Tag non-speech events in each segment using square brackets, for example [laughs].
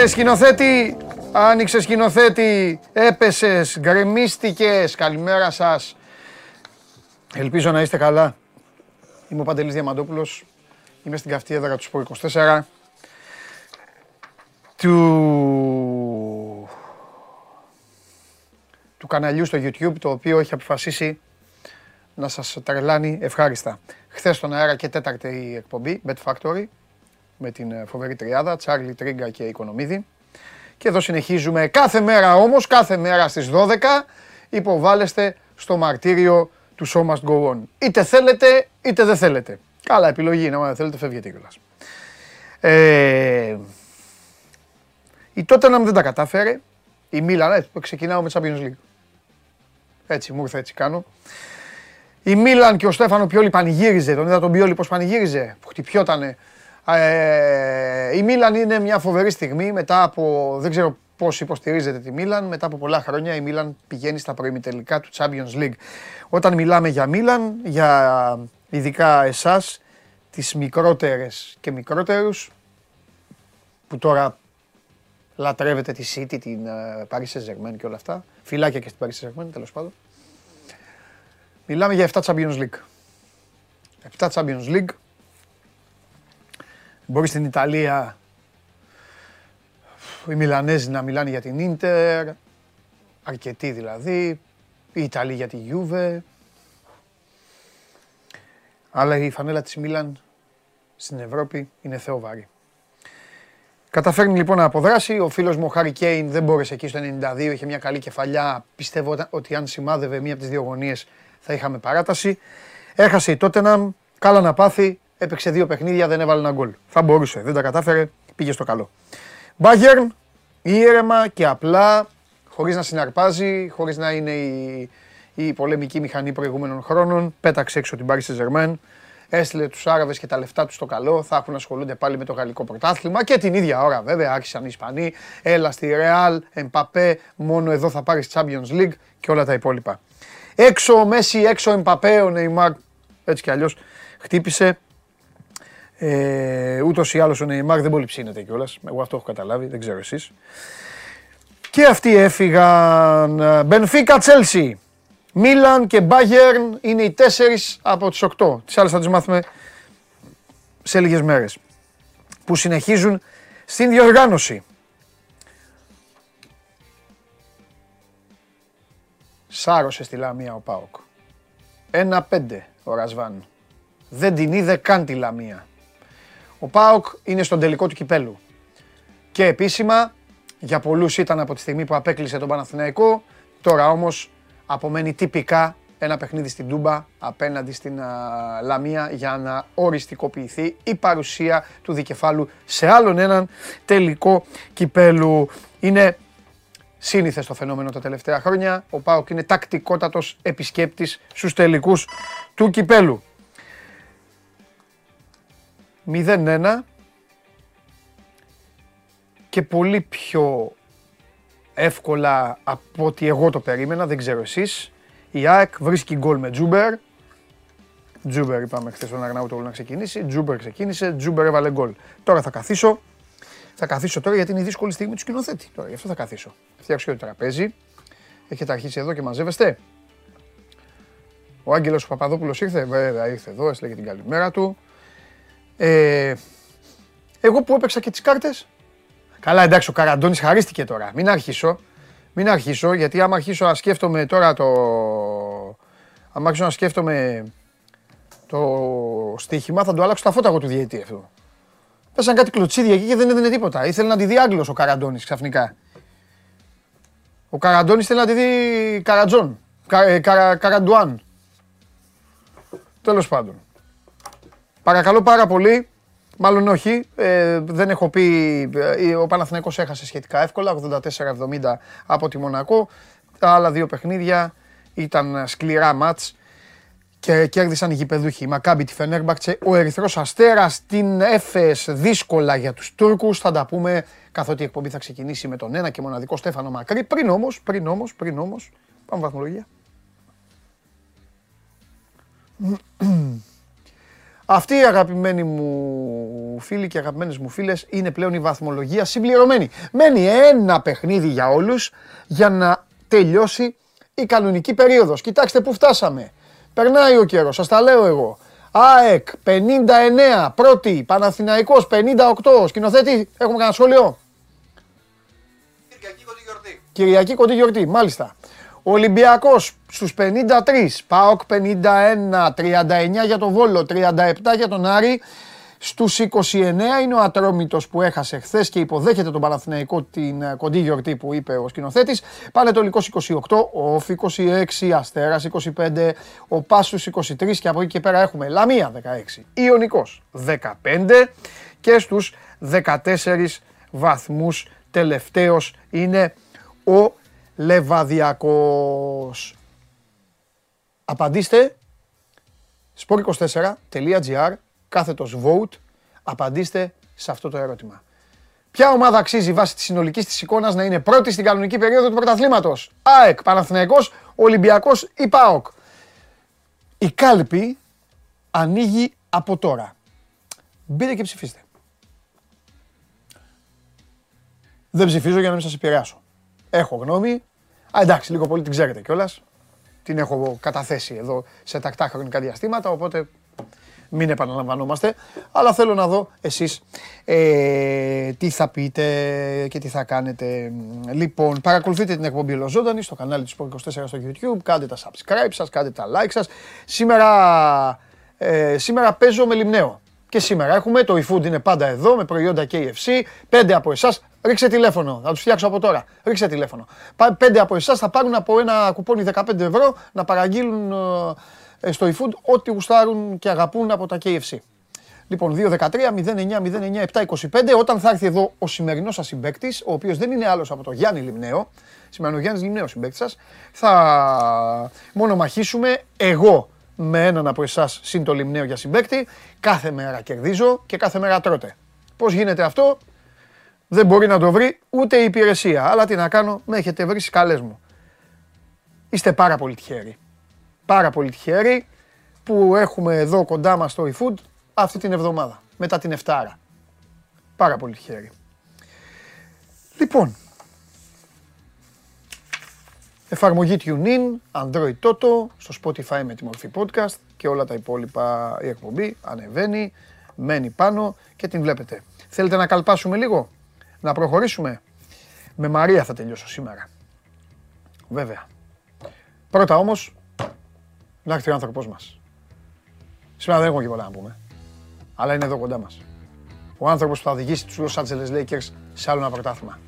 Άνοιξε σκηνοθέτη, άνοιξε σκηνοθέτη, έπεσες, γκρεμίστηκες, καλημέρα σας. Ελπίζω να είστε καλά. Είμαι ο Παντελής Διαμαντόπουλος, είμαι στην καυτή έδρα του Σπορ 24. Του... του καναλιού στο YouTube, το οποίο έχει αποφασίσει να σας τρελάνει ευχάριστα. Χθες στον αέρα και τέταρτη εκπομπή, Bet Factory, με την ε, φοβερή τριάδα, Τσάρλι Τρίγκα και Οικονομίδη. Και εδώ συνεχίζουμε κάθε μέρα όμως, κάθε μέρα στις 12, υποβάλλεστε στο μαρτύριο του Show Must Go On. Είτε θέλετε, είτε δεν θέλετε. Καλά επιλογή είναι, άμα δεν θέλετε φεύγετε κιόλας. Ε, η Tottenham δεν τα κατάφερε. Η Μίλαν, ε, ξεκινάω με Champions League. Έτσι, μου ήρθε έτσι κάνω. Η Μίλαν και ο Στέφανο Πιόλη πανηγύριζε. Τον είδα τον Πιόλη πώς πανηγύριζε. Που χτυπιότανε. Ε, η Μίλαν είναι μια φοβερή στιγμή μετά από, δεν ξέρω πώς υποστηρίζετε τη Μίλαν, μετά από πολλά χρόνια η Μίλαν πηγαίνει στα προημιτελικά του Champions League. Όταν μιλάμε για Μίλαν, για ειδικά εσάς, τις μικρότερες και μικρότερους, που τώρα λατρεύετε τη City, την ε, Paris Saint-Germain και όλα αυτά, φυλάκια και στην Paris Saint-Germain τέλος πάντων, μιλάμε για 7 Champions League. 7 Champions League, Μπορεί στην Ιταλία οι Μιλανέζοι να μιλάνε για την Ίντερ, αρκετοί δηλαδή, οι Ιταλοί για τη Γιούβε. Αλλά η φανέλα της Μίλαν στην Ευρώπη είναι θεοβαρή. Καταφέρνει λοιπόν να αποδράσει. Ο φίλος μου ο Χάρη Κέιν δεν μπόρεσε εκεί στο 92, είχε μια καλή κεφαλιά. Πιστεύω ότι αν σημάδευε μία από τις δύο γωνίες θα είχαμε παράταση. Έχασε η Τότεναμ, καλά να πάθει, Έπαιξε δύο παιχνίδια, δεν έβαλε ένα γκολ. Θα μπορούσε, δεν τα κατάφερε, πήγε στο καλό. Μπάγκερν, ήρεμα και απλά, χωρίς να συναρπάζει, χωρίς να είναι η, η πολεμική μηχανή προηγούμενων χρόνων, πέταξε έξω την Paris saint έστειλε τους Άραβες και τα λεφτά τους στο καλό, θα έχουν ασχολούνται πάλι με το γαλλικό πρωτάθλημα και την ίδια ώρα βέβαια άρχισαν οι Ισπανοί, έλα στη Ρεάλ, Εμπαπέ, μόνο εδώ θα πάρεις Champions League και όλα τα υπόλοιπα. Έξω ο Μέση, έξω ο Εμπαπέ, ο Νεϊμάρ, έτσι κι αλλιώς χτύπησε ε, Ούτως ή άλλως ο Νεϊμάρ δεν πολύ ψήνεται κιόλας. Εγώ αυτό έχω καταλάβει, δεν ξέρω εσείς. Και αυτοί έφυγαν. Μπενφίκα Τσέλσι. Μίλαν και Μπάγερν είναι οι τέσσερις από τις οκτώ. Τις άλλες θα τις μάθουμε σε λίγες μέρες. Που συνεχίζουν στην διοργάνωση. Σάρωσε στη Λαμία ο Πάοκ. Ένα πέντε ο Ρασβάν. Δεν την είδε καν τη Λαμία. Ο ΠΑΟΚ είναι στον τελικό του κυπέλου. Και επίσημα, για πολλούς ήταν από τη στιγμή που απέκλεισε τον Παναθηναϊκό, τώρα όμως απομένει τυπικά ένα παιχνίδι στην Τούμπα απέναντι στην Λαμία για να οριστικοποιηθεί η παρουσία του δικεφάλου σε άλλον έναν τελικό κυπέλου. Είναι σύνηθες το φαινόμενο τα τελευταία χρόνια. Ο ΠΑΟΚ είναι τακτικότατος επισκέπτης στους τελικούς του κυπέλου. 0-1 και πολύ πιο εύκολα από ό,τι εγώ το περίμενα, δεν ξέρω εσείς. Η ΑΕΚ βρίσκει γκολ με Τζούμπερ. Τζούμπερ είπαμε χθες στον Αρναούτογλου να ξεκινήσει. Τζούμπερ ξεκίνησε, Τζούμπερ έβαλε γκολ. Τώρα θα καθίσω. Θα καθίσω τώρα γιατί είναι η δύσκολη στιγμή του σκηνοθέτη. Τώρα γι' αυτό θα καθίσω. Φτιάξω και το τραπέζι. Έχετε αρχίσει εδώ και μαζεύεστε. Ο Άγγελος Παπαδόπουλος ήρθε, βέβαια ήρθε εδώ, έστειλε την καλημέρα του. Ε, εγώ που έπαιξα και τις κάρτες, καλά εντάξει ο Καραντώνης χαρίστηκε τώρα, μην αρχίσω, μην αρχίσω γιατί άμα αρχίσω να σκέφτομαι τώρα το, άμα αρχίσω να σκέφτομαι το στοίχημα θα το αλλάξω τα φώτα εγώ του διαιτή αυτό. Πέσαν κάτι κλωτσίδια εκεί και δεν έδινε τίποτα. Ήθελε να τη δει Άγγλος ο Καραντώνης ξαφνικά. Ο Καραντώνης θέλει να τη δει Καρατζόν. Κα, ε, καραντουάν. Τέλος πάντων. Παρακαλώ πάρα πολύ. Μάλλον όχι. Ε, δεν έχω πει. Ε, ο Παναθηναϊκός έχασε σχετικά εύκολα, 84-70 από τη Μονακό. Τα άλλα δύο παιχνίδια ήταν σκληρά μάτς και κέρδισαν οι γηπεδούχοι. Μακάμπι τη Φενέρμπαχτσε, ο Ερυθρός Αστέρας, την Έφες δύσκολα για τους Τούρκους. Θα τα πούμε καθότι η εκπομπή θα ξεκινήσει με τον ένα και μοναδικό Στέφανο Μακρύ. Πριν όμως, πριν όμως, πριν όμως, πάμε βαθμολογία. Αυτοί οι αγαπημένοι μου φίλοι και αγαπημένες μου φίλες είναι πλέον η βαθμολογία συμπληρωμένη. Μένει ένα παιχνίδι για όλους για να τελειώσει η κανονική περίοδος. Κοιτάξτε που φτάσαμε. Περνάει ο καιρός, σας τα λέω εγώ. ΑΕΚ 59, πρώτη, Παναθηναϊκός 58, σκηνοθέτη, έχουμε κανένα σχόλιο; Κυριακή κοντή γιορτή. Κυριακή κοντή γιορτή, μάλιστα. Ολυμπιακός στους 53, ΠΑΟΚ 51, 39 για τον Βόλο, 37 για τον Άρη. Στους 29 είναι ο Ατρόμητος που έχασε χθες και υποδέχεται τον Παναθηναϊκό την ε, κοντή γιορτή που είπε ο σκηνοθέτης. Πανετολικός 28, ο Όφ 26, Αστέρας 25, ο Πάσους 23 και από εκεί και πέρα έχουμε Λαμία 16, Ιωνικός 15 και στους 14 βαθμούς τελευταίος είναι ο Λεβαδιακός. Απαντήστε sport24.gr κάθετος vote. Απαντήστε σε αυτό το ερώτημα. Ποια ομάδα αξίζει βάσει της συνολικής της εικόνας να είναι πρώτη στην κανονική περίοδο του πρωταθλήματος, ΑΕΚ, Παναθηναϊκός, Ολυμπιακός ή ΠΑΟΚ; Η κάλπη ανοίγει από τώρα. Μπείτε και ψηφίστε. Δεν ψηφίζω για να μην σας επηρεάσω. Έχω γνώμη. Α, εντάξει, λίγο πολύ την ξέρετε κιόλας. Την έχω καταθέσει εδώ σε τακτά χρονικά διαστήματα, οπότε μην επαναλαμβανόμαστε. Αλλά θέλω να δω εσείς ε, τι θα πείτε και τι θα κάνετε. Λοιπόν, παρακολουθείτε την εκπομπή Ολοζώντανη στο κανάλι του Sport 24 στο YouTube. Κάντε τα subscribe σας, κάντε τα like σας. Σήμερα, ε, σήμερα παίζω με λιμνέο. Και σήμερα έχουμε το eFood είναι πάντα εδώ με προϊόντα KFC. Πέντε από εσάς, ρίξε τηλέφωνο. Θα τους φτιάξω από τώρα. Ρίξε τηλέφωνο. Πα- Πέντε από εσάς θα πάρουν από ένα κουπόνι 15 ευρώ να παραγγείλουν ε, στο eFood ό,τι γουστάρουν και αγαπούν από τα KFC. Λοιπόν, 2-13, 09, 09, 7-25. Όταν θα έρθει εδώ ο σημερινός σας συμπέκτη, ο οποίος δεν είναι άλλος από το Γιάννη Λιμνέο, σήμερα είναι ο Γιάννη Λιμνέο συμπέκτη σας, θα μονομαχήσουμε εγώ με έναν από εσάς συν το Λιμνέο για συμπέκτη. Κάθε μέρα κερδίζω και κάθε μέρα τρώτε. Πώς γίνεται αυτό, δεν μπορεί να το βρει ούτε η υπηρεσία. Αλλά τι να κάνω, με έχετε βρει στις καλέ μου. Είστε πάρα πολύ τυχεροί. Πάρα πολύ τυχεροί που έχουμε εδώ κοντά μας το eFood αυτή την εβδομάδα, μετά την Εφτάρα. Πάρα πολύ τυχεροί. Λοιπόν, εφαρμογή TuneIn, Android Toto, στο Spotify με τη μορφή podcast και όλα τα υπόλοιπα η εκπομπή ανεβαίνει, μένει πάνω και την βλέπετε. Θέλετε να καλπάσουμε λίγο, να προχωρήσουμε; Με Μαρία θα τελειώσω σήμερα. Βέβαια. Πρώτα όμως, να έρθει ο άνθρωπός μας. Σήμερα δεν έχουμε και πολλά να πούμε. Αλλά είναι εδώ κοντά μας. Ο άνθρωπος που θα οδηγήσει τους Los Angeles Lakers σε άλλο ένα πρωτάθλημα.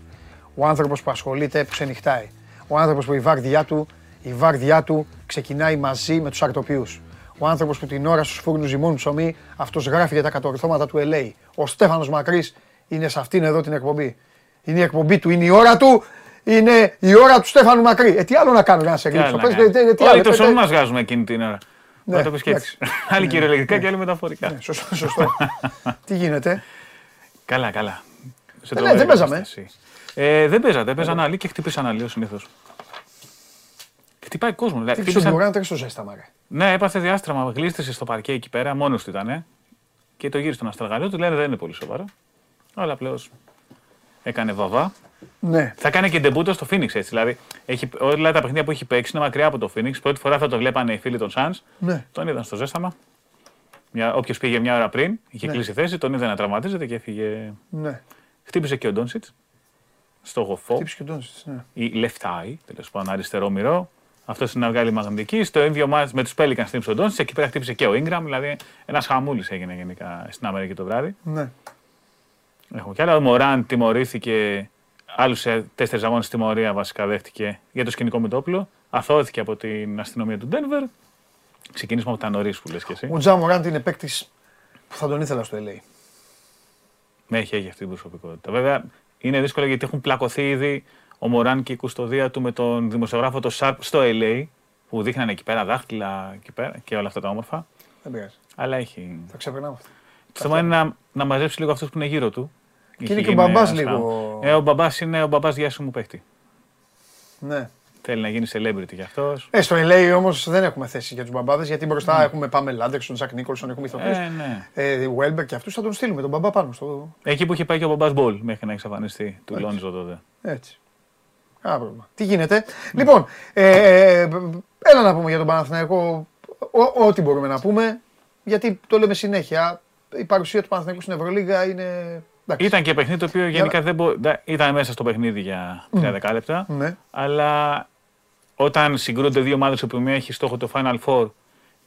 Ο άνθρωπος που ασχολείται, που ξενυχτάει. Ο άνθρωπος που η βάρδιά του, η βάρδιά του ξεκινάει μαζί με τους αρτοπιούς. Ο άνθρωπος που την ώρα στους φούρνους ζυμών ψωμί, αυτός γράφει για τα κατορθώματα του LA. Ο Στέφανος Μακρύς είναι σε αυτήν εδώ την εκπομπή. Είναι η εκπομπή του, είναι η ώρα του, είναι η ώρα του Στέφανου Μακρύ. Ε, τι άλλο να κάνω για να σε γλύψω. Πες, ε, ε, τι άλλο, Όλοι ε, το ε, σώμα μας βγάζουμε εκείνη την ώρα. Ναι, Να το πεις και έτσι. [laughs] Άλλοι κυριολεκτικά και άλλοι μεταφορικά. Ναι, σωστό, σωστό. [laughs] Τι γίνεται; Καλά, καλά. Σε ναι, τρομερή δεν παίζαμε. Κατάσταση. Ε, δεν παίζατε, παίζαν άλλοι και χτυπήσαν άλλοι, ως συνήθως. Χτυπάει κόσμος. Δηλαδή, Τι στον χτύπησαν- Ντουράντ έξω ζέσταμα, ρε. Ναι, έπαθε διάστραμα, γλίστρησε στο παρκέ εκεί πέρα, μόνος του ήταν. Και το γύρισε στον αστραγαλίο, του λένε δεν είναι πολύ σοβαρό. Αλλά απλώς έκανε βαβά. Ναι. Θα κάνει και ντεμπούτο στο Phoenix έτσι. Δηλαδή, έχει, όλα τα παιχνίδια που έχει παίξει είναι μακριά από το Phoenix. Πρώτη φορά θα το βλέπανε οι φίλοι των Suns. Ναι. Τον είδαν στο ζέσταμα. Όποιος πήγε μια ώρα πριν, είχε Ναι. κλείσει θέση, τον είδε να τραυματίζεται και έφυγε. Ναι. Χτύπησε και ο Ντόνσιτς στο γοφό Χτύπησε και ο Ντόνσιτς, ναι. ή left eye, τέλος πάντων αριστερό μυρό. Αυτό είναι να βγάλει μαγνητική. Στο ίδιο μάτς με τους Pelicans χτύπησε ο Ντόνσιτ. Εκεί πέρα χτύπησε και ο Ingram. Δηλαδή, ένας χαμούλης έγινε γενικά στην Αμερική το βράδυ. Ναι. Έχουμε κι άλλα. Ο Μωράν τιμωρήθηκε. Άλλους τέσσερις αγώνες τιμωρία βασικά δέχτηκε για το σκηνικό με το όπλο. Αθώθηκε από την αστυνομία του Denver. Ξεκινήσουμε από τα νωρίς που λες και εσύ. Ο Τζα Μοράντ είναι παίκτης που θα τον ήθελα στο LA. Ναι, έχει, έχει αυτή την προσωπικότητα. Βέβαια, είναι δύσκολο γιατί έχουν πλακωθεί ήδη ο Μωράν και η κουστοδία του με τον δημοσιογράφο το Σάρπ στο LA που δείχνανε εκεί πέρα δάχτυλα εκεί πέρα, και όλα αυτά τα όμορφα. Δεν πειράζει. Αλλά έχει. Θα ξεπερνάμε αυτά. Το θέμα είναι να, να μαζέψει λίγο αυτούς που είναι γύρω του. είναι Έχει και ο γίνει μπαμπάς ένας λίγο- χαμ- Ε, ο μπαμπάς είναι ο μπαμπάς διάσημου παίχτη. Ναι. Θέλει να γίνει celebrity κι αυτός. Ε, στο LA όμως δεν έχουμε θέση για τους μπαμπάδες γιατί μπροστά έχουμε Πάμελα Άντερσον, Τζακ Νίκολσον, έχουμε ηθοποιούς. Ε, ναι. Ε, Βέλμπερ και αυτούς θα τον στείλουμε τον μπαμπά πάνω στο. Εκεί που είχε πάει και ο μπαμπάς Μπολ μέχρι να εξαφανιστεί του Λόνζο τότε. Έτσι. Κάνα πρόβλημα. Τι γίνεται. Λοιπόν, ε, ε, έλα να πούμε για τον Παναθηναϊκό ό- ό,τι μπορούμε να πούμε. Γιατί το λέμε συνέχεια. Η παρουσία του Παναθηναϊκού στην Ευρωλίγα είναι. εντάξει. Ήταν και παιχνίδι το οποίο γενικά δεν μπο... ντα- ήταν μέσα στο παιχνίδι για 3 δεκάλεπτα. Ναι. Αλλά όταν συγκρούνται δύο ομάδες που μία έχει στόχο το Final Four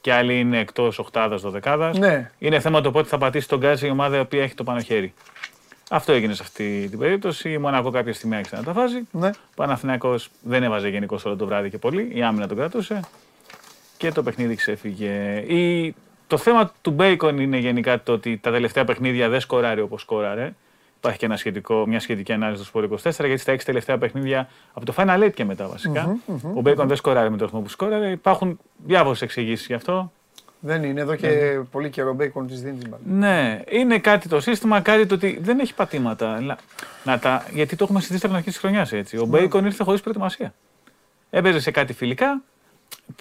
και άλλη είναι εκτός οκτάδας, δωδεκάδας, Ναι. είναι θέμα το πότε θα πατήσει τον γκάζι η ομάδα η οποία έχει το πάνω χέρι. Αυτό έγινε σε αυτή την περίπτωση. Η Μονακό κάποια στιγμή άρχισε να τα βάζει. ναι. Ο Παναθηναϊκός δεν έβαζε γενικώς όλο το βράδυ και πολύ. Η άμυνα τον κρατούσε. Και το παιχνίδι ξέφυγε. Η... Το θέμα του Μπέικον είναι γενικά το ότι τα τελευταία παιχνίδια δεν σκοράρει όπως σκόραρε. Υπάρχει και ένα σχετικό, μια σχετική ανάλυση του Sport 24, γιατί στα έξι τελευταία παιχνίδια από το Final Eight και μετά βασικά Ο Μπέικον δεν σκοράρει με το ρυθμό που σκόραρε. Υπάρχουν διάφορες εξηγήσεις γι' αυτό. Δεν είναι εδώ και πολύ καιρό Μπέικον της δίνει την μπάλα. Ναι, είναι κάτι το σύστημα, κάτι το ότι δεν έχει πατήματα. Να, να τα, γιατί το έχουμε συζητήσει από την αρχή της χρονιάς έτσι. Ο Μπέικον ήρθε χωρίς προετοιμασία. Έπαιζε σε κάτι φιλικά,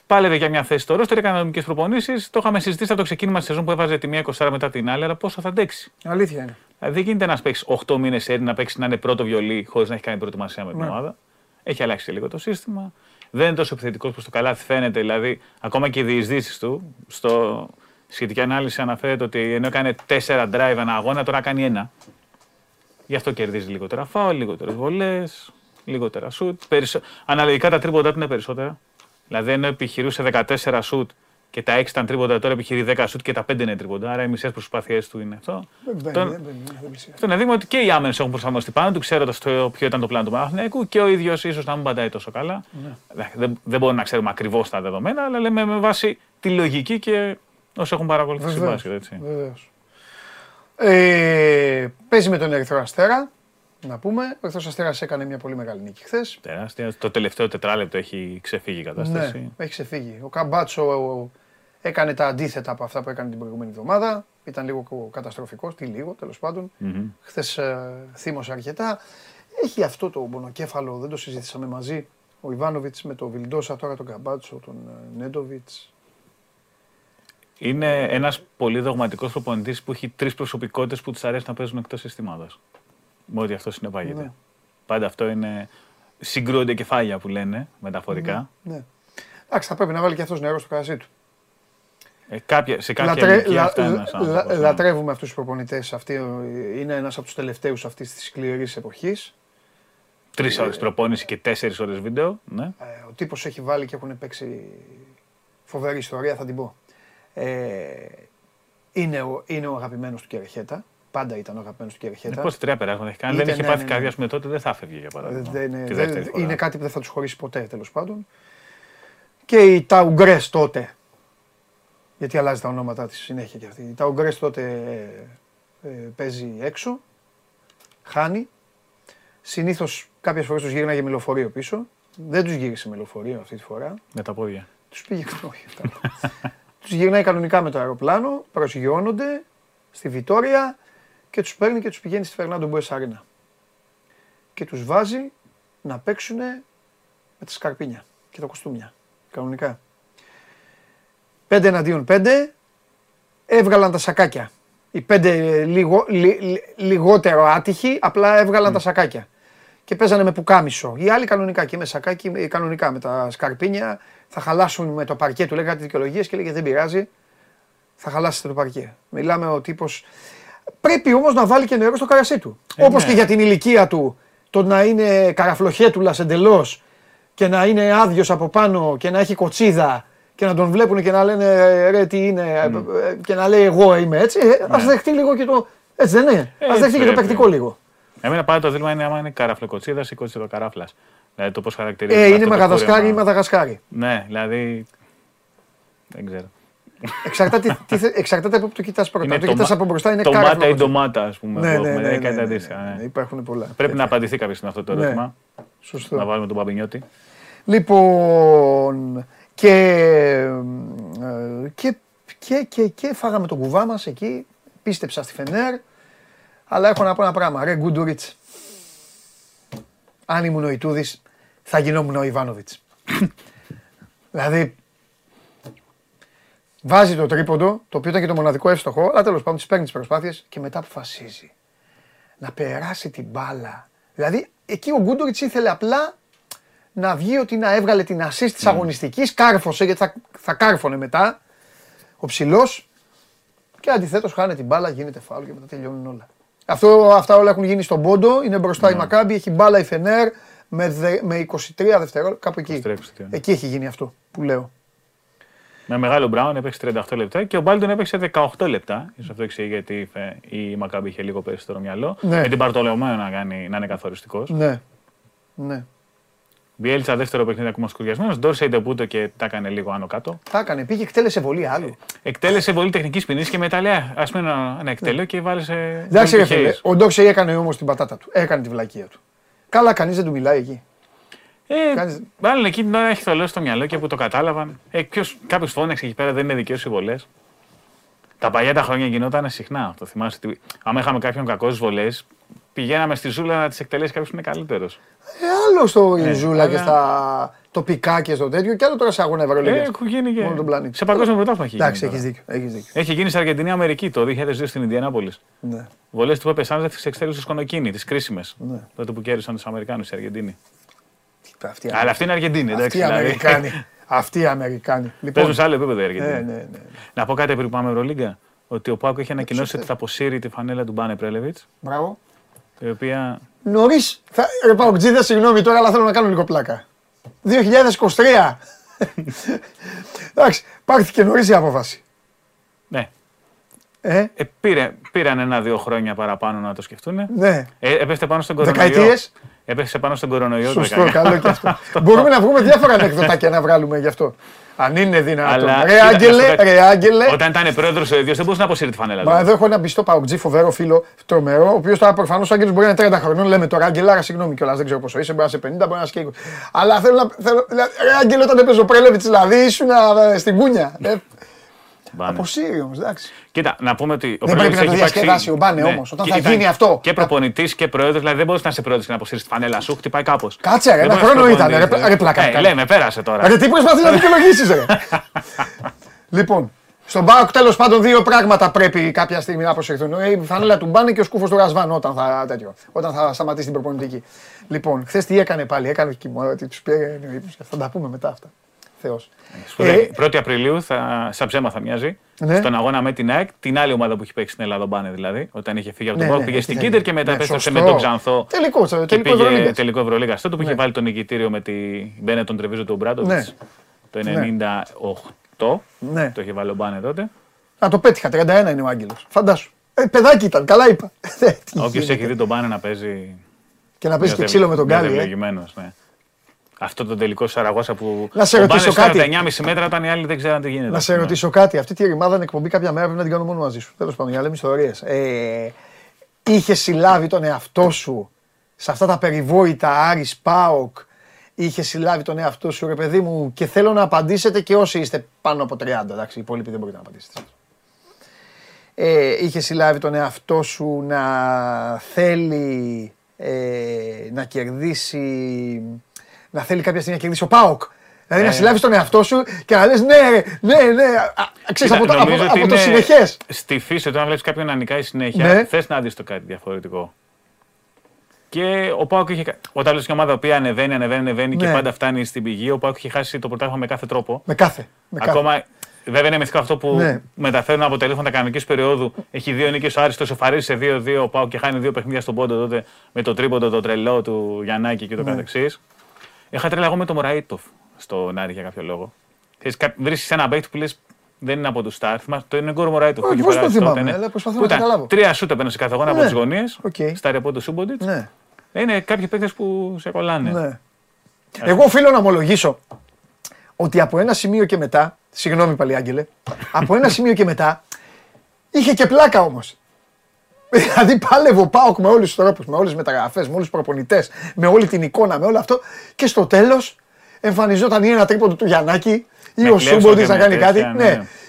πάλευε για μια θέση στο ρόστερ, έκανε νομικές προπονήσεις. Το είχαμε συζητήσει από το ξεκίνημα της σεζόν που έβαζε τη μία 24 μετά την άλλη, αλλά πόσο θα αντέξει. Αλήθεια είναι. Δηλαδή δεν γίνεται να παίξει 8 μήνες έρη να παίξει να είναι πρώτο βιολί χωρίς να έχει κάνει προετοιμασία με την Ναι. ομάδα. Έχει αλλάξει και λίγο το σύστημα. Δεν είναι τόσο επιθετικός προς το καλάθι φαίνεται. Δηλαδή, ακόμα και οι διεισδύσεις του στο σχετική ανάλυση αναφέρεται ότι ενώ έκανε 4 drive ένα αγώνα, τώρα κάνει ένα. Γι' αυτό κερδίζει λιγότερα φάουλ, λιγότερες βολές, λιγότερα σουτ. Περισσο... Αναλογικά τα τρίποντα του είναι περισσότερα. Δηλαδή, ενώ επιχειρούσε 14 σουτ και τα 6 ήταν τρίποντα, τώρα επιχειρεί 10 σουτ και τα 5 είναι τρίποντα. Άρα οι μισές προσπάθειές του είναι αυτό. Δεν μπαίνει, Τον- δεν μπαίνει, δεν πλησιάζει. αυτό είναι δείγμα ότι και οι άμενες έχουν προσαρμοστεί πάνω του, ξέροντα ποιο ήταν το πλάνο του Παναθηναϊκού και ο ίδιος ίσως να μην παντάει τόσο καλά. Ναι. Δεν, δεν μπορούμε να ξέρουμε ακριβώς τα δεδομένα, αλλά λέμε με βάση τη λογική και όσοι έχουν παρακολουθήσει Βεβαίως, μπάσκετ. Έτσι. βεβαίως. Ε, παίζει με τον Ερυθρό Αστέρα. Να πούμε, ο Ερυθρός Αστέρας έκανε μια πολύ μεγάλη νίκη χθες. Τεράστια. Το τελευταίο τετράλεπτο έχει ξεφύγει η κατάσταση. Ναι, έχει ξεφύγει. Ο Καμπάτσο έκανε τα αντίθετα από αυτά που έκανε την προηγούμενη εβδομάδα. Ήταν λίγο καταστροφικός, τι λίγο τέλος πάντων. Μμμ. Χθες ε, θύμωσε αρκετά. Έχει αυτό το μονοκέφαλο, δεν το συζήτησαμε μαζί. Ο Ιβάνοβιτς με τον Βιλντόσα, τώρα τον Καμπάτσο, τον ε, Νέντοβιτς. Είναι ένας πολύ δογματικός προπονητής που έχει τρεις προσωπικότητες που τους αρέσει να παίζουν εκτός συστημάδα. Με ό,τι αυτό συνεπάγεται. Ναι. Πάντα αυτό είναι. Συγκρούονται κεφάλια που λένε μεταφορικά. Ναι. Εντάξει, θα πρέπει να βάλει και αυτός νερό στο κρασί του. Ε, κάποια, σε κάποια Λατρε- ηλικία λα- αυτά είναι ένας λα- άνθρωπος, ναι. Λατρεύουμε αυτούς τους προπονητές. Είναι ένας από τους τελευταίους αυτής της σκληρής εποχής. Τρεις ώρες προπόνηση και τέσσερις ώρες βίντεο. Ναι. Ε, ο τύπος έχει βάλει και έχουν παίξει φοβερή ιστορία, θα την πω. Ε, είναι, ο, είναι ο αγαπημένος του Κερχέτα. Πάντα ήταν ο αγαπημένος του Κερχέτα. Πώ τρία περάσματα έχει κάνει. Είτε δεν είχε ναι, πάθει ναι, ναι. καρδιά με τότε, δεν θα έφευγε για Ε, παράδειγμα. δεν είναι, τη δεν- δεύτερη φορά. είναι κάτι που δεν θα τους χωρίσει ποτέ τέλος πάντων. Και οι Ταουγκρές τότε, γιατί αλλάζει τα ονόματά της συνέχεια και αυτή. Η Ταουγκρές τότε ε, ε, παίζει έξω, χάνει. Συνήθως κάποιες φορές τους γύρναγε με λεωφορείο πίσω. Δεν τους γύρισε με λεωφορείο αυτή τη φορά. Με τα πόδια. Τους πήγε [laughs] όχι αυτά. τους γυρνάει κανονικά με το αεροπλάνο, προσγειώνονται στη Βιτόρια και τους παίρνει και τους πηγαίνει στη Φερνάντο Μπουές Αρίνα. Και τους βάζει να παίξουν με τα σκαρπίνια και τα κοστούμια. Κανονικά. Πέντε εναντίον πέντε, έβγαλαν τα σακάκια. Οι πέντε λιγο, λι- λι- λιγότερο άτυχοι, απλά έβγαλαν τα σακάκια. Και παίζανε με πουκάμισο. Οι άλλοι κανονικά και με σακάκι, ε, κανονικά με τα σκαρπίνια. Θα χαλάσουν με το παρκέ του. Λέγανε δικαιολογίες και λέγε δεν πειράζει. Θα χαλάσετε το παρκέ. Μιλάμε ο τύπος. Πρέπει όμως να βάλει και νερό στο καρασί του. Ε, Όπως ναι. και για την ηλικία του, το να είναι καραφλοχέτουλας εντελώς και να είναι άδειος από πάνω και να έχει κοτσίδα και να τον βλέπουν και να λένε «Ε, ρε τι είναι ε, και να λέει εγώ είμαι έτσι. Ε, ας δεχτεί λίγο και το. Έτσι δεν είναι. Ε, Ας δεχτεί και το πρέπει. παικτικό λίγο. Εμένα πάντα το δίλημα είναι άμα είναι καραφλοκοτσίδας ή κοτσίδο καράφλα. Δηλαδή το πώς χαρακτηρίζει. Ε, είναι Μαγαδασκάρι ή Μαδαγασκάρι. Ναι, δηλαδή. Δεν ξέρω. Εξαρτάται, τι θε- εξαρτάται από που το κοιτάς πρώτα. Αν το το κοιτάς μα- από μπροστά είναι Τομάτα ή κάραφλο. ντομάτα, ας πούμε. Ναι, που ναι, έχουμε, ναι, ε, ναι, κάτι ναι, αντίστοιχα, ναι, ναι. Υπάρχουν πολλά. Πρέπει να απαντηθεί κάποιος σε αυτό το Ναι. ερώτημα. Σωστό. Να βάλουμε τον Παπινιώτη. Λοιπόν, και, ε, και, και, και, και φάγαμε τον κουβά μας εκεί, πίστεψα στη Φενέρ, αλλά έχω να πω ένα πράγμα, ρε Γκούντουριτς, αν ήμουν ο Ιτούδης, θα γινόμουν ο Ιβάνοβιτς. [coughs] δηλαδή, βάζει το τρίποντο, το οποίο ήταν και το μοναδικό εύστοχο, αλλά τέλος πάντων τις παίρνει τις προσπάθειες και μετά αποφασίζει να περάσει την μπάλα. Δηλαδή, εκεί ο Γκούντοριτς ήθελε απλά να βγει ότι να έβγαλε την assist της αγωνιστικής, κάρφωσε γιατί θα, θα κάρφωνε μετά ο ψηλός. Και αντιθέτως χάνει την μπάλα, γίνεται φάουλ και μετά τελειώνουν όλα. Αυτό, αυτά όλα έχουν γίνει στον πόντο. Είναι μπροστά η Μακάμπη, έχει μπάλα η Φενέρ με, δε, με 23 δευτερόλεπτα. Κάπου εκεί. 23, 23. Εκεί έχει γίνει αυτό που λέω. Με μεγάλο Μπράουν έπαιξε 38 λεπτά και ο Μπάλτον έπαιξε 18 λεπτά. σω αυτό εξηγεί γιατί η Μακάμπη είχε λίγο περισσότερο μυαλό. Ναι. Με την Παρτολεμαίο να, κάνει, να είναι καθοριστικός. Ναι. ναι. Μπιέλτσα δεύτερο παιχνίδι ακόμα σκουριασμένο. Ντόρσεϊ ντεπούτο και τα έκανε λίγο άνω κάτω. Τα έκανε, πήγε, εκτέλεσε βολή άλλο. Εκτέλεσε πολύ τεχνικής ποινής και μετά λέει: Α πούμε ένα, ένα εκτέλειο και βάλε σε. Εντάξει, ρε φίλε, ο Ντόρσεϊ έκανε όμως την πατάτα του. Έκανε τη βλακεία του. Καλά, κανείς δεν του μιλάει εκεί. Ε, Κάνεις- Μάλλον εκεί την ώρα έχει θολώσει στο μυαλό και που το κατάλαβαν. Ε, Κάποιος φώναξε εκεί πέρα, δεν είναι δικαίως οι βολές. Τα παλιά τα χρόνια γινόταν συχνά. Το θυμάσαι ότι άμα είχαμε κάποιον κακό στις βολές, πηγαίναμε στη ζούλα να τις εκτελέσει κάποιος που είναι καλύτερος. Ε, άλλο στο Ιζούλα και αλλά- στα τοπικά και στο τέτοιο και άλλο τώρα σε αγώνα Ε, Ευρωλίγκας. έχουν γίνει και. Μόνο τον πλανήτη. Σε παγκόσμιο πρωτάθλημα έχει Εντάξει, γίνει. έχεις τώρα. δίκιο. Έχεις δίκιο. Έχει γίνει σε Αργεντινή Αμερική το 2002 στην Ινδιανάπολης. Ναι. Βολές του Πέπε Σάντζεφ τη εξτέλου του Σκονοκίνη, τις κρίσιμες. Ναι. Τότε που κέρδισαν τους Αμερικάνους στην Αργεντινή. Αυτή, Αλλά αυτή είναι Αργεντινή, αυτή εντάξει. οι δηλαδή. Αμερικάνοι. [laughs] Αυτοί οι Αμερικάνοι. Παίζουν σε άλλο επίπεδο οι Αργεντινοί. ναι, ναι, ναι. Να πω κάτι πριν που πάμε Ευρωλίγκα. Ότι ο Πάκο έχει ανακοινώσει σωστά. ότι θα αποσύρει τη φανέλα του Μπάνε Πρέλεβιτς. Μπράβο. Η οποία. Νωρίς. Θα... Ρε Παοκτζίδε, συγγνώμη τώρα, αλλά θέλω να κάνω λίγο πλάκα. 2023. Εντάξει, πάρθηκε νωρίς η απόφαση. Ναι. Ε, Ε, πήρε, πήραν ένα-δύο χρόνια παραπάνω να το σκεφτούν. ναι. Ε, έπεσε πάνω στον κορονοϊό. Δεκαετίες. Έπεσε πάνω στον κορονοϊό. το Σωστό, 19. καλό και [laughs] αυτό. Μπορούμε να βγούμε διάφορα ανεκδοτάκια να βγάλουμε γι' αυτό. Αν είναι δυνατόν. Αλλά, Ρε κοίτα, Άγγελε, να σου πω κάτι. ρε Άγγελε. Όταν ήταν πρόεδρος ο ίδιος, δεν μπορούσε να αποσύρει τη φανέλα. Μα του. εδώ έχω ένα πιστό παουτζή φοβερό φίλο, τρομερό, ο οποίος τώρα προφανώς ο Άγγελος μπορεί να είναι 30 χρονών. Λέμε τώρα, Άγγελάρα, συγγνώμη κιόλας, δεν ξέρω πόσο είσαι, μπορεί να είσαι 50, μπορεί να είσαι και 20. Αλλά θέλω να. Θέλω, δηλαδή, ρε Άγγελε, όταν έπαιζε ο Πρέλεβιτς, δηλαδή ήσουν α, στην κούνια. Ε, Μπάνε. Αποσύρει όμω, εντάξει. Κοίτα, να πούμε ότι. ο Δεν πρέπει Πρέλεβιτς να το έχει υπάρξει- διασκεδάσει ο Μπάνε όμως, όταν Και θα ήταν γίνει αυτό. Και προπονητής και πρόεδρος, δηλαδή δεν μπορείς να είσαι πρόεδρος και να αποσύρεις τη φανέλα σου, χτυπάει κάπως. Κάτσε, ρε, ένα χρόνο ήταν, ρε, ρε, πλάκα Ε, κάνει. λέμε, πέρασε τώρα. Ρε, τι προσπαθεί να [laughs] δικαιολογήσεις, ρε. λοιπόν, στον Πάοκ τέλος πάντων δύο πράγματα πρέπει κάποια στιγμή να αποσυρθούν. Ε, Η φανέλα του Μπάνε και ο σκούφος του Ρασβάν όταν θα, τέτοιο, όταν θα σταματήσει την προπονητική. Λοιπόν, χθες τι έκανε πάλι, έκανε και μου ότι τους πήρε ο ύπνος. Θα τα πούμε μετά αυτά. Θεός. Σου λέει, 1η Απριλίου, θα, σαν ψέμα θα μοιάζει, Ναι. στον αγώνα με την ΑΕΚ, την άλλη ομάδα που έχει παίξει στην Ελλάδα, ο Μπάνε δηλαδή, όταν είχε φύγει από τον Ναι, Πάοκ, ναι, πήγε έχει στην φύγει. Κίντερ και μετά Ναι, επέστρεψε σωστό. με τον Ξανθό. Τελικό, και τελικό πήγε Ευρωλίγκας. τελικό Ευρωλίγας. Τότε που είχε Ναι. βάλει τον νικητήριο με τη Μπένετον Τρεβίζο του Μπράντοβιτς Ναι. το Ναι. 98. Ναι. Το είχε βάλει ο Μπάνε τότε. Α, το πέτυχα, 31 είναι ο Άγγελος. Φαντάσου. Ε, παιδάκι ήταν, καλά είπα. Ε, [laughs] τι Όποιος γίνεται. έχει δει τον Μπάνε να παίζει. Και να παίζει και νιώθει- ξύλο με τον νιώθει Γκάλι. ε. ευλογημένος, ναι. Αυτό το τελικό Σαραγώσα που. Να σε ο ρωτήσω Μπάνες κάτι. στα 9,5 μέτρα όταν οι άλλοι δεν ξέραν τι γίνεται. Να ας σε πούμε. ρωτήσω κάτι. Αυτή τη ρημάδα είναι εκπομπή κάποια μέρα πρέπει να την κάνω μόνο μαζί σου. Τέλος πάντων, για να λέμε ιστορίες. Ε, είχες συλλάβει τον εαυτό σου σε αυτά τα περιβόητα Άρης Πάοκ; Είχες συλλάβει τον εαυτό σου, ρε παιδί μου, και θέλω να απαντήσετε και όσοι είστε πάνω από 30. Εντάξει, οι υπόλοιποι δεν μπορείτε να απαντήσετε. Ε, είχες συλλάβει τον εαυτό σου να θέλει ε, να κερδίσει, να θέλει κάποια στιγμή να κερδίσει ο ΠΑΟΚ. Δηλαδή να Ε. συλλάβεις τον εαυτό σου και να λες ναι, ρε, ναι, ναι, α, α, ξέρεις, Κοίτα, από, το, από, νομίζω ότι από το είναι συνεχές. Στη φύση, όταν βλέπεις κάποιον να νικάει συνέχεια, Ναι. θες να δεις το κάτι διαφορετικό. Και ο Πάοκ είχε. κα- Όταν βλέπεις μια ομάδα που ανεβαίνει, ανεβαίνει, ανεβαίνει και Ναι. πάντα φτάνει στην πηγή, ο Πάοκ είχε χάσει το πρωτάθλημα με κάθε τρόπο. Με κάθε. Με κάθε. Ακόμα. Βέβαια είναι μυθικό αυτό που Ναι. μεταφέρουν αποτελέσματα κανονικής περίοδου. Έχει δύο νίκες ο Άρης, το σοφαρίζει σε 2-2 ο Πάοκ και χάνει δύο παιχνίδια στον πόντο τότε με το τρίποντο, το τρελό του Γιαννάκη και το Ναι. καθεξής. Είχα τρέλα εγώ με τον Μωραήτοφ στον Άρη για κάποιο λόγο. Βρίσκεις ένα παίκτη που λες δεν είναι από του Σταρ. Θυμάσαι, το είναι γκορ Μωραήτοφ. που Όχι, είχε πώς το περάσει θυμάμαι, τότε, ναι. αλλά προσπαθώ Που να ήταν καταλάβω. Τρία σούτ έπαιρνε σε κάθε αγώνα Ναι. από τις γωνίες. Οκ. Στα ρεπό του Σούμποντιτς. Ναι, Είναι κάποιοι παίκτες που σε κολλάνε. ναι. Εγώ οφείλω να ομολογήσω ότι από ένα σημείο και μετά, συγγνώμη πάλι Άγγελε, από ένα σημείο και μετά είχε και πλάκα όμως. Δηλαδή πάλευε ο Πάοκ με όλους τους τρόπους, με όλες τις μεταγραφές, με όλους τους προπονητές, με όλη την εικόνα, με όλο αυτό και στο τέλος εμφανιζόταν ή ένα τρίποντο του Γιαννάκη ή Με ο κλέψιμο Σούμποντης και να με κάνει κάτι. τέτοια, Ναι.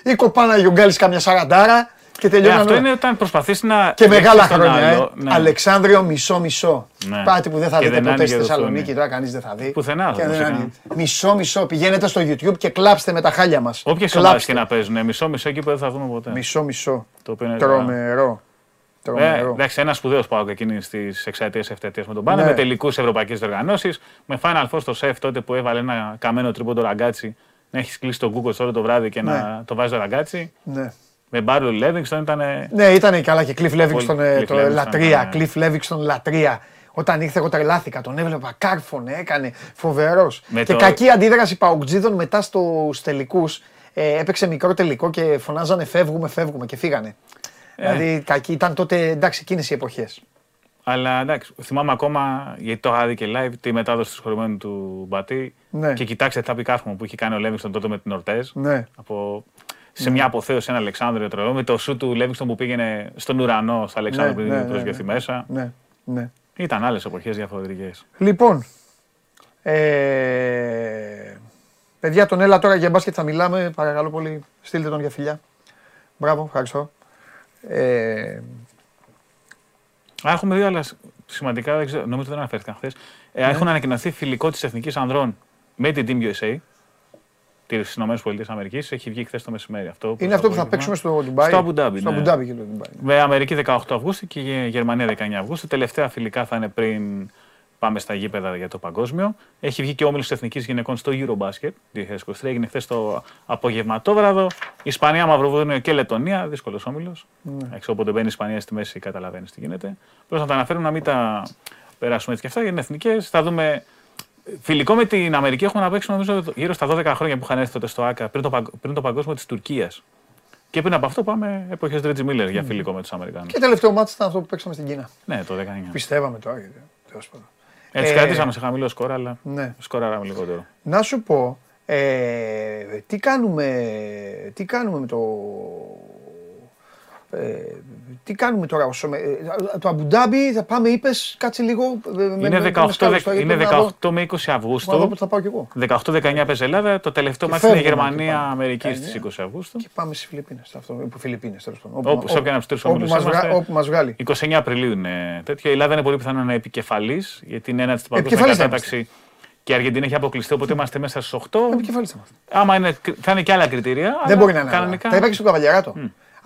ναι. Ή κοπάνα Γιουγκάλης καμιά σαραντάρα Και Ε, τελειώναν αυτό όλα. είναι όταν προσπαθείς να. Και μεγάλα ρίξεις τον χρόνια. άλλο. Ε. Ναι. Αλεξάνδριο μισό-μισό. Ναι. Πάτη που δεν θα Και δείτε δεν ποτέ άνοιγε στη το Θεσσαλονίκη, οθόνη. τώρα κανείς δεν θα δει. Πουθενά, Και δεν δεν φυσικά. άνοιγε. Μισό-μισό. Πηγαίνετε στο YouTube και κλάψτε με τα χάλια μας. Όποιες ομάδες και να παίζουν, μισό-μισό εκεί που δεν θα δούμε ποτέ. Μισό-μισό. Το οποίο είναι Τρομερό. Ε, Τρομερό. εντάξει, ένα σπουδαίος πάω εκείνης στι εξαετίε ευτετίε με τον Πάνε, Ναι. με τελικούς ευρωπαϊκές διοργανώσεις. Με Final Four στο σεφ τότε που έβαλε ένα καμένο τρίποντο ραγκάτσι. Να έχεις κλείσει τον Google όλο το βράδυ και να το βάζεις το ραγκάτσι. Ναι. Με Μπάρλο Λέβινγκστον ήταν. Ναι, ήταν καλά και Cliff Levingston Πολύ- ε, Cliff το Levingston, λατρεία. ναι. Cliff Levingston λατρεία. Όταν ήρθε, εγώ τρελάθηκα. Τον έβλεπα, κάρφωνε, έκανε φοβερός. Με Και το- κακή αντίδραση Παουκτζίδων μετά στους τελικούς. Ε, έπαιξε μικρό τελικό και φωνάζανε φεύγουμε, φεύγουμε και φύγανε. Ε. Δηλαδή κακή ήταν τότε, εντάξει, εκείνες οι εποχές. Αλλά εντάξει, θυμάμαι ακόμα, γιατί το είχα δει και live, τη μετάδοση του σχολημένου του Μπατή. Ναι. Και κοιτάξτε τα πικάφημα που είχε κάνει ο Λέβινγκστον τότε με την Ορτέζ. Ναι. Από, σε μια αποθέωση ένα Αλεξάνδριο τρελό, με το σου του Λέβινγκστον που πήγαινε στον ουρανό, στα Αλεξάνδρου Ναι, πριν ναι, ναι, προσγειωθεί ναι. μέσα. Ναι, ναι. Ήταν άλλες εποχές διαφορετικές. Λοιπόν, ε, παιδιά, τον έλα τώρα για μπάσκετ θα μιλάμε. Παρακαλώ πολύ, στείλτε τον για φιλιά. Μπράβο, ευχαριστώ. Ε, Α, έχουμε δύο άλλα σημαντικά, δεν ξέρω, νομίζω δεν αναφέρθηκαν χθες. Ναι. Ε, Έχουν ανακοινωθεί φιλικό της Εθνικής Ανδρών με την Team USA της ΗΠΑ. Έχει βγει χθες το μεσημέρι. Αυτό είναι προς αυτό που θα απόγευμα. παίξουμε στο Ντουμπάι; Στο Αμπουντάμπι, Στο ναι. Αμπουντάμπι και το Ντουμπάι. Με Αμερική 18 Αυγούστου και η Γερμανία 19 Αυγούστου. Τελευταία φιλικά θα είναι πριν πάμε στα γήπεδα για το παγκόσμιο. Έχει βγει και ο όμιλος Εθνικής Γυναικών στο Eurobasket 2023. Έγινε χθες το απογευματόβραδο. Ισπανία, Μαυροβούνιο και Λετωνία. Δύσκολος όμιλος. Ναι. Όποτε μπαίνει η Ισπανία στη μέση, καταλαβαίνεις τι γίνεται. Πρέπει να τα αναφέρουμε να μην τα περάσουμε έτσι και αυτά. Γιατί είναι εθνικές. Θα δούμε. Φιλικό με την Αμερική έχουμε να παίξουμε νομίζω γύρω στα 12 χρόνια που είχαν έρθει τότε στο ΑΚΑ πριν το, παγκ- πριν το παγκόσμιο της Τουρκίας. Και πριν από αυτό πάμε εποχές Ρέτζι Μίλλερ για φιλικό με τους Αμερικάνους. Και τελευταίο μάτι ήταν αυτό που παίξαμε στην Κίνα. Ναι, το 19. Πιστεύαμε τώρα. γιατί, τέλος πάντων. Έτσι Ε, κρατήσαμε σε χαμηλό σκορ, αλλά Ναι. σκοράραμε λιγότερο. Να σου πω, ε, τι, κάνουμε, τι κάνουμε με το... Ε, τι κάνουμε τώρα όσο με, ε, το Αμπουντάμπι θα πάμε είπες κάτσε λίγο ε, με- Είναι με- 18, με σκάλους, δε- γιατί είναι πρέπει να δω- 18 με 20 να δω Αυγούστου. που θα πάω κι εγώ 18-19 παίζει Ελλάδα. Το τελευταίο Και μάτι είναι φεύγουμε και πάμε. Γερμανία-Αμερική Ε, στις ναι. 20 Αυγούστου. και πάμε στις Φιλιππίνες αυτό, που Φιλιππίνες τέλος πάντων Όπου, σε όποιον από τους τρεις όπου, ομίλους μας βγα- είμαστε. όπου μας βγάλει 29 Απριλίου είναι τέτοιο. Η Ελλάδα είναι πολύ πιθανό να είναι επικεφαλής, γιατί είναι ένας στην παγκόσμιας Επικεφαλής θα κατάταξη. Και η Αργεντινή έχει αποκλειστεί, οπότε είμαστε μέσα στις 8. επικεφαλής θα είμαστε Άμα είναι, θα είναι και άλλα κριτήρια. δεν αλλά μπορεί να είναι άλλα. κανονικά. θα είπα και στον Καβαλιαράτο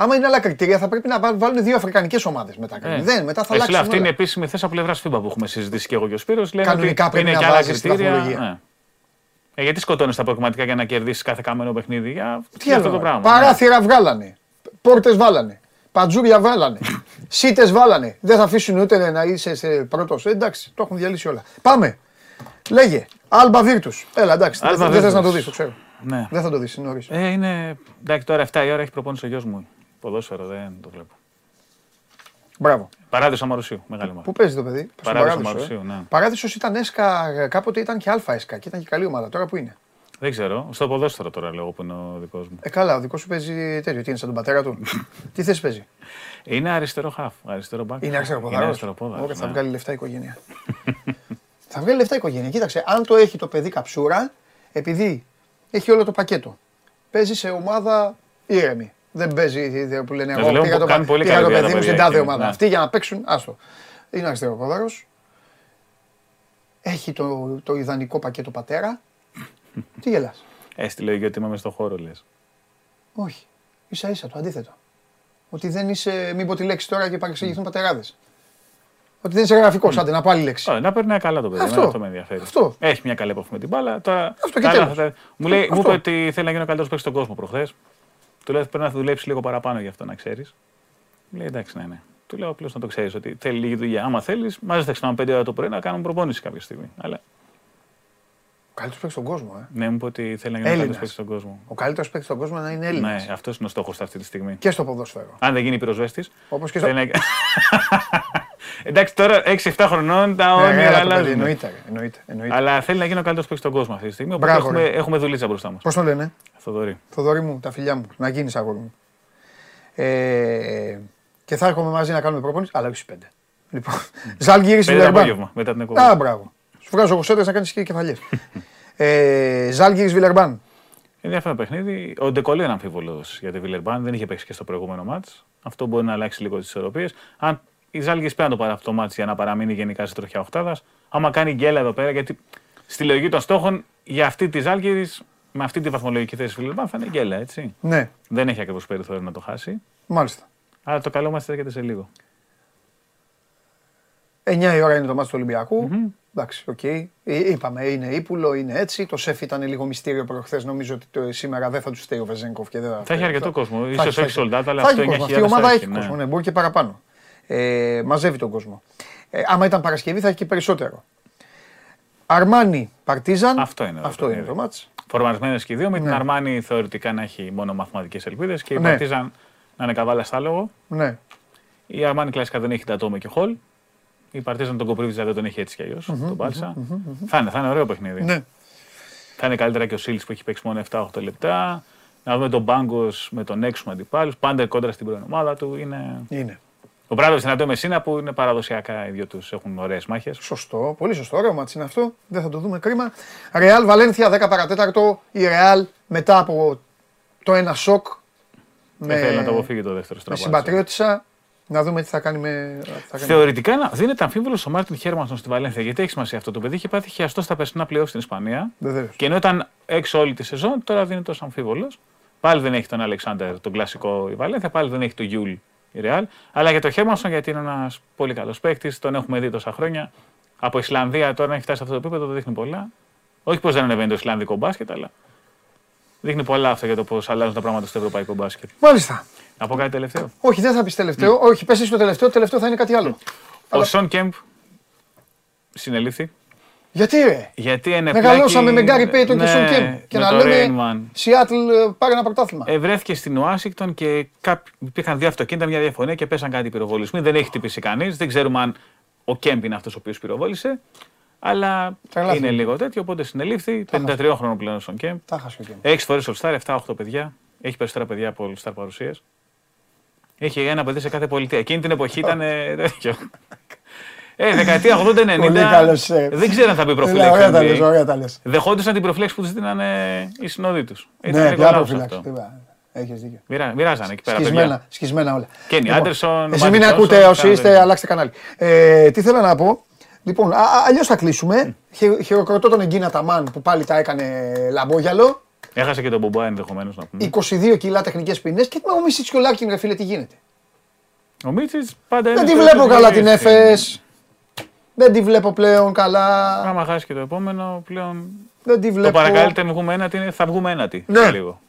άμα είναι άλλα κριτήρια θα πρέπει να βάλ- βάλουν δύο αφρικανικές ομάδες μετά Ε. δεν μετά θα Ε, σου λέω, αλλάξουν Αυτή είναι όλα. επίσημη θέση από πλευράς FIBA που έχουμε συζητήσει και εγώ και ο Σπύρος. Λένε Κανονικά ότι πρέπει είναι να και άλλα βάζεις την κριτήρια. βαθμολογία. Ναι. Ε, γιατί σκοτώνεις τα προκριματικά για να κερδίσεις κάθε καμένο παιχνίδι; Για, Τι για αυτό άλλο, το πράγμα. Παράθυρα βγάλανε. Πόρτες βάλανε. Παντζούρια βάλανε. [laughs] Σίτες βάλανε. Δεν θα αφήσουν ούτε να είσαι πρώτος. Εντάξει, το έχουν διαλύσει όλα. Πάμε. Λέγε. Άλμπα Βίρτους. Έλα, εντάξει. Alba Δεν θες Virtus. να το δεις, το ξέρω. Ναι. Δεν θα το δεις, είναι νωρίς. Ε, είναι. Εντάξει, τώρα 7 η ώρα έχει προπόνηση ο γιος μου. Ποδόσφαιρο δεν το βλέπω. Μπράβο. Παράδεισο Αμαρουσίου. Μεγάλη ομάδα. Πού παίζει το παιδί, στον Παράδεισο Παράδεισο. Μαρουσίου, ε. ναι. Παράδεισος ήταν έσκα, κάποτε ήταν και αλφα έσκα και ήταν και καλή ομάδα. Τώρα που είναι; Δεν ξέρω. Στο ποδόσφαιρο τώρα λέω που είναι ο δικός μου. Ε, καλά, ο δικός σου παίζει τέτοιο. Τι είναι σαν τον πατέρα του; [laughs] Τι θέση παίζει; Είναι αριστερό χαφ. Αριστερό μπακ. Είναι αριστερό Είναι ποδαρός. αριστερό ποδαρός, Ωραία, θα ναι. βγάλει λεφτά η οικογένεια. [laughs] θα βγάλει λεφτά η οικογένεια. Κοίταξε, αν το έχει το παιδί καψούρα, επειδή έχει όλο το πακέτο, παίζει σε ομάδα ήρεμη. Δεν παίζει ε, που λένε Ε, εγώ λέω, πήγα το, κάνει πολύ πήγα καλή το δουλειά παιδί τα μου στην παιδιά τάδε εκεί, ομάδα. ναι. Αυτοί για να παίξουν, άστο. Είναι αριστερό ποδάρος. Έχει το, το ιδανικό πακέτο πατέρα. Τι γελάς. Έστειλε γιατί είμαι μες στο χώρο λες. Όχι. Ίσα ίσα το αντίθετο. Ότι δεν είσαι, μην πω τη λέξη τώρα και παρεξηγηθούν πατεράδες. Ότι δεν είσαι γραφικός, άντε να πω άλλη λέξη. Να περνάει καλά το παιδί. Αυτό. Αυτό, αυτό με ενδιαφέρει. Αυτό. Έχει μια καλή επαφή με την μπάλα. Τώρα, Αυτό και καλά τέλος. θα- Μου, λέει, μου Αυτό. είπε ότι θέλει να γίνει ο καλύτερος παίκτης στον κόσμο προχθές. Του λέω πρέπει να δουλέψεις λίγο παραπάνω γι' αυτό να ξέρεις. Μου λέει εντάξει, ναι, ναι. Του λέω απλώς να το ξέρεις ότι θέλει λίγη δουλειά. Άμα θέλεις, μάζεσαι ξυπνάμε 5 ώρα το πρωί να κάνουμε προπόνηση κάποια στιγμή. Αλλά Ο καλύτερος παίκτης στον κόσμο, ε. ναι, μου είπε ότι θέλει να γίνει ο καλύτερος Έλληνας. παίκτης στον κόσμο. Ο καλύτερος παίκτης στον κόσμο να είναι Έλληνας. Ναι, αυτός είναι ο στόχος αυτή τη στιγμή. Και στο ποδόσφαιρο. Αν δεν γίνει πυροσβέστης. Όπως και στο. Θέλει να... [laughs] εντάξει, τώρα 6-7 χρονών τα Ναι, όνειρα έλα το παιδί, αλλάζουν. εννοείται, ρε, εννοείται, εννοείται. Αλλά θέλει να γίνει ο καλύτερος παίκτης στον κόσμο αυτή τη στιγμή. Οπότε Μπράβο, έχουμε, ρε. έχουμε δουλίτσα μπροστά μας. Πώς το λένε, Θοδωρή. Θοδωρή μου, τα φιλιά μου, να γίνεις αγόρι μου. Ε, και θα έρχομαι μαζί να κάνουμε προπόνηση, αλλά όχι στις 5. Λοιπόν, Ζάλγκυρη Πέντε το Βιλερμπάν. απόγευμα μετά την εκπομπή. Α, μπράβο. Σου βγάζω εγώ σέντρε να κάνεις και κεφαλιές. ε, Ζάλγκυρη Βιλερμπάν. Ενδιαφέρον παιχνίδι. Ο Ντεκολέ είναι αμφίβολος για τη Βιλερμπάν. Δεν είχε παίξει και στο προηγούμενο μάτς. Αυτό μπορεί να αλλάξει λίγο τις ισορροπίες. Αν η Ζάλγκη πρέπει να το πάρει αυτό το μάτς για να παραμείνει γενικά σε τροχιά οχτάδα, άμα κάνει γκέλα εδώ πέρα, γιατί στη λογική των στόχων για αυτή τη Ζάλγκη, με αυτή τη βαθμολογική θέση Βιλερμπάν θα είναι γκέλα, έτσι. Ναι, Δεν έχει ακριβώς περιθώριο να το χάσει. μάλιστα. Αλλά το καλό μας έρχεται σε λίγο. 9 η ώρα είναι το ματς του Ολυμπιακού Εντάξει, οκ. Ε, Είπαμε, είναι ύπουλο, είναι έτσι. Το ΣΕΦ ήταν λίγο μυστήριο προχθές. Νομίζω ότι το, σήμερα δεν θα τους στέει ο Βεζένκοφ και δεν Θα έχει αρκετό κόσμο. Θα σω έχει, όχι sold out, αλλά θα αυτό έχει 9.000 κόσμο. Αυτή η ομάδα θα έχει ναι. κόσμο, ναι, μπορεί και παραπάνω. Ε, μαζεύει τον κόσμο. Ε, άμα ήταν Παρασκευή θα έχει και περισσότερο. Αρμάνι Παρτίζαν. Αυτό είναι το Αυτό είναι παιχνίδι. το μάτς. Φορμαρισμένε και οι δύο, με την Ναι. Αρμάνη θεωρητικά να έχει μόνο μαθηματικές ελπίδες και η Ναι. Παρτίζαν να είναι καβάλα στα λόγο. Ναι. Η Αρμάνη κλασικά δεν έχει τατόμε και χολ. Η Παρτίζαν τον Κοπρίβιτζα δεν τον έχει έτσι κι αλλιώς. Τον Πάλσα. Θα είναι, θα είναι ωραίο παιχνίδι. ναι. Θα είναι καλύτερα και ο Σίλη που έχει παίξει μόνο 7-8 λεπτά. Να δούμε τον Μπάγκος με τον έξω αντιπάλους. Πάντα κόντρα στην πρώην ομάδα του. Είναι... Είναι. Ο Μπράβο στην Αντώ Μεσίνα που είναι παραδοσιακά οι δύο τους έχουν ωραίες μάχες. Σωστό, πολύ σωστό. Ωραίο μάτς είναι αυτό. Δεν θα το δούμε κρίμα. Ρεάλ Βαλένθια 10 παρά τέταρτο. Η Ρεάλ μετά από το ένα σοκ. Δεν θέλει να το αποφύγει το δεύτερο με στραβάτσο. συμπατριώτησα. Να δούμε τι θα κάνει με. Θα κάνει. Θεωρητικά να- δίνεται αμφίβολος ο Μάρτιν Χέρμανσον στη Βαλένθια. Γιατί έχει σημασία αυτό. Το παιδί είχε πάθει χιαστό στα περσινά πλέι οφ στην Ισπανία. Βεβαίως. Και ενώ ήταν έξω όλη τη σεζόν, τώρα δίνεται ως αμφίβολος. Πάλι δεν έχει τον Αλεξάντερ, τον κλασικό η Βαλένθια, πάλι δεν έχει τον Γιούλ η Ρεάλ. Αλλά για τον Χέρμανσον, γιατί είναι ένας πολύ καλός παίκτης, τον έχουμε δει τόσα χρόνια. Από Ισλανδία τώρα να έχει φτάσει σε αυτό το επίπεδο, το δείχνει πολλά. Όχι πως δεν ανεβαίνει το Ισλανδικό μπάσκετ, αλλά δείχνει πολλά αυτό για το πώς αλλάζουν τα πράγματα στο ευρωπαϊκό μπάσκετ. Μάλιστα. Να πω κάτι τελευταίο; Όχι, δεν θα πεις τελευταίο. Όχι, πες εσύ το τελευταίο. Το τελευταίο θα είναι κάτι άλλο. Ο Σον Κέμπ συνελήφθη. Γιατί ρε; Γιατί είναι Μεγαλώσαμε με Γκάρι Πέιτον και Σον Κέμπ. Και με να το λέμε Reign Man. Σιάτλ πάρε ένα πρωτάθλημα. Ε, βρέθηκε στην Ουάσιγκτον και κάπ... υπήρχαν δύο αυτοκίνητα, μια διαφωνία και πέσαν κάτι πυροβολισμοί. Δεν έχει χτυπήσει κανείς. Δεν ξέρουμε αν ο Κέμπ είναι αυτός ο οποίος πυροβόλησε. Αλλά Τρελάθηκε. είναι λίγο τέτοιο. Οπότε συνελήφθη. 53 χρονών πλέον ο Σον Κέμπ. Τα 'χει χάσει ο Κέμπ. Έξι φορές All Star, 7-8 παιδιά. Έχει περισσότερα παιδιά από All Star παρουσίες. Έχει ένα παιδί σε κάθε πολιτεία. Εκείνη την εποχή ήταν ε, τέτοιο. Ε, δεκαετία 80-90. Πολύ καλός, ε. Δεν ξέραν τι θα πει Έλα, προφυλάξη. Ωραία τα NBA. λες, ωραία τα λες. Δεχόντουσαν την προφυλάξη που τους δίνανε οι συνοδοί τους. Ναι, ποια προφύλαξη. Έχεις δίκιο. Μοιράζανε εκεί πέρα Σκισμένα, παιδιά. σκισμένα όλα. Κένι Λοιπόν, Άντερσον, Εσείς Μάτζικ μην Τζόνσον, ακούτε όσοι κάντε- είστε, αλλάξτε κανάλι. Ε, τι θέλω να πω. Λοιπόν, αλλιώς θα κλείσουμε. Χει- Χειροκροτώ τον Εγκίνα Ταμάν που πάλι τα έκανε λαμπόγιαλο. Έχασε και τον Μπομπά ενδεχομένως να πούμε. 22 κιλά τεχνικές ποινές και με ο Μίσιτ και ο Λάρκιν, ρε φίλε, τι γίνεται; Ο Μίτσιτ πάντα Δεν είναι τη στο βλέπω ύψος καλά της την ζωής. Εφes. Δεν τη βλέπω πλέον καλά. Άμα χάσει και το επόμενο, πλέον. Δεν τη Το βλέπω. παρακαλείτε, μην βγούμε ένατη, είναι θα βγούμε ένατη. Ναι. σε Λίγο.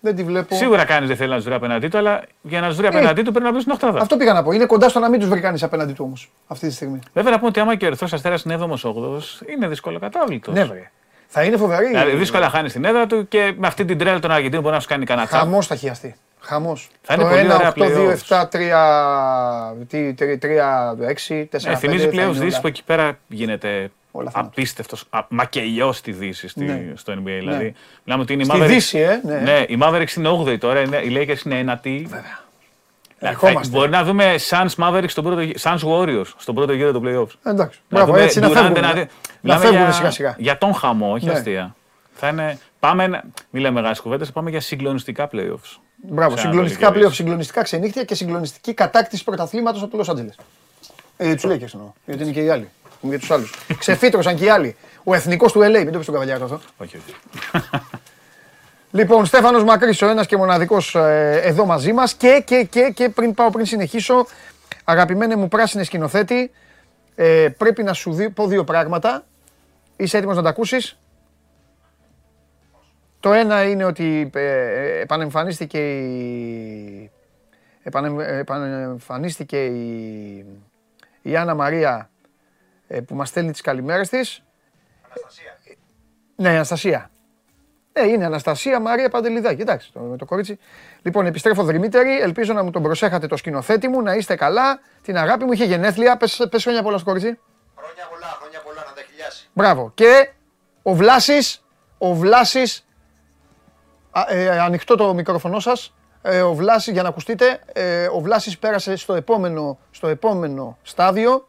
Δεν τη βλέπω. Σίγουρα κανείς δεν θέλει να τους βρει απέναντί του, αλλά για να τους βρει απέναντί του πρέπει να βρει στην οχτάδα. Ε. Αυτό πήγα να πω. Είναι κοντά στο να μην τους βρει κανείς απέναντι του όμως αυτή τη στιγμή. Βέβαια να πούμε ότι άμα και ο Ερυθρό Αστέρας είναι 7ο-8ο, είναι δύσκολο κατάβλητος. Ναι, βρε. Θα είναι φοβερή. Δηλαδή δύσκολα χάνει την έδρα του και με αυτή την τρέλα των Αργεντίνων μπορεί να σου κάνει κανένα τσάπ. Χαμός θα χιαστεί. Χαμός. Θα είναι πολύ ωραία 1, 8, 2, playoffs. 7, 3, 3, 6, 4, 5. Ε, θυμίζει θα πλέον είναι Δύση όλα. που εκεί πέρα γίνεται Όλα θάνατος. απίστευτος, μακελιός στη Δύση στη, Ναι. στο NBA. Δηλαδή, μιλάμε ότι είναι η Στη Mavericks. Δύση, ε, ναι. ναι, η Mavericks είναι 8η τώρα, είναι, οι Lakers είναι ένατη. Βέβαια. Δηλαδή, Ερχόμαστε. Μπορεί να δούμε Suns Mavericks στον πρώτο, γύ- Suns Warriors στον πρώτο γύρο του playoffs. Εντάξει. Να Μπράβο, δούμε έτσι να Durant φεύγουν. να Να, δει- να μιλάμε φεύγουν για- σιγά σιγά. Για τον χαμό, όχι Ναι. αστεία. Θα είναι, πάμε, να- μην λέμε μεγάλε κουβέντες, θα πάμε για συγκλονιστικά playoffs. Μπράβο. Σε Συγκλονιστικά Ανατολική πλέον, συγκλονιστικά ξενύχτια και συγκλονιστική κατάκτηση πρωταθλήματος από το Λο Άντζελε. Ε, τους Lakers εννοώ. Γιατί είναι και οι άλλοι. Είναι για τους άλλους. [laughs] Ξεφύτρωσαν και οι άλλοι. Ο εθνικός του LA, μην το πεις στον καβαλιάρο αυτό. Όχι, όχι. [laughs] Λοιπόν, Στέφανος Μακρύς, ο ένας και μοναδικός ε, εδώ μαζί μας και, και, και, και πριν πάω, πριν συνεχίσω, αγαπημένε μου πράσινε σκηνοθέτη, ε, πρέπει να σου δι- πω δύο πράγματα. Είσαι έτοιμος να τα ακούσεις; Το ένα είναι ότι ε, επανεμφανίστηκε η, επανε- επανεμφανίστηκε η, η Άννα Μαρία ε, που μας στέλνει τις καλημέρες της. Ναι, Αναστασία. Ε, είναι Αναστασία Μαρία Παντελιδάκη. Εντάξει, το, το κορίτσι. Λοιπόν, επιστρέφω δρυμύτερη. Ελπίζω να μου τον προσέχατε το σκηνοθέτη μου, να είστε καλά. Την αγάπη μου είχε γενέθλια. Πες, πες χρόνια πολλά στο κορίτσι. Χρόνια πολλά, χρόνια πολλά να τα χιλιάσει. Μπράβο. Και ο Βλάσης, ο Βλάσης, α, ε, ανοιχτό το μικρόφωνο σας, ε, ο Βλάσης, για να ακουστείτε, ε, ο Βλάσης πέρασε στο επόμενο, στο επόμενο στάδιο,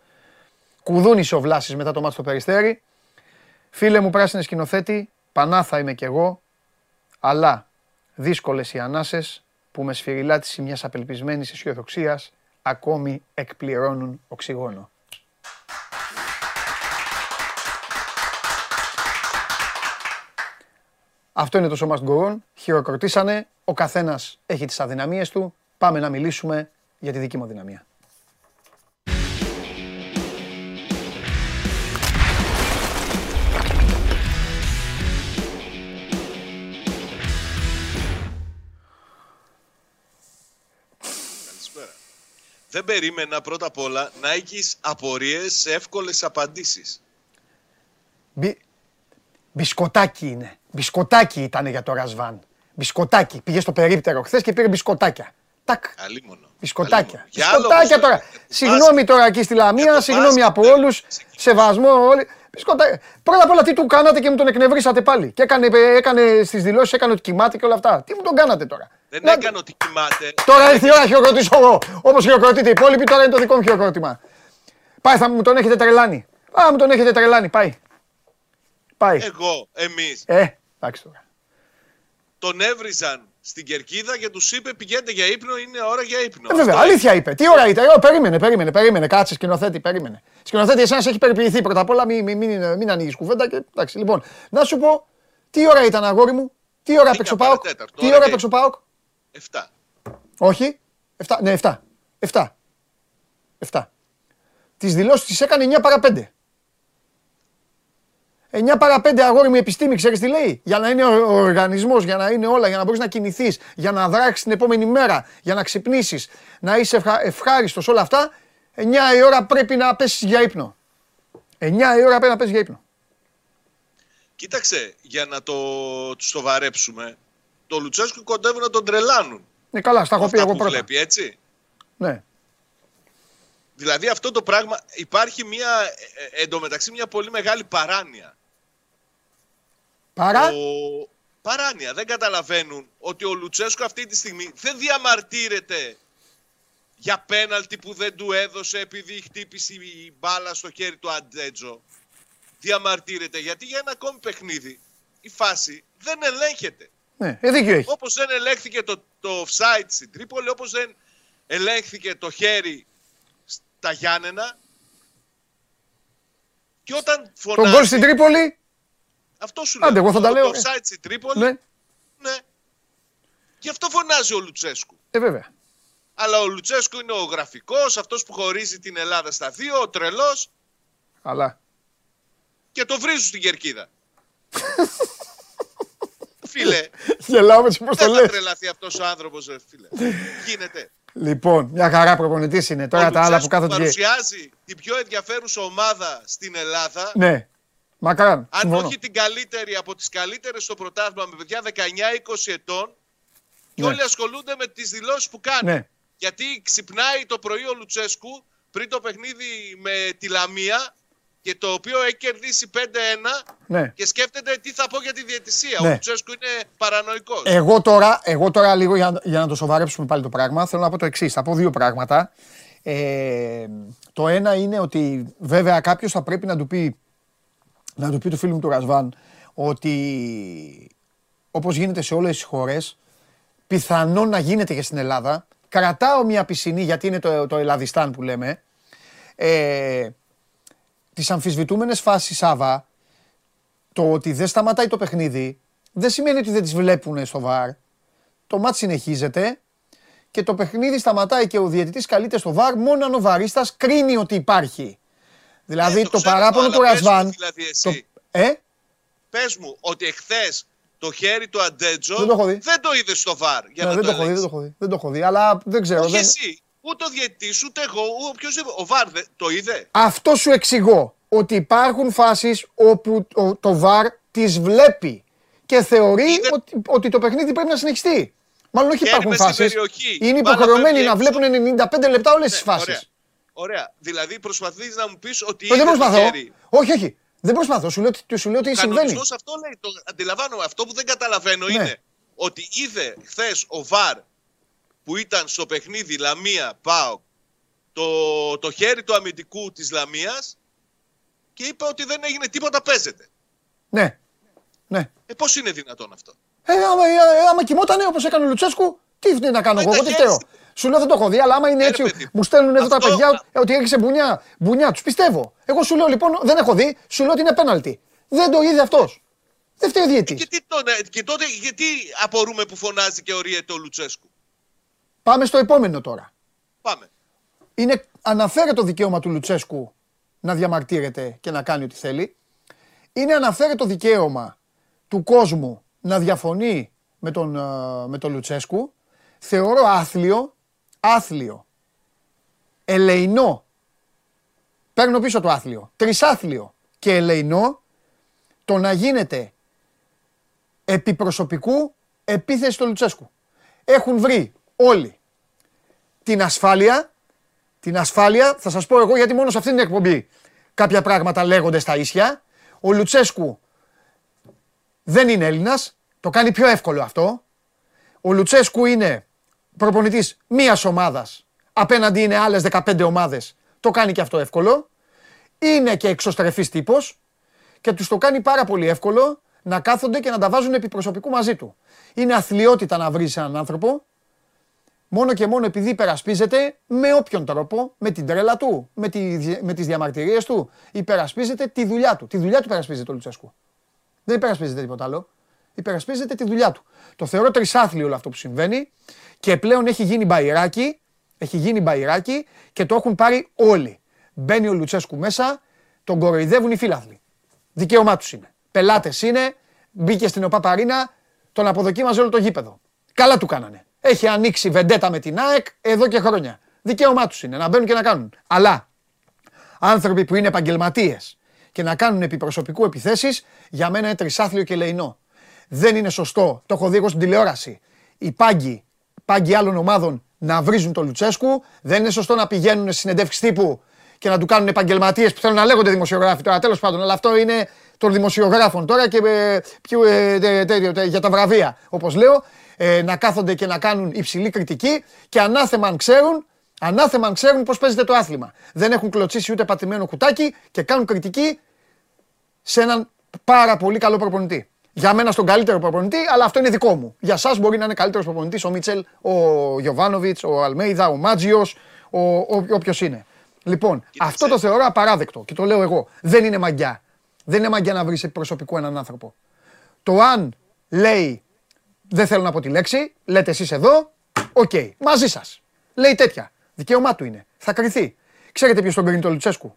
κουδούνισε ο Βλάσης μετά το μάτι στο Περιστέρι. Φίλε μου πράσινε σκηνοθέτη, Πανάθα είμαι κι εγώ, αλλά δύσκολες οι ανάσες που με σφυριλάτηση μιας απελπισμένης αισιοδοξίας ακόμη εκπληρώνουν οξυγόνο. Αυτό είναι το σώμα του Γκορών. Χειροκροτήσανε. Ο καθένας έχει τις αδυναμίες του. Πάμε να μιλήσουμε για τη δική μου δυναμία. Δεν περίμενα πρώτα απ' όλα να έχεις απορίες σε εύκολες απαντήσεις. Μπι... Μπισκοτάκι είναι. Μπισκοτάκι ήταν για το Ρασβάν. Μπισκοτάκι. Πήγε στο περίπτερο χθε και πήρε μπισκοτάκια. Τάκ. Καλή μόνο. Μπισκοτάκια. Για άλλο Μπισκοτάκια όμως, τώρα. για το Συγγνώμη μπάσκετ. τώρα εκεί στη Για Λαμία, το συγγνώμη μπάσκετ, από ναι. όλου. Σεβασμό όλοι. Μπισκοτάκια. Πρώτα απ' όλα τι του κάνατε και μου τον εκνευρίσατε πάλι. Και έκανε, έκανε στι δηλώσει, έκανε ότι κοιμάται και όλα αυτά. Τι μου τον κάνατε τώρα. Δεν Να- έκανε ότι κοιμάται. Τώρα ήρθε η ώρα να χειροκροτήσω εγώ. Όπως χειροκροτείτε οι υπόλοιποι, τώρα είναι το δικό μου χειροκρότημα. Πάει, θα μου τον έχετε τρελάνει. Α, μου τον έχετε τρελάνει. Πάει. Πάει. Εγώ, εμείς, Ε, εντάξει τώρα. τον έβριζαν στην κερκίδα και τους είπε πηγαίνετε για ύπνο, είναι ώρα για ύπνο. Ε, βέβαια, Αυτό αλήθεια είπε. Τι ώρα ήταν. Εγώ, περίμενε, περίμενε, περίμενε. Κάτσε, σκηνοθέτη, περίμενε. Σκηνοθέτη, εσένα έχει περιποιηθεί πρώτα απ' όλα. Μην, μην, μην, μην ανοίγεις κουβέντα. Και, εντάξει, λοιπόν, να σου πω, τι ώρα ήταν, αγόρι μου; Τι ώρα Δέκα έπαιξε ο Πάοκ; παρατέταρτο, Τι ώρα ώρα και- έπαιξε ο Πάοκ; Εφτά. Όχι. 7. Ναι, 7. 7. 7. Τις δηλώσεις τις έκανε 9 παρα 5. 9 παρα 5 αγόρι μου η επιστήμη, ξέρεις τι λέει; Για να είναι ο, ο οργανισμός, για να είναι όλα, για να μπορείς να κινηθείς, για να δράξεις την επόμενη μέρα, για να ξυπνήσεις, να είσαι ευχα, ευχάριστος όλα αυτά, 9 η ώρα πρέπει να πέσεις για ύπνο. 9 η ώρα πρέπει να πέσεις για ύπνο. Κοίταξε, για να το τους το βαρέψουμε, το Λουτσέσκου κοντεύουν να τον τρελάνουν. Ναι, καλά, στα έχω πει Αυτά εγώ που πρώτα. βλέπει, έτσι. Ναι. Δηλαδή αυτό το πράγμα υπάρχει μια, ε, ε, εντωμεταξύ μια πολύ μεγάλη παράνοια. Παρά, Ο... Παράνοια. Δεν καταλαβαίνουν ότι ο Λουτσέσκο αυτή τη στιγμή δεν διαμαρτύρεται για πέναλτι που δεν του έδωσε επειδή χτύπησε η μπάλα στο χέρι του Αντέτζο. Διαμαρτύρεται γιατί για ένα ακόμη παιχνίδι η φάση δεν ελέγχεται. Ναι, ε, δίκιο έχει. Όπως δεν ελέγχθηκε το, το offside στην Τρίπολη, όπως δεν ελέγχθηκε το χέρι στα Γιάννενα. Και όταν φωνάζει... Τον γκολ στην Τρίπολη, Αυτό σου λέω. Άντε, εγώ θα τα το, λέω, Το ε. offside στην Τρίπολη; ναι, ναι. Γι' αυτό φωνάζει ο Λουτσέσκου. ε, βέβαια. Αλλά ο Λουτσέσκου είναι ο γραφικός, αυτός που χωρίζει την Ελλάδα στα δύο, ο τρελός Αλλά. και το βρίζουν στην κερκίδα. [laughs] φίλε, Γελάω με τις δεν θα υποστολές. τρελαθεί αυτός ο άνθρωπος, ρε, φίλε. Γίνεται. Λοιπόν, μια χαρά προπονητής είναι. Τώρα ο τα άλλα που Λουτσέσκου κάθονται. και- παρουσιάζει την πιο ενδιαφέρουσα ομάδα στην Ελλάδα. Ναι, μακράν. Αν συμφωνώ. όχι την καλύτερη από τις καλύτερες στο πρωτάθλημα με παιδιά 19-20 ετών και Ναι. όλοι ασχολούνται με τις δηλώσεις που κάνει. Ναι. Γιατί ξυπνάει το πρωί ο Λουτσέσκου πριν το παιχνίδι με τη Λαμία και το οποίο έχει κερδίσει 5-1 Ναι. και σκέφτεται τι θα πω για τη διαιτησία. Ναι. Ο Λουτσέσκου είναι παρανοϊκός. Εγώ τώρα, εγώ τώρα λίγο για, για να το σοβαρέψουμε πάλι το πράγμα, θέλω να πω το εξής. Θα πω δύο πράγματα. Ε, το ένα είναι ότι βέβαια κάποιος θα πρέπει να του πει, να του πει του φίλου μου του Ρασβάν ότι όπως γίνεται σε όλες τις χώρες, πιθανόν να γίνεται και στην Ελλάδα. Κρατάω μια πισινή γιατί είναι το, το Ελλαδιστάν που λέμε. Ε, τις αμφισβητούμενες φάσεις Σάβα, το ότι δεν σταματάει το παιχνίδι δεν σημαίνει ότι δεν τις βλέπουν στο βαρ. Το μάτς συνεχίζεται και το παιχνίδι σταματάει και ο διαιτητής καλείται στο βαρ μόνο αν ο βαρίστας κρίνει ότι υπάρχει. Δηλαδή Ε, το, το ξέρω παράπονο αυτό, του αλλά πες μου Ρασβάν... δηλαδή το- εσύ. ε, Πες μου ότι εχθές το χέρι του Αντέτζο Δεν το έχω δει. δεν το είδες στο βαρ. Για ναι, να δεν το έχω δει, δεν ελέγξεις. το έχω δει, δεν το έχω δει, αλλά δεν ξέρω. Όχι δεν- εσύ, ούτε ο διαιτητής, ούτε εγώ, ούτε οποιοδήποτε. Ο Βαρ δεν- το είδε; Αυτό σου εξηγώ. Ότι υπάρχουν φάσεις όπου το, το VAR τις βλέπει και θεωρεί Είδε- ότι, ότι το παιχνίδι πρέπει να συνεχιστεί. Μάλλον όχι Χέρι υπάρχουν μες στην φάσεις. περιοχή. Είναι Μπάλα υποχρεωμένοι φεύγει να έξω. βλέπουν 95 λεπτά όλες τις Ναι, φάσεις. Ωραία. ωραία. Δηλαδή προσπαθείς να μου πεις ότι Ε, Δεν είδε το προσπαθώ. χέρι. Όχι, όχι. Δεν προσπαθώ. Σου λέω, ότι- σου λέω ότι Ο συμβαίνει. κανονισμός αυτό λέει. Το αντιλαμβάνομαι. Αυτό που δεν καταλαβαίνω Ναι. είναι ότι είδε χθες ο Βαρ που ήταν στο παιχνίδι Λαμία Πάο το, το χέρι του αμυντικού της Λαμίας και είπε ότι δεν έγινε τίποτα παίζεται. Ναι. Ναι. Ε, πώς είναι δυνατόν αυτό; Ε, άμα, ε, άμα κοιμότανε όπως έκανε ο Λουτσέσκου, τι είναι να κάνω Μα εγώ, εγώ τι ήταν φταίω. έτσι. Σου λέω δεν το έχω δει, αλλά άμα είναι Ε, ρε έτσι, παιδί μου. μου στέλνουν εδώ τα Αυτό- παιδιά ε, ότι έριξε μπουνιά. Μπουνιά, τους πιστεύω. Εγώ σου λέω λοιπόν, δεν έχω δει, σου λέω ότι είναι πέναλτι. Δεν το είδε αυτός. Δεν φταίει ο διαιτή. Και, τι τον, ε, και τότε γιατί απορούμε που φωνάζει και ορίεται ο Λουτσέσκου; Πάμε στο επόμενο τώρα. Πάμε. είναι αναφέρεται το δικαίωμα του Λουτσέσκου να διαμαρτύρεται και να κάνει ό,τι θέλει. Είναι αναφέρεται το δικαίωμα του κόσμου να διαφωνεί με τον, ε, με τον Λουτσέσκου. Θεωρώ άθλιο, άθλιο, ελεηνό, παίρνω πίσω το άθλιο, τρισάθλιο και ελεηνό το να γίνεται επί προσωπικού επίθεση στο Λουτσέσκου. Έχουν βρει όλοι την ασφάλεια την ασφάλεια, θα σας πω εγώ γιατί μόνο σε αυτήν την εκπομπή κάποια πράγματα λέγονται στα ίσια. Ο Λουτσέσκου δεν είναι Έλληνας, το κάνει πιο εύκολο αυτό. Ο Λουτσέσκου είναι προπονητής μίας ομάδας, απέναντι είναι άλλες 15 ομάδες, το κάνει και αυτό εύκολο. Είναι και εξωστρεφής τύπος και τους το κάνει πάρα πολύ εύκολο να κάθονται και να τα βάζουν επί προσωπικού μαζί του. Είναι αθλειότητα να βρεις έναν άνθρωπο μόνο και μόνο επειδή υπερασπίζεται με όποιον τρόπο, με την τρέλα του, με, τη, με τις διαμαρτυρίες του, υπερασπίζεται τη δουλειά του. Τη δουλειά του υπερασπίζεται ο Λουτσέσκου. Δεν υπερασπίζεται τίποτα άλλο. Υπερασπίζεται τη δουλειά του. Το θεωρώ τρισάθλιο όλο αυτό που συμβαίνει και πλέον έχει γίνει μπαϊράκι, έχει γίνει μπαϊράκι και το έχουν πάρει όλοι. Μπαίνει ο Λουτσέσκου μέσα, τον κοροϊδεύουν οι φίλαθλοι. Δικαίωμά τους είναι. Πελάτες είναι, μπήκε στην ΟΠΑΠΑΡΗΝΑ, τον αποδοκίμαζε όλο το γήπεδο. Καλά του κάνανε. Έχει ανοίξει βεντέτα με την ΑΕΚ εδώ και χρόνια. Δικαίωμά τους είναι να μπαίνουν και να κάνουν. Αλλά άνθρωποι που είναι επαγγελματίες και να κάνουν επί προσωπικού επιθέσεις, για μένα είναι τρισάθλιο και λεϊνό. Δεν είναι σωστό, το έχω δει εγώ στην τηλεόραση. Οι πάγκοι, πάγκοι άλλων ομάδων να βρίζουν τον Λουτσέσκου. Δεν είναι σωστό να πηγαίνουν σε συνεντεύξεις τύπου και να του κάνουν επαγγελματίες που θέλουν να λέγονται δημοσιογράφοι τώρα. Τέλος πάντων, αλλά αυτό είναι των δημοσιογράφων τώρα και ε, πιο, ε, τε- τε- τε- για τα βραβεία. Όπως λέω, ε, να κάθονται και να κάνουν υψηλή κριτική και ανάθεμα αν ξέρουν, ανάθεμα αν ξέρουν πώς παίζεται το άθλημα. Δεν έχουν κλωτσίσει ούτε πατημένο κουτάκι και κάνουν κριτική σε έναν πάρα πολύ καλό προπονητή. Για μένα στον καλύτερο προπονητή, αλλά αυτό είναι δικό μου. Για εσάς μπορεί να είναι καλύτερος προπονητής ο Μίτσελ, ο Γιοβάνοβιτς, ο Αλμέιδα, ο Μάτζιος, ο, ο, όποιος είναι. Λοιπόν, αυτό το θεωρώ απαράδεκτο και το λέω εγώ. Δεν είναι μαγκιά. Δεν είναι μαγκιά να βρίζεις προσωπικό έναν άνθρωπο. Το αν λέει δεν θέλω να πω τη λέξη, λέτε εσείς εδώ, οκ, μαζί σας. Λέει τέτοια. Δικαίωμά του είναι. Θα κριθεί. Ξέρετε ποιος τον κρίνει το Λουτσέσκου;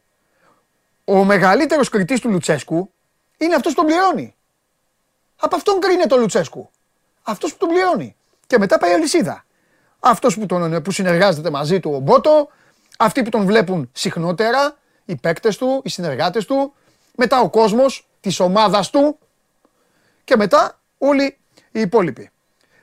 Ο μεγαλύτερος κριτής του Λουτσέσκου είναι αυτός που τον πληρώνει. Από αυτόν κρίνεται ο Λουτσέσκου. Αυτός που τον πληρώνει. Και μετά πάει η αλυσίδα. Αυτός που, τον- που συνεργάζεται μαζί του ο Μπότο, αυτοί που τον βλέπουν συχνότερα, οι παίκτες του, οι συνεργάτες του, μετά ο κόσμος της ομάδας του και μετά όλοι οι υπόλοιποι.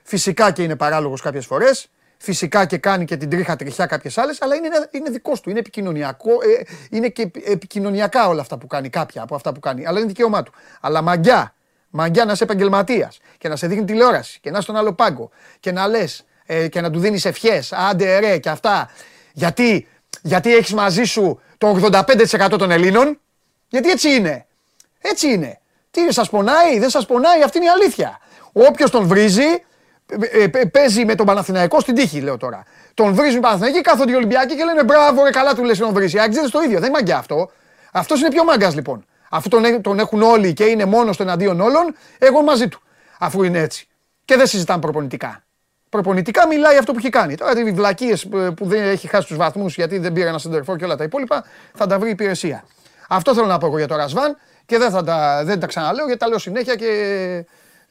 Φυσικά και είναι παράλογος κάποιες φορές. Φυσικά και κάνει και την τρίχα τριχιά κάποιες άλλες, αλλά είναι, ένα- είναι δικό του. Είναι επικοινωνιακό. ε, είναι και επι- επικοινωνιακά όλα αυτά που κάνει, κάποια από αυτά που κάνει. Αλλά είναι δικαίωμά του. Αλλά μαγκιά, μαγκιά να είσαι επαγγελματίας και να σε δείχνει τηλεόραση και να είσαι στον άλλο πάγκο και να λες ε, και να του δίνεις ευχές, άντε ρε και αυτά. Γιατί, γιατί έχεις μαζί σου το 85% των Ελλήνων; Γιατί έτσι είναι. Έτσι είναι. Τι σας πονάει, δεν σας πονάει, αυτή είναι η αλήθεια. Όποιος τον βρίζει, ε, ε, παίζει με τον Παναθηναϊκό στην τύχη, λέω τώρα. Τον βρίζουν οι Παναθηναϊκοί, κάθονται οι Ολυμπιακοί και λένε μπράβο, ρε, καλά του λες τον βρίζει. Άξιδε το ίδιο, δεν είναι μαγκιά αυτό. Αυτός είναι πιο μάγκας λοιπόν. Αφού τον, έ- τον έχουν όλοι και είναι μόνος στο εναντίον όλων, εγώ μαζί του. Αφού είναι έτσι. Και δεν συζητάμε προπονητικά. Προπονητικά μιλάει αυτό που έχει κάνει. Τώρα οι βλακίες που δεν έχει χάσει τους βαθμούς γιατί δεν πήρε ένα σεντερφόρ και όλα τα υπόλοιπα θα τα βρει η υπηρεσία. Αυτό θέλω να πω εγώ για το Ρασβάν και δεν, θα τα, δεν τα ξαναλέω γιατί τα λέω συνέχεια και,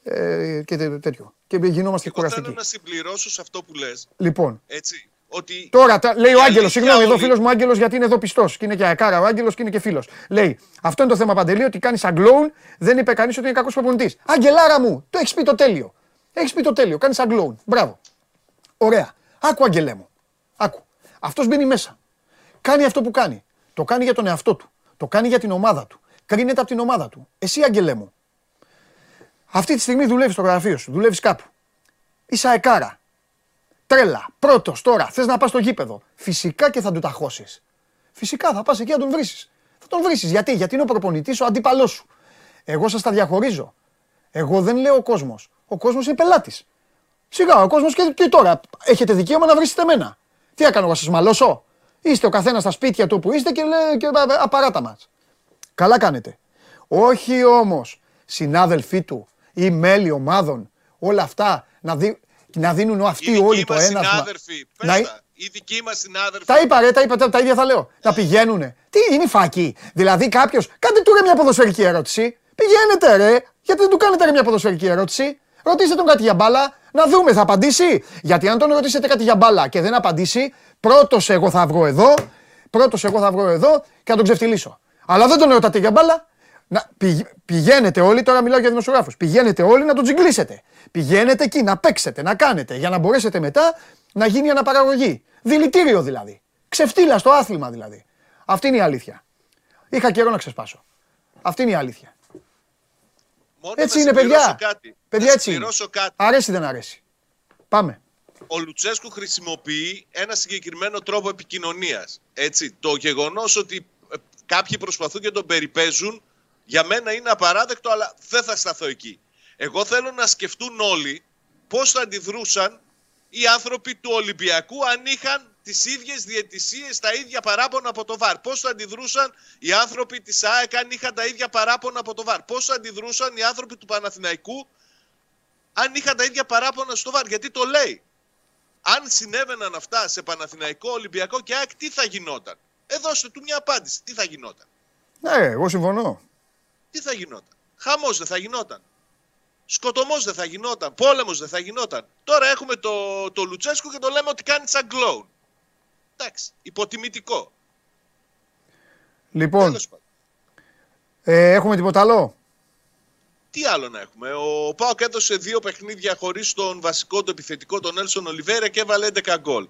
ε, και τέ- τέτοιο. Και γινόμαστε Εγώ θέλω κουραστικοί. να συμπληρώσω σε αυτό που λες. Λοιπόν, Έτσι. Ότι Τώρα τα- λέει η ο Άγγελος, αλήθεια συγγνώμη, εδώ όλη- φίλος μου Άγγελος γιατί είναι εδώ πιστός και είναι και αεκάρα ο Άγγελος και είναι και φίλος. Λέει, αυτό είναι το θέμα παντελή, ότι κάνεις σαν κλόουν, δεν είπε κανείς ότι είναι κακός προπονητής. Αγγελάρα μου, το έχεις πει το τέλειο. Έχεις πει το τέλειο, κάνεις σαν κλόουν. Μπράβο. Ωραία. Άκου, Αγγελέ μου. Άκου. Αυτός μπαίνει μέσα. Κάνει αυτό που κάνει. Το κάνει για τον εαυτό του. Το κάνει για την ομάδα του. Κρίνεται από την ομάδα του. Εσύ, Αγγελέ μου. Αυτή τη στιγμή δουλεύεις στο γραφείο σου, δουλεύεις κάπου. Είσαι αεκάρα. Τρέλα. Πρώτος τώρα. Θες να πας στο γήπεδο. Φυσικά και θα του ταχώσει. Φυσικά θα πας εκεί να τον βρει. Θα τον βρει. Γιατί; Γιατί είναι ο προπονητής ο αντίπαλός σου. Εγώ σας τα διαχωρίζω. Εγώ δεν λέω ο κόσμος. Ο κόσμος είναι πελάτης. Σιγά, ο κόσμος και, και τώρα έχετε δικαίωμα να βρίσκετε εμένα. Τι έκανα εγώ, σας μαλώσω; Είστε ο καθένας στα σπίτια του που είστε και λέει και απαράτα μας. Καλά κάνετε. Όχι όμως συνάδελφοί του ή μέλη ομάδων, όλα αυτά να, δι... να δίνουν αυτοί Οι όλοι δικοί το μας ένα. συνάδελφοι, πες Να- τα. Οι δικοί μας συνάδελφοι. Τα είπα, ρε, τα είπα, τα, τα ίδια θα λέω. Να πηγαίνουνε. Τι είναι η φάκη; Δηλαδή κάποιος, κάντε του ρε μια ποδοσφαιρική ερώτηση. Πηγαίνετε ρε. Γιατί δεν του κάνετε ρε μια ποδοσφαιρική ερώτηση; Ρωτήστε τον κάτι για μπάλα, να δούμε, θα απαντήσει. Γιατί αν τον ρωτήσετε κάτι για μπάλα και δεν απαντήσει, πρώτος εγώ θα βρω εδώ, πρώτος εγώ θα βρω εδώ και να τον ξεφτυλίσω. Αλλά δεν τον ρωτάτε για μπάλα. Να, πηγ- πηγαίνετε όλοι, τώρα μιλάω για δημοσιογράφους, πηγαίνετε όλοι να τον τζιγκλίσετε. Πηγαίνετε εκεί να παίξετε, να κάνετε, για να μπορέσετε μετά να γίνει αναπαραγωγή. Δηλητήριο δηλαδή. Ξεφτύλα στο άθλημα δηλαδή. Αυτή είναι η αλήθεια. Είχα καιρό να ξεσπάσω. Αυτή είναι η αλήθεια. Μόνο Έτσι να είναι, παιδιά. συμπληρώσω Κάτι. Παιδιά, να έτσι είναι. συμπληρώσω κάτι. Αρέσει δεν αρέσει. Πάμε. ο Λουτσέσκου χρησιμοποιεί ένα συγκεκριμένο τρόπο επικοινωνίας. Έτσι, το γεγονός ότι ε, κάποιοι προσπαθούν και τον περιπέζουν, για μένα είναι απαράδεκτο, αλλά δεν θα σταθώ εκεί. Εγώ θέλω να σκεφτούν όλοι πώς θα αντιδρούσαν οι άνθρωποι του Ολυμπιακού αν είχαν τις ίδιες διαιτησίες, τα ίδια παράπονα από το ΒΑΡ. Πώς θα αντιδρούσαν οι άνθρωποι της ΑΕΚ αν είχαν τα ίδια παράπονα από το ΒΑΡ. Πώς θα αντιδρούσαν οι άνθρωποι του Παναθηναϊκού αν είχαν τα ίδια παράπονα στο ΒΑΡ. Γιατί το λέει αν συνέβαιναν αυτά σε Παναθηναϊκό, Ολυμπιακό και ΑΕΚ, τι θα γινόταν; Ε, δώστε του μια απάντηση. Τι θα γινόταν; Ναι, εγώ συμφωνώ. Τι θα γινόταν; Χαμός δεν θα γινόταν. Σκοτωμός δεν θα γινόταν. Πόλεμος δεν θα γινόταν. Τώρα έχουμε το, το Λουτσέσκου και το λέμε ότι κάνει σαν κλόουν. Εντάξει. Υποτιμητικό. Λοιπόν, Τέλος πάντων. ε, έχουμε τίποτα άλλο; Τι άλλο να έχουμε; Ο Πάοκ έδωσε δύο παιχνίδια χωρίς τον βασικό του επιθετικό, τον Έλσον Ολιβέρα και έβαλε 11 γκολ.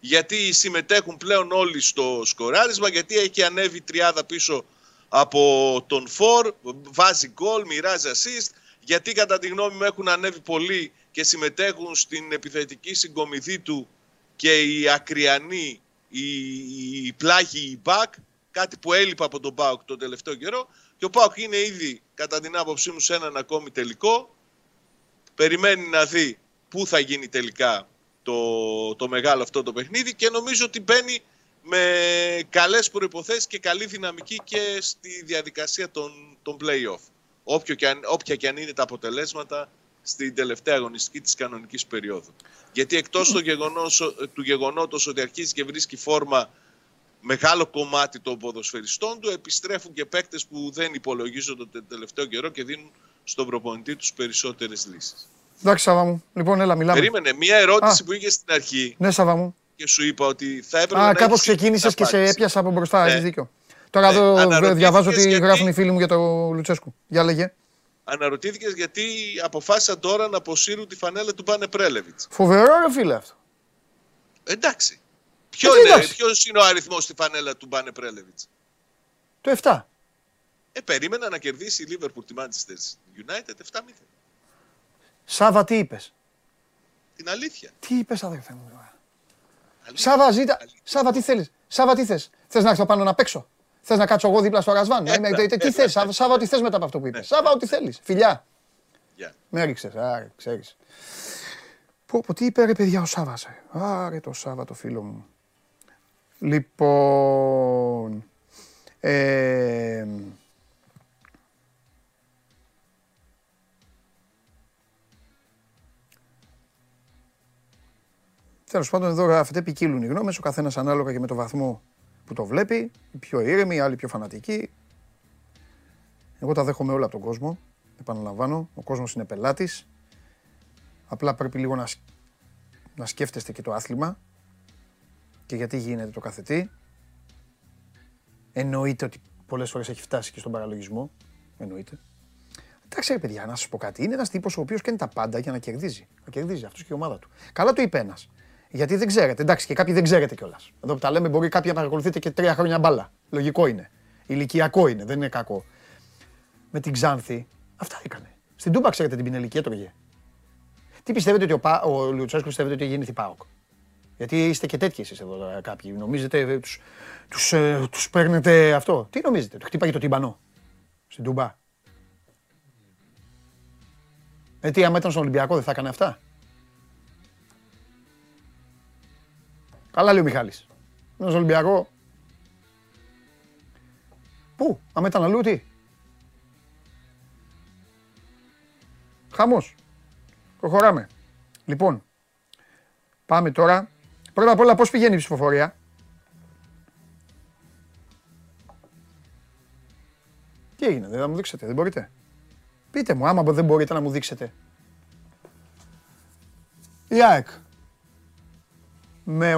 Γιατί συμμετέχουν πλέον όλοι στο σκοράρισμα, γιατί έχει ανέβει τριάδα πίσω από τον Φορ, βάζει γκολ, μοιράζει assist. Γιατί κατά τη γνώμη μου έχουν ανέβει πολύ και συμμετέχουν στην επιθετική συγκομιδή του και οι ακριανοί, οι, οι πλάγοι, οι μπακ, κάτι που έλειπε από τον Πάοκ τον τελευταίο καιρό. Και ο Πάοκ είναι ήδη, κατά την άποψή μου, σε έναν ακόμη τελικό. Περιμένει να δει πού θα γίνει τελικά το, το μεγάλο αυτό το παιχνίδι και νομίζω ότι μπαίνει με καλές προϋποθέσεις και καλή δυναμική και στη διαδικασία των, των play-off. Όποιο και αν, όποια και αν είναι τα αποτελέσματα στην τελευταία αγωνιστική της κανονικής περίοδου. Γιατί εκτός το γεγονός, του γεγονότος ότι αρχίζει και βρίσκει φόρμα μεγάλο κομμάτι των ποδοσφαιριστών του, επιστρέφουν και παίκτες που δεν υπολογίζονται τον τελευταίο καιρό και δίνουν στον προπονητή τους περισσότερες λύσεις. Εντάξει, Σάβα μου. Λοιπόν, έλα, μιλάμε. Περίμενε, μία ερώτηση Α. που είχε στην αρχή Ναι, Σάβα μου. Και σου είπα ότι θα έπρεπε Α, να κάπως έχεις ξεκίνησες και σε απάντηση. έπιασα από μπροστά. Ναι. Έχεις δίκιο. Τώρα Ναι, εδώ αναρωτήθηκες διαβάζω τι γιατί- γράφουν οι φίλοι μου για το Λουτσέσκου. Για λέγε. Αναρωτήθηκες γιατί αποφάσισαν τώρα να αποσύρουν τη φανέλα του Μπάνε Πρέλεβιτς. Φοβερό ρε φίλε αυτό. Εντάξει. Ποιο Ε, είναι, εντάξει. ποιος είναι ο αριθμός στη φανέλα του Μπάνε Πρέλεβιτς; Το 7. Ε, περίμενα να κερδίσει η Liverpool τη Manchester United 7-0. Σάβα, τι είπες; Την αλήθεια. Τι είπες, αδερφέ μου. Τώρα. Αλήθεια. Σάβα, ζήτα. Αλήθεια. Σάβα, τι θέλεις; Σάβα, τι θες; Θες να έρθω πάνω να παίξω; Θες να κάτσω εγώ δίπλα στο ρασβάν; να είμαι- Έλα, τι- Τι έλα. θες, Σάβα, Σάβα, τι θες μετά από αυτό που είπες. Σάβα, ό,τι θέλεις. Φιλιά. Γεια. Με έριξες. Άρε, ξέρεις. Πω, πω, τι είπε ρε παιδιά ο Σάβας. Άρε το Σάβα το φίλο μου. Λοιπόν. Ε, Τέλος πάντων, εδώ γράφεται ποικίλουν οι γνώμες, ο καθένας ανάλογα και με το βαθμό που το βλέπει. Οι πιο ήρεμοι, οι άλλοι πιο φανατικοί. Εγώ τα δέχομαι όλα από τον κόσμο. Επαναλαμβάνω, ο κόσμος είναι πελάτης. Απλά πρέπει λίγο να, σκ- να σκέφτεστε και το άθλημα και γιατί γίνεται το κάθε τι. Εννοείται ότι πολλές φορές έχει φτάσει και στον παραλογισμό. Εννοείται. Εντάξει, ρε παιδιά, να σας πω κάτι. Είναι ένας τύπος ο οποίος κάνει τα πάντα για να κερδίζει. Να κερδίζει αυτός και η ομάδα του. Καλά το είπε ένας. Γιατί δεν ξέρετε. Εντάξει, και κάποιοι δεν ξέρετε κιόλας. Εδώ που τα λέμε, μπορεί κάποιοι να παρακολουθείτε και τρία χρόνια μπάλα. Λογικό είναι. Ηλικιακό είναι, δεν είναι κακό. Με την Ξάνθη, αυτά έκανε. Στην Τούμπα, ξέρετε την πινελική έτρωγε. Τι πιστεύετε ότι ο, Πα, ο Λουτσέσκου πιστεύετε ότι γίνει ΠΑΟΚ; Γιατί είστε και τέτοιοι εσείς εδώ τώρα κάποιοι. Νομίζετε ε, τους, τους, ε, τους παίρνετε αυτό; Τι νομίζετε, τους χτύπαγε το τυμπανό στην Τούμπα; Ε, τι, άμα ήταν στον Ολυμπιακό δεν θα έκανε αυτά; Καλά λέει ο Μιχάλης. Ήταν στον Ολυμπιακό. Πού, άμα ήταν αλλού τι; Χαμός. Προχωράμε. Λοιπόν, πάμε τώρα. Πρώτα απ' όλα πώς πηγαίνει η ψηφοφορία; Τι έγινε, δεν θα μου δείξετε, δεν μπορείτε; Πείτε μου, άμα δεν μπορείτε να μου δείξετε. Η ΑΕΚ. Με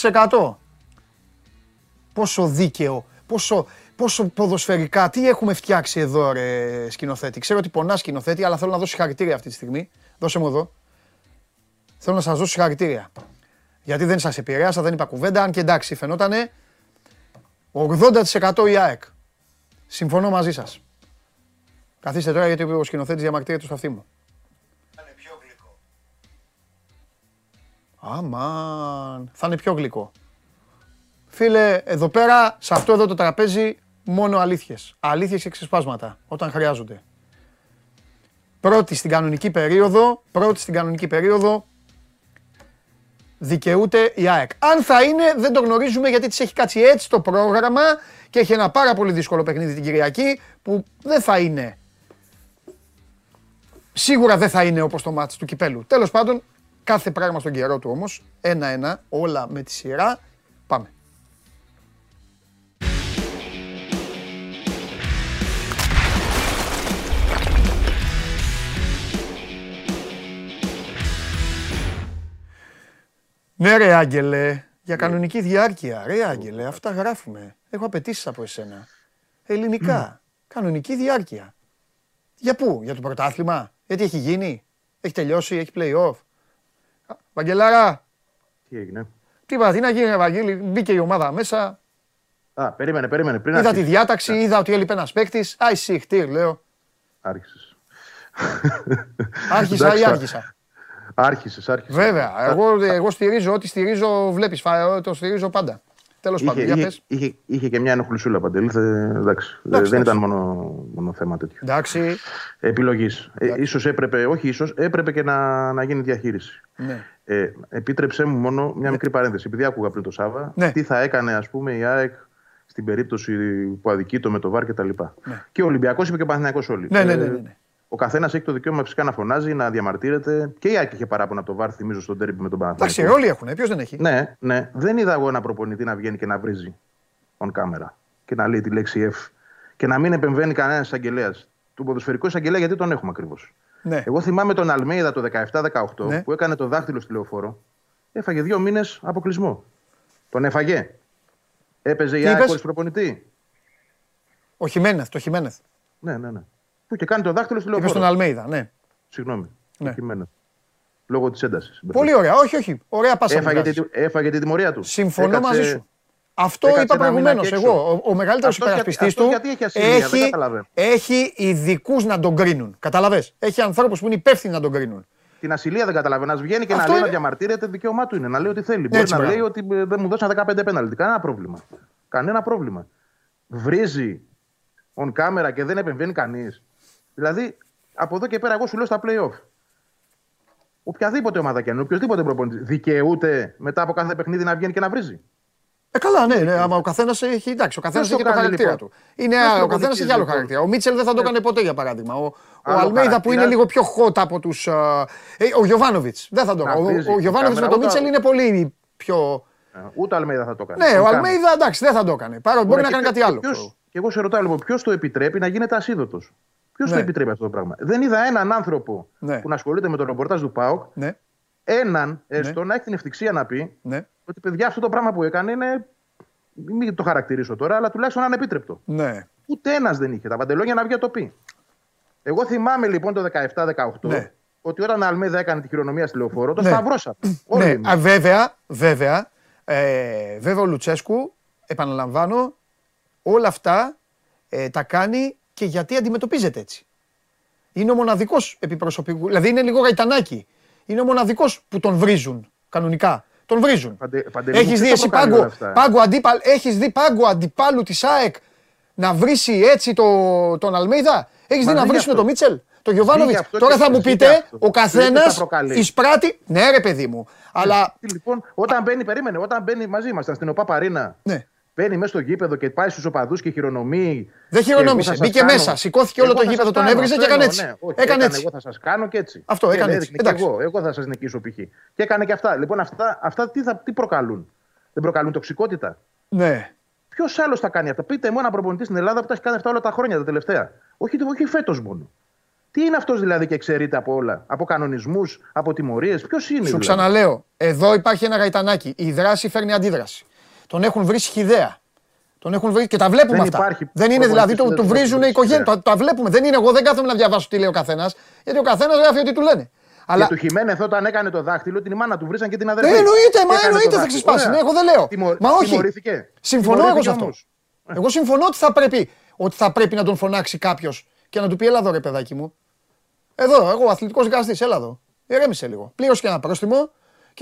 80%. Πόσο δίκαιο, πόσο, πόσο ποδοσφαιρικά, τι έχουμε φτιάξει εδώ ρε σκηνοθέτη. Ξέρω ότι πονά σκηνοθέτη, αλλά θέλω να δώσω συγχαρητήρια αυτή τη στιγμή. Δώσε μου εδώ. Θέλω να σας δώσω συγχαρητήρια. Γιατί δεν σας επηρέασα, δεν είπα κουβέντα, αν και εντάξει φαινότανε 80% η ΑΕΚ. Συμφωνώ μαζί σας. Καθίστε τώρα γιατί ο σκηνοθέτης διαμαρτύρεται στο αυτί μου. Αμάν, θα είναι πιο γλυκό. Φίλε, εδώ πέρα, σε αυτό εδώ το τραπέζι, μόνο αλήθειες. Αλήθειες και ξεσπάσματα, όταν χρειάζονται. Πρώτη στην κανονική περίοδο, πρώτη στην κανονική περίοδο, δικαιούται η ΑΕΚ. Αν θα είναι, δεν το γνωρίζουμε γιατί της έχει κάτσει έτσι το πρόγραμμα και έχει ένα πάρα πολύ δύσκολο παιχνίδι την Κυριακή που δεν θα είναι. Σίγουρα δεν θα είναι όπως το μάτς του Κυπέλου. Τέλος πάντων, κάθε πράγμα στον καιρό του όμως, ένα-ένα, όλα με τη σειρά. Πάμε. Ναι ρε Άγγελε, για κανονική διάρκεια. Ρε Άγγελε, αυτά γράφουμε. Έχω απαιτήσεις από εσένα. Ελληνικά. Κανονική διάρκεια. Για πού, για το πρωτάθλημα, γιατί έχει γίνει, έχει τελειώσει, έχει play-off. Α, Βαγγελάρα, Τι έγινε; τι είπα, τι να γίνει, ρε Βαγγέλη, μπήκε η ομάδα μέσα. Α, περίμενε, περίμενε. Πριν Είδα τη αρχίσεις. διάταξη, είδα ότι έλειπε ένας παίκτης. Άι, συχτήρ, λέω. Άρχισες. Άρχισα ή Εντάξει, άρχισα; Άρχισες, άρχισες. Βέβαια, εγώ, εγώ στηρίζω ό,τι στηρίζω, βλέπεις, το στηρίζω πάντα. Τέλος πάντων, Είχε, για είχε, πες. είχε, είχε και μια ενοχλησούλα παντελή. θε- εντάξει. Εντάξει, δεν εντάξει. ήταν μόνο, μόνο θέμα τέτοιο. Εντάξει, Επιλογής. Ε, Εντάξει. ίσως έπρεπε, όχι ίσως, έπρεπε και να, να γίνει διαχείριση. ναι. Ε, επίτρεψέ μου μόνο μια μικρή παρένθεση. Επειδή άκουγα πριν το Σάβα, Ναι. τι θα έκανε ας πούμε η ΑΕΚ στην περίπτωση που αδικείτο με το ΒΑΡ και τα λοιπά. Ναι. Και ο Ολυμπιακός είπε και ο Παναθηναϊκός όλοι. Ναι, ναι, Ε, ναι, ναι, ναι. Ο καθένας έχει το δικαίωμα φυσικά να φωνάζει, να διαμαρτύρεται. Και η ΑΕΚ είχε παράπονα από το ΒΑΡ, θυμίζω στον τέρμπι με τον Παναθηναϊκό. Εντάξει, όλοι έχουν, ποιος δεν έχει; Ναι, ναι. Δεν είδα εγώ ένα προπονητή να βγαίνει και να βρίζει on camera και να λέει τη λέξη F και να μην επεμβαίνει κανένας εισαγγελέας. Του ποδοσφαιρικού εισαγγελέα, γιατί τον έχουμε ακριβώς. Ναι. Εγώ θυμάμαι τον Αλμέιδα το 17-18 Ναι. που έκανε το δάχτυλο στη λεωφόρο. Έφαγε δύο μήνες αποκλεισμό. Τον έφαγε. Έπαιζε η Τι ΑΕΚ είπες; χωρίς προπονητή. Ο Χιμένεθ, το Χιμένεθ. Ναι, ναι, ναι. Που και κάνει το δάχτυλο στη Είπε στον λεωφόρο. Αλμέιδα, ναι. Συγγνώμη. Ναι. Κειμένο. Λόγω της έντασης. Πολύ ωραία, όχι, όχι. Ωραία πάσα. μου Έφαγε, βγάζεις. τη, έφαγε τη τιμωρία του. Συμφωνώ Έκατσε- μαζί σου. Αυτό έκατσε είπα ένα μήνα προηγουμένως. και έξω. Εγώ, ο, ο μεγαλύτερος Αυτός γιατί- υπερασπιστής αυτός του γιατί έχει ασυλία, δεν έχει, καταλαβαίνω. έχει ειδικούς να τον κρίνουν. Καταλαβέ. Έχει ανθρώπους που είναι υπεύθυνοι να τον κρίνουν. Την ασυλία δεν καταλαβαίνω. Να βγαίνει και Αυτό να λέει είναι- να διαμαρτύρεται, δικαίωμά του είναι. Να λέει ό,τι θέλει. Μπορεί Έτσι, να μπράβο. λέει ότι ε, δεν μου δώσαν 15 πέναλτι. Κανένα πρόβλημα. Κανένα πρόβλημα. Βρίζει on camera και δεν επεμβαίνει κανείς. Δηλαδή, από εδώ και πέρα, εγώ σου λέω στα playoff. Οποιαδήποτε ομάδα και αν είναι, οποιοδήποτε προπονητής, δικαιούται μετά από κάθε παιχνίδι να βγαίνει και να βρίζει. Ε, καλά, ναι, ναι, άμα ο καθένας έχει. Εντάξει, ο καθένας Ποιος έχει το το κάνει, χαρακτήρα λοιπόν; του. Είναι, Ποιος ο καθένας προπονητής, έχει άλλο λοιπόν; χαρακτήρα. Ο Μίτσελ δεν θα το έκανε ποτέ, για παράδειγμα. Ο, ο Άλλο Αλμέιδα που χαρακτήρα. είναι λίγο πιο hot από τους. ο Γιωβάνοβιτς δεν θα το Να έκανε. Ο, βρίζει ο η Γιωβάνοβιτ με κάμερα, το ούτε- Μίτσελ είναι πολύ πιο. Ε, Ούτε ο Αλμέιδα θα το κάνει. Ναι, ο On camera. Αλμέιδα εντάξει, δεν θα το έκανε. Παρότι μπορεί να Ωραία, κάνει και- κάτι άλλο. ποιος- ξέρω. Και εγώ σε ρωτάω λοιπόν, ποιος το επιτρέπει να γίνεται ασίδωτος; Ποιος Ναι. το επιτρέπει αυτό το πράγμα; Δεν είδα έναν άνθρωπο Ναι. που να ασχολείται με το ρεπορτάζ του ΠΑΟΚ, Ναι, έναν έστω να έχει την ευτυχία να πει ναι, ότι παιδιά αυτό το πράγμα που έκανε είναι. Μην το χαρακτηρίσω τώρα, αλλά τουλάχιστον ανεπίτρεπτο. ναι. Ούτε ένας δεν είχε. Τα παντελόνια να βγει να το πει. Εγώ θυμάμαι λοιπόν το 17-18 Ναι. ότι όταν ο Αλμέδα έκανε τη χειρονομία στη λεωφόρο, το Ναι. σταυρώσαμε. Όλοι Ναι, εμείς. α, βέβαια, βέβαια, ε, βέβαια ο Λουτσέσκου, επαναλαμβάνω, όλα αυτά ε, τα κάνει και γιατί αντιμετωπίζεται έτσι. Είναι ο μοναδικός επιπροσωπικού, δηλαδή είναι λίγο γαϊτανάκι. Είναι ο μοναδικός που τον βρίζουν κανονικά. Τον βρίζουν. Παντε- Παντελή μου, Έχεις ποιος δει τα εσύ προκαλεί πάγκο, όλα αυτά, ε; πάγκο, αντίπαλ, έχεις δει πάγκο αντιπάλου της ΑΕΚ να βρίσει έτσι το, τον Αλμέιδα; Έχεις Μα δει να δεν βρίσουν γι' τον αυτό. Μίτσελ. Το Γιωβάνοβιτς; Βγήκε αυτό Τώρα και- θα μου βγήκε πείτε, αυτό. ο καθένας Δεν θα προκαλεί. εισπράττει. Ναι, ρε παιδί μου. Αλλά. Τι, Λοιπόν, όταν μπαίνει, περίμενε, όταν μπαίνει μαζί ήμασταν στην ΟΠΑ Παρίνα. Ναι. Μπαίνει μέσα στο γήπεδο και πάει στους οπαδούς και χειρονομεί. Δεν και χειρονόμησε, εγώ θα σας μπήκε κάνω. μέσα, σηκώθηκε όλο Εγώ το θα γήπεδο, σας τον κάνω, έβριζε αυτό και έκανε εννοώ, έτσι. ναι. Όχι, Έκανε έτσι. Εγώ θα σας κάνω και έτσι. Αυτό, Και έκανε έδειχνε έτσι. Και Εντάξει. εγώ, εγώ θα σας νικήσω π.χ. Και έκανε και αυτά. Λοιπόν, αυτά, αυτά τι, θα, τι προκαλούν; Δεν προκαλούν τοξικότητα; Ναι. Ποιος άλλος θα κάνει αυτά. Πείτε μου ένα προπονητή στην Ελλάδα που τα έχει κάνει αυτά όλα τα χρόνια τα τελευταία. Όχι, όχι φέτος μόνο. Τι είναι αυτός δηλαδή και εξαιρείται από όλα; Από κανονισμούς, από τιμωρίες; Ποιος είναι. Σου δηλαδή; ξαναλέω, εδώ υπάρχει ένα γαϊτανάκι. Η δράση φέρνει αντίδραση. Τον έχουν βρει σχηδαία. Τον έχουν βρει και τα βλέπουμε Δεν αυτά. υπάρχει δεν είναι δηλαδή, του, προπονητής που του δεν τον βρίζουν οι έχουν βρει οικογένειε. Τα, σχηδαία. τα βλέπουμε. Δεν είναι εγώ, δεν κάθομαι να διαβάσω τι λέει ο καθένας. Γιατί ο καθένας γράφει ό,τι του λένε. Αλλά Και του Χιμένεθ όταν έκανε το δάχτυλο, την μάνα του βρίζαν και την αδερφή. Ναι, εννοείται, μα Και έκανε εννοείται το θα δάχτυλο. ξεσπάσει. Ωραία. Ναι, εγώ δεν λέω. Τιμω- Μα όχι. Τιμωρήθηκε. Συμφωνώ εγώ σε Τιμωρήθηκε αυτό. όμως. Εγώ συμφωνώ ότι θα πρέπει, ότι θα πρέπει να τον φωνάξει κάποιος και να του πει: Έλα εδώ, ρε παιδάκι μου. Εδώ, εγώ, αθλητικός δικαστής, έλα εδώ. Ηρέμησε λίγο. Πλήρωσε και ένα πρόστιμο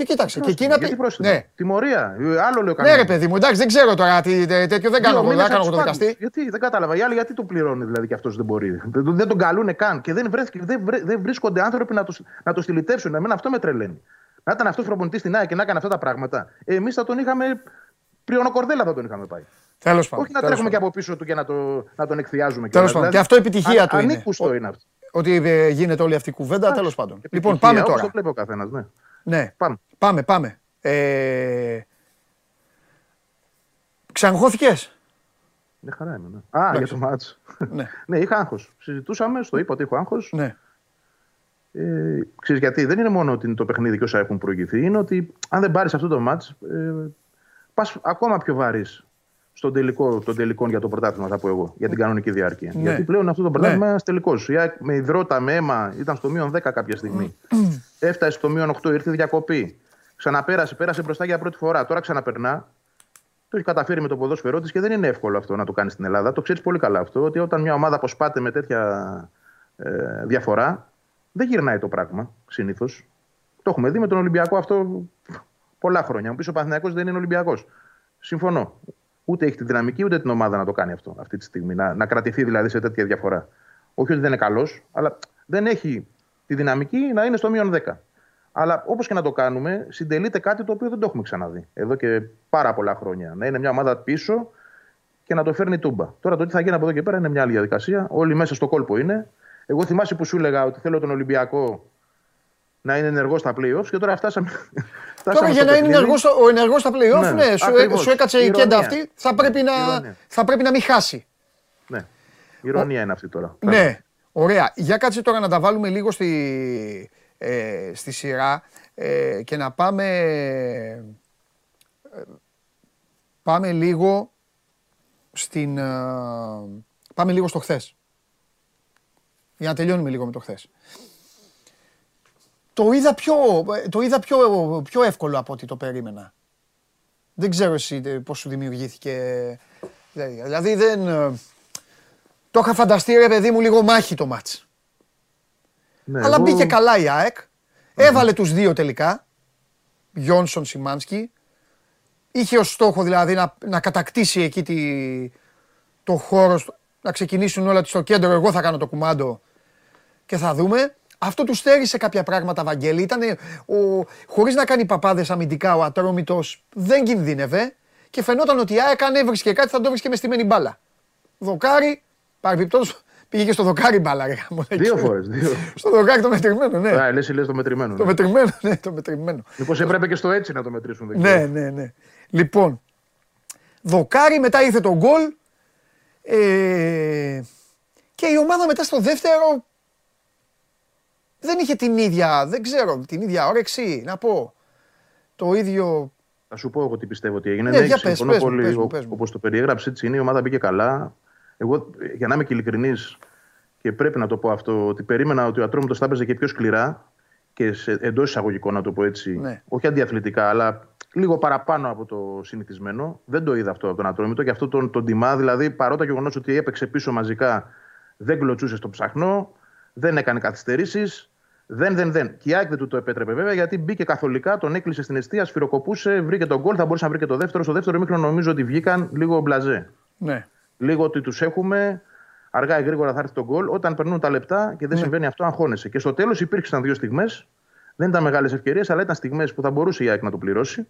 και κοίταξε. Και εκεί να Γιατί πει. πρόστιμο. Ναι, Τιμωρία. Ε, Άλλο λέω ναι, κανένα. ρε παιδί μου, εντάξει, δεν ξέρω τώρα τι τέ- τέτοιο. Δεν κάνω εγώ, δεν κάνω εγώ το δικαστή. Γιατί δεν κατάλαβα. Οι άλλοι γιατί το πληρώνει δηλαδή και αυτός δεν μπορεί. Δεν, δεν τον καλούνε καν και δεν, βρέθηκε, δεν, βρέ- δεν βρίσκονται άνθρωποι να το, να το στυλιτεύσουν. Εμένα αυτό με τρελαίνει. Να ήταν αυτός προπονητή στην ΑΕΚ και να έκανε αυτά τα πράγματα. Εμείς θα τον είχαμε. Πριονοκορδέλα θα τον είχαμε πάει. Τέλος πάντων. Όχι να τέλος τρέχουμε και πάντων. από πίσω του και να, το, να τον εκθιάζουμε. Τέλος κιόλας. πάντων. Δηλαδή, Και αυτό επιτυχία α- του είναι. Ανήκουστο είναι αυτό. Ότι ε, γίνεται όλη αυτή η κουβέντα, τέλος πάντων. Λοιπόν, Επιτυχία, πάμε όπως τώρα. το βλέπει ο καθένας. Ναι. Ναι, Πάμε. πάμε, πάμε. Ε... Ξαγχώθηκε. Μια χαρά είμαι. Ναι. Α, για το μάτς. [laughs] ναι, ναι, είχα άγχος. Συζητούσαμε, στο είπα ότι έχω άγχος. ναι. Ε, ξέρεις γιατί, δεν είναι μόνο ότι είναι το παιχνίδι και όσα έχουν προηγηθεί, είναι ότι αν δεν πάρεις αυτό το μάτς, ε, πας ακόμα πιο βαρύς στον τελικό, των τελικών για το πρωτάθλημα, θα πω εγώ, για την κανονική διάρκεια. Ναι. Γιατί πλέον αυτό το πρωτάθλημα είναι ένας τελικός. Με υδρότα, με αίμα, ήταν στο μείον 10 κάποια στιγμή. Έφτασε στο μείον 8, ήρθε διακοπή. Ξαναπέρασε, πέρασε μπροστά για πρώτη φορά. Τώρα ξαναπερνά. Το έχει καταφέρει με το ποδόσφαιρό της και δεν είναι εύκολο αυτό να το κάνεις στην Ελλάδα. Το ξέρεις πολύ καλά αυτό, ότι όταν μια ομάδα αποσπάται με τέτοια ε, διαφορά, δεν γυρνάει το πράγμα συνήθως. Το έχουμε δει με τον Ολυμπιακό αυτό πολλά χρόνια. Μου πει ο Παθηναϊκός δεν είναι Ολυμπιακός. Συμφωνώ. Ούτε έχει τη δυναμική ούτε την ομάδα να το κάνει αυτό αυτή τη στιγμή. Να, να κρατηθεί δηλαδή σε τέτοια διαφορά. Όχι ότι δεν είναι καλός, αλλά δεν έχει τη δυναμική να είναι στο μείον 10. Αλλά όπως και να το κάνουμε, συντελείται κάτι το οποίο δεν το έχουμε ξαναδεί εδώ και πάρα πολλά χρόνια. Να είναι μια ομάδα πίσω και να το φέρνει τούμπα. Τώρα το τι θα γίνει από εδώ και πέρα είναι μια άλλη διαδικασία. Όλοι μέσα στο κόλπο είναι. Εγώ θυμάσαι που σου έλεγα ότι θέλω τον Ολυμπιακό να είναι ενεργός στα playoffs και τώρα φτάσαμε. Τώρα φτάσαμε για στο να είναι παιχνίδι. ενεργός στο- ο ενεργός στα playoff, ναι, Ναι, σου, ακριβώς. σου έκατσε η Ηρωνία. κέντα αυτή, θα πρέπει, να, Ηρωνία. θα πρέπει να μην χάσει. Ναι. Ηρωνία είναι αυτή τώρα. Ναι, ωραία. Για κάτσε τώρα να τα βάλουμε λίγο στη, ε, στη σειρά ε, και να πάμε, ε, πάμε λίγο στην, ε, πάμε λίγο στο χθες. Για να τελειώνουμε λίγο με το χθες. Το είδα πιο, το είδα πιο, πιο εύκολο από ό,τι το περίμενα. Δεν ξέρω εσύ ε, πώς σου δημιουργήθηκε. Δηλαδή δεν... ε, το είχα φανταστεί ρε παιδί μου λίγο μάχη το μάτς. Ναι, Αλλά εγώ- μπήκε καλά η ΑΕΚ. Έβαλε τους δύο τελικά. Γιόνσον Σιμάνσκι. Είχε ως στόχο δηλαδή να, να κατακτήσει εκεί τη, το χώρο, στο- να ξεκινήσουν όλα στο κέντρο. Εγώ θα κάνω το κουμάντο και θα δούμε. Αυτό του στέρισε κάποια πράγματα, Βαγγέλη. Ήτανε ο, χωρίς να κάνει παπάδες αμυντικά ο Ατρόμητος δεν κινδύνευε και φαινόταν ότι η ΑΕΚ αν έβρισκε κάτι θα το βρίσκε με στημένη μπάλα. Δοκάρι, παρεμπιπτόντως πήγε και στο δοκάρι μπάλα. Ρε, γάμο, εκεί. Δύο φορές. Δύο. Στο δοκάρι το μετρημένο, ναι. Α, λες, λες το μετρημένο. Το Ναι. μετρημένο, ναι, το μετρημένο. Μήπως έπρεπε και στο έτσι να το μετρήσουν. δεν Ναι, ξέρω. ναι, ναι. Λοιπόν, δοκάρι, μετά ήρθε το γκολ. Ε, και η ομάδα μετά στο δεύτερο δεν είχε την ίδια, δεν ξέρω, την ίδια όρεξη, να πω. Το ίδιο, Θα σου πω εγώ τι πιστεύω ότι έγινε. Ναι, Ναι, για πες, συμφωνώ πες μου, πολύ. πες μου, Ο- πες μου. Όπως το περιέγραψε, έτσι είναι. Η ομάδα μπήκε καλά. Εγώ, ε, για να είμαι και ειλικρινής, και πρέπει να το πω αυτό, ότι περίμενα ότι ο Ατρόμητος θα έπαιζε και πιο σκληρά και εντός εισαγωγικών, να το πω έτσι. Ναι. Όχι αντιαθλητικά, αλλά λίγο παραπάνω από το συνηθισμένο. Δεν το είδα αυτό από τον Ατρόμητο και αυτό τον, τον τιμά. Δηλαδή, παρότι το γεγονός ότι έπαιξε πίσω μαζικά, δεν κλωτσούσε στο ψαχνό, δεν έκανε καθυστερήσεις. Δεν, δεν, δεν. Και η ΑΕΚ δεν του το επέτρεπε βέβαια γιατί μπήκε καθολικά, τον έκλεισε στην αιστεία, σφυροκοπούσε, βρήκε τον γκολ, θα μπορούσε να βρει και το δεύτερο. Στο δεύτερο μήχρονο νομίζω ότι βγήκαν λίγο μπλαζέ. ναι. Λίγο ότι τους έχουμε, Αργά ή γρήγορα θα έρθει το γκολ. Όταν περνούν τα λεπτά και δεν Ναι. συμβαίνει αυτό, αγχώνεσαι. Και στο τέλος υπήρξαν δύο στιγμές. Δεν ήταν μεγάλες ευκαιρίες, αλλά ήταν στιγμές που θα μπορούσε η ΑΕΚ να το πληρώσει.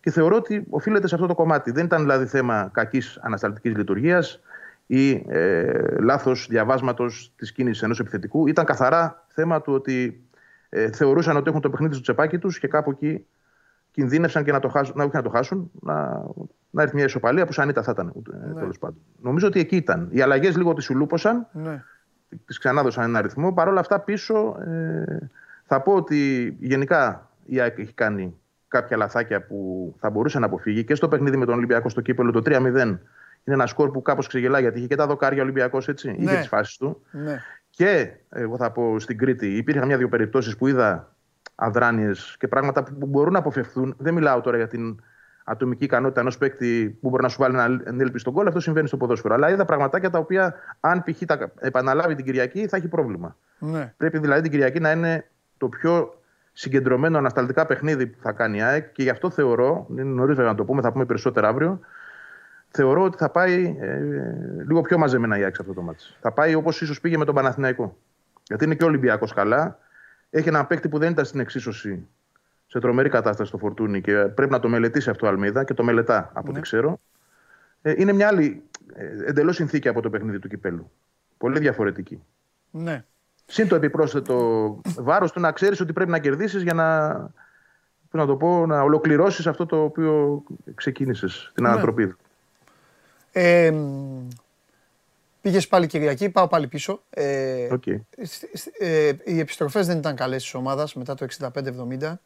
Και θεωρώ ότι οφείλεται σε αυτό το κομμάτι. Δεν ήταν δηλαδή θέμα κακής ανασταλτικής λειτουργίας ή ε, λάθος διαβάσματος της κίνησης ενός επιθετικού. Ήταν καθαρά θέμα του ότι ε, θεωρούσαν ότι έχουν το παιχνίδι στο τσεπάκι τους και κάπου εκεί κινδύνευσαν και να το χάσουν, να, όχι να το χάσουν, να, να έρθει μια ισοπαλία που σαν ήταν θα ήταν. Ναι. Τέλος πάντων. Νομίζω ότι εκεί ήταν. Οι αλλαγές λίγο τη σουλούπωσαν, Ναι. τη ξανάδωσαν ένα αριθμό. Παρ' όλα αυτά πίσω ε, θα πω ότι γενικά η ΑΕΚ έχει κάνει κάποια λαθάκια που θα μπορούσε να αποφύγει και στο παιχνίδι με τον Ολυμπιακό στο κύπελο το 3-0. Είναι ένα σκορ που κάπως ξεγελάει γιατί είχε και τα δοκάρια ο Ολυμπιακός έτσι. Ναι. Είχε τις φάσεις του. Ναι. Και εγώ θα πω στην Κρήτη, υπήρχαν μια-δύο περιπτώσεις που είδα αδράνειες και πράγματα που μπορούν να αποφευθούν. Δεν μιλάω τώρα για την ατομική ικανότητα ενός παίκτη που μπορεί να σου βάλει ένα ενέλπι στον κόλλο. Αυτό συμβαίνει στο ποδόσφαιρο. Αλλά είδα πραγματάκια τα οποία, αν π.χ. τα επαναλάβει την Κυριακή, θα έχει πρόβλημα. Ναι. Πρέπει δηλαδή την Κυριακή να είναι το πιο συγκεντρωμένο ανασταλτικά παιχνίδι που θα κάνει η ΑΕΚ και γι' αυτό θεωρώ, είναι νωρίς βέβαια να το πούμε, θα πούμε περισσότερα αύριο. Θεωρώ ότι θα πάει ε, λίγο πιο μαζεμένα η ΑΕΚ σε αυτό το μάτι. Θα πάει όπως ίσως πήγε με τον Παναθηναϊκό. Γιατί είναι και ο Ολυμπιακός καλά. Έχει έναν παίκτη που δεν ήταν στην εξίσωση σε τρομερή κατάσταση στο φορτούνι και πρέπει να το μελετήσει αυτό ο Αλμίδα και το μελετά από ό,τι ξέρω. Ε, είναι μια άλλη ε, εντελώς συνθήκη από το παιχνίδι του κυπέλου. Πολύ διαφορετική. Ναι. Συν το επιπρόσθετο βάρος του να ξέρεις ότι πρέπει να κερδίσεις για να, πώς να, το πω, να ολοκληρώσεις αυτό το οποίο ξεκίνησες, την ανατροπή. Ε, Πήγες πάλι Κυριακή, πάω πάλι πίσω. Ε, Οκ. σ- σ- ε, οι επιστροφές δεν ήταν καλές της ομάδας μετά το 65-70.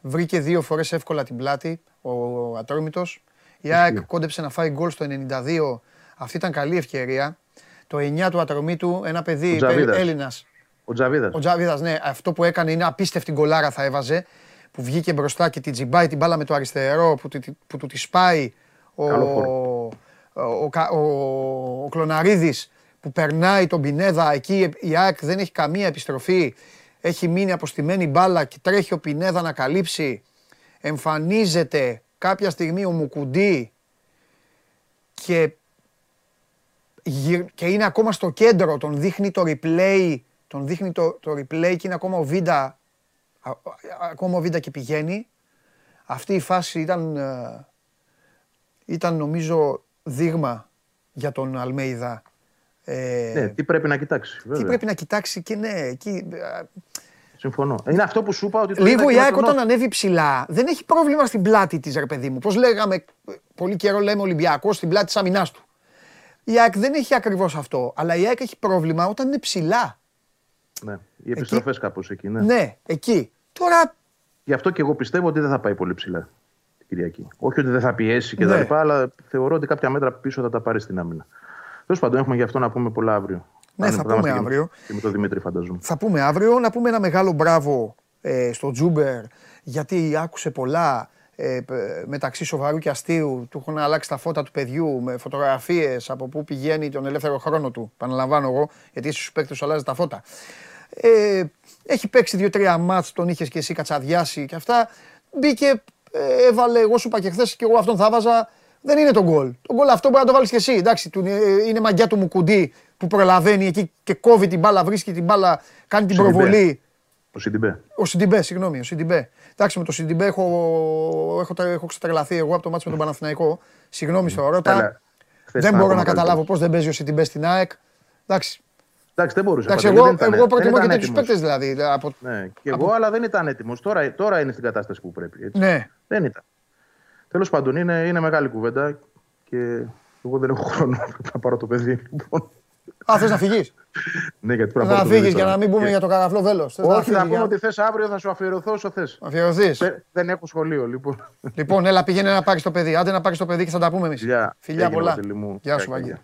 Βρήκε δύο φορές εύκολα την πλάτη ο Ατρόμητος. Η ΑΕΚ κόντεψε να φάει γκολ στο 92. Αυτή ήταν καλή ευκαιρία. Το 9 του Ατρομήτου, ένα παιδί Τζαβίδας. Έλληνας. Ο Τζαβίδας. Ο Τζαβίδας, ναι, αυτό που έκανε είναι απίστευτη γκολάρα θα έβαζε. Που βγήκε μπροστά και την τσιμπάει την μπάλα με το αριστερό, που, του- που του τη σπάει ο, Καλό ο, ο, Κα- ο, ο Κλωναρίδης που περνάει τον Πινέδα. Εκεί η ΑΕΚ δεν έχει καμία επιστροφή. Έχει μείνει αποστημένη μπάλα και τρέχει ο Πινέδα να καλύψει. Εμφανίζεται κάποια στιγμή ο Μουκουντή και, γυρ- και είναι ακόμα στο κέντρο, τον δείχνει το replay, τον δείχνει το, το replay και είναι ακόμα ο Βίντα, α- α- ακόμα ο Βίντα και πηγαίνει. Αυτή η φάση ήταν, ε, ήταν νομίζω δείγμα για τον Αλμέιδα. Ε, Ναι, τι πρέπει να κοιτάξει. τι Βέβαια. πρέπει να κοιτάξει και ναι, εκεί, ε, Συμφωνώ. Είναι αυτό που σου είπα ότι. το Λίγο είδα η και με ΑΕΚ τον όταν Όφη. ανέβει ψηλά δεν έχει πρόβλημα στην πλάτη της, ρε παιδί μου. Πώς λέγαμε, ε, πολύ καιρό λέμε Ολυμπιακός στην πλάτη της αμυνά του. Η ΑΕΚ δεν έχει ακριβώς αυτό. Αλλά η ΑΕΚ έχει πρόβλημα όταν είναι ψηλά. Ναι, οι επιστροφές κάπως εκεί. Ναι. Ναι, εκεί. Τώρα Γι' αυτό και εγώ πιστεύω ότι δεν θα πάει πολύ ψηλά την Κυριακή. Όχι ότι δεν θα πιέσει και Ναι. τα λοιπά, αλλά θεωρώ ότι κάποια μέτρα πίσω θα τα πάρει στην άμυνα. Τέλος πάντων, έχουμε γι' αυτό να πούμε πολλά αύριο. Ναι, Αν θα είμαστε πούμε και- αύριο. Και με τον Δημήτρη, φανταζόμαι. θα πούμε αύριο να πούμε ένα μεγάλο μπράβο ε, στο Τζούμπερ γιατί άκουσε πολλά ε, π- μεταξύ σοβαρού και αστείου. Του έχουν αλλάξει τα φώτα του παιδιού με φωτογραφίες από πού πηγαίνει τον ελεύθερο χρόνο του. Παναλαμβάνω εγώ, γιατί εσύ στους παίκτες αλλάζει τα φώτα. Ε, έχει παίξει δύο-τρία μάτς, τον είχες και εσύ κατσαδιάσει και αυτά. Μπήκε, ε, έβαλε, εγώ σου είπα και χθες και εγώ αυτόν θα βάζα. Δεν είναι το γκολ. Το γκολ αυτό μπορεί να το βάλεις και εσύ. Εντάξει, του, ε, είναι μαγκιά του Μουκουντή που προλαβαίνει εκεί και κόβει την μπάλα, βρίσκει την μπάλα, κάνει την Σιντιμπέ. προβολή. Ο Σιντιμπέ. Ο Σιντιμπέ, συγγνώμη, ο Σιντιμπέ. Εντάξει, με το Σιντιμπέ έχω, έχω, τε- έχω ξετρελαθεί εγώ από το ματς με τον Παναθηναϊκό. Συγγνώμη στο ρώτα. Καλά. Χθες Δεν ήταν μπορώ ακόμα να καταλάβω καλύτερος. πώς δεν παίζει ο Σιντιμπέ στην ΑΕΚ. Εντάξει, Εντάξει, δεν μπορούσε. εντάξει Παντελή, εγώ, δεν ήταν- εγώ δεν προτιμώ και ήταν τέτοιου έτοιμος. παίκτες δηλαδή. Από... Ναι, και εγώ, αλλά δεν ήταν έτοιμος. Τώρα, τώρα είναι στην κατάσταση που πρέπει. Έτσι. Ναι. Δεν ήταν. Τέλος πάντων, είναι, είναι μεγάλη κουβέντα και εγώ δεν έχω χρόνο [laughs] να πάρω το παιδί. Λοιπόν. Α, θες να φύγεις; [laughs] ναι, γιατί πρέπει να πάρω το παιδί φύγεις για τώρα. να μην πούμε Και- για το καραφλό βέλος. Όχι, να πούμε ότι θες αύριο θα σου αφιερωθώ όσο θες. Αφιερωθείς; Δεν έχω σχολείο, λοιπόν. λοιπόν, έλα πήγαινε να πάρεις το παιδί. Άντε να πάρεις το παιδί και θα τα πούμε εμείς. Φιλιά. Φιλιά Έγινε, πολλά. Βαγγέλη μου. Γεια σου, Κακή Βαγγέλη.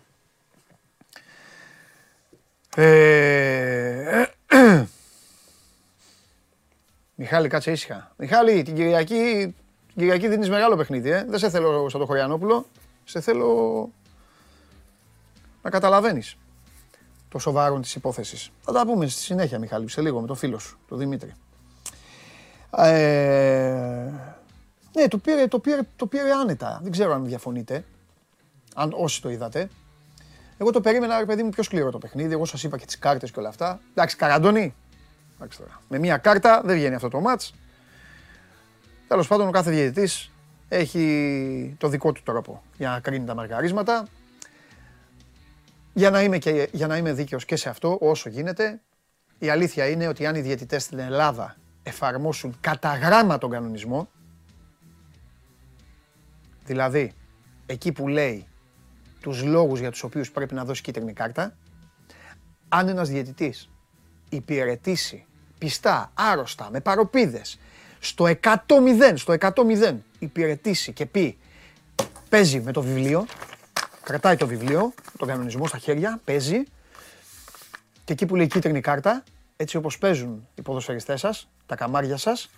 Ε, Μιχάλη, κάτσε ήσυχα. Μιχάλη, την Κυριακή, την Κυριακή δίνεις μεγάλο παιχνίδι, ε. Δεν σε θέλω σαν το Χωριανόπουλο. Σε θέλω να καταλαβαίνεις το σοβαρό της υπόθεσης. Θα τα πούμε στη συνέχεια, Μιχάλη, σε λίγο με τον φίλο σου, τον Δημήτρη. Ε, ναι, το πήρε, το, πήρε, το πήρε άνετα. Δεν ξέρω αν διαφωνείτε. Αν όσοι το είδατε. Εγώ το περίμενα, ρε παιδί μου, πιο σκληρό το παιχνίδι. Εγώ σας είπα και τις κάρτες και όλα αυτά. Εντάξει, καραντώνει. Εντάξει τώρα. Με μία κάρτα δεν βγαίνει αυτό το μάτς. Τέλος πάντων, ο κάθε διαιτητής έχει το δικό του τρόπο για να κρίνει τα μαργαρίσματα. Για να είμαι, και, για να είμαι δίκαιος και σε αυτό, όσο γίνεται, η αλήθεια είναι ότι αν οι διαιτητές στην Ελλάδα εφαρμόσουν κατά γράμμα τον κανονισμό, δηλαδή εκεί που λέει τους λόγους για τους οποίους πρέπει να δώσει κίτρινη κάρτα, αν ένας διαιτητής υπηρετήσει πιστά, άρρωστα, με παροπίδες, στο 100-0, στο 100-0 υπηρετήσει και πει παίζει με το βιβλίο, κρατάει το βιβλίο, τον κανονισμό στα χέρια, παίζει και εκεί που λέει κίτρινη κάρτα, έτσι όπως παίζουν οι ποδοσφαιριστές σας, τα καμάρια σας,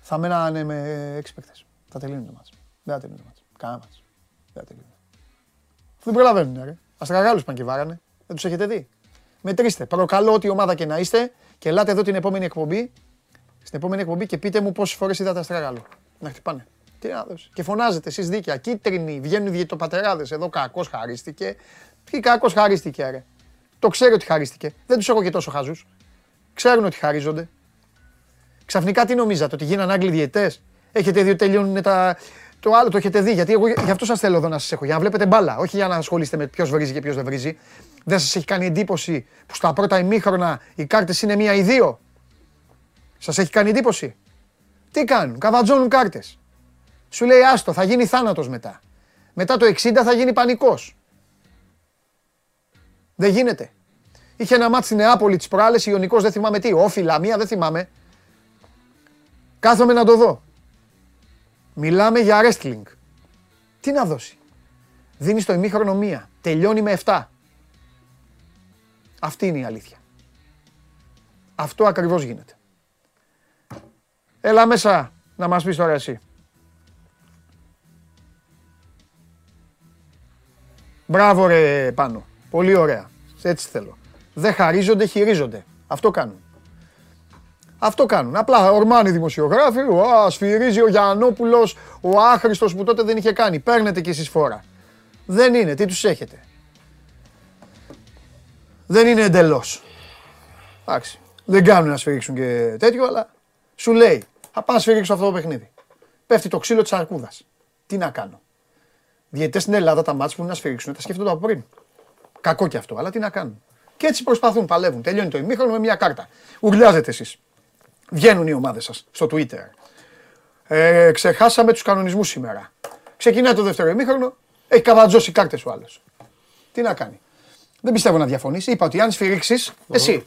θα μένανε με έξι παίκτες. Θα τελειώνει το μάτς. Δεν θα τελειώνει το μάτς. Κανένα μάτς. Δεν θα τελειώνει. Δεν προλαβαίνουν, ρε. Αστραγάλους πάνε και βάρανε. Δεν τους έχετε δει. Μετρήστε. Προκαλώ ό,τι ομάδα και να είστε και ελάτε εδώ την επόμενη εκπομπή. Στην επόμενη εκπομπή και πείτε μου πόσες φορές είδατε αστραγάλο. Να χτυπάνε. Τι να δώσεις. Και φωνάζετε εσείς δίκαια. Κίτρινοι, βγαίνουν οι διαιτοπατεράδε. Εδώ κακός χαρίστηκε. Τι κακός χαρίστηκε, ρε. Το ξέρω ότι χαρίστηκε. Δεν τους έχω και τόσο χαζούς. Ξέρουν ότι χαρίζονται. Ξαφνικά τι νομίζατε, ότι γίνανε Άγγλοι διαιτές; Έχετε δει ότι τελειώνουν τα. Το άλλο το έχετε δει. Γιατί εγώ γι' αυτό σας θέλω εδώ να σας έχω. Για να βλέπετε μπάλα. Όχι για να ασχολείστε με ποιος βρίζει και ποιος δεν βρίζει. Δεν σας έχει κάνει εντύπωση που στα πρώτα ημίχρονα οι κάρτες είναι μία ή δύο; Σας έχει κάνει εντύπωση; Τι κάνουν, καβατζώνουν κάρτες. Σου λέει άστο, θα γίνει θάνατος μετά. Μετά το 60 θα γίνει πανικός. Δεν γίνεται. Είχε ένα μάτι στην Νεάπολη της προάλλες, Ιωνικός δεν θυμάμαι τι. Όφιλα, μία δεν θυμάμαι. Κάθομαι να το δω. Μιλάμε για wrestling. Τι να δώσει; Δίνεις το ημίχρονο μία. Τελειώνει με 7. Αυτή είναι η αλήθεια. Αυτό ακριβώς γίνεται. Έλα μέσα να μας πεις τώρα εσύ. Μπράβο ρε πάνω. Πολύ ωραία. Έτσι θέλω. Δεν χαρίζονται, χειρίζονται. Αυτό κάνουν. Αυτό κάνουν. Απλά ορμάνει οι δημοσιογράφοι, ο, σφυρίζει ο Γιαννόπουλος, ο άχρηστος που τότε δεν είχε κάνει. Παίρνετε κι εσείς φόρα. Δεν είναι. Τι τους έχετε. Δεν είναι εντελώς. Εντάξει. Δεν κάνουν να σφυρίξουν και τέτοιο, αλλά σου λέει, θα πάω να σφυρίξω αυτό το παιχνίδι. Πέφτει το ξύλο της αρκούδας. Τι να κάνω. Διαιτητές στην Ελλάδα τα μάτια που είναι να σφυρίξουν, τα σκέφτονται από πριν. Κακό κι αυτό, αλλά τι να κάνουν. Και έτσι προσπαθούν, παλεύουν. Τελειώνει το ημίχρονο με μια κάρτα. Ουρλιάζετε εσείς. Βγαίνουν οι ομάδες σας στο Twitter. Ε, ξεχάσαμε τους κανονισμούς σήμερα. Ξεκινάει το δεύτερο ημίχρονο, έχει καβατζώσει κάρτες ο άλλος. Τι να κάνει. Δεν πιστεύω να διαφωνείς. Είπα ότι αν σφυρίξεις, εσύ,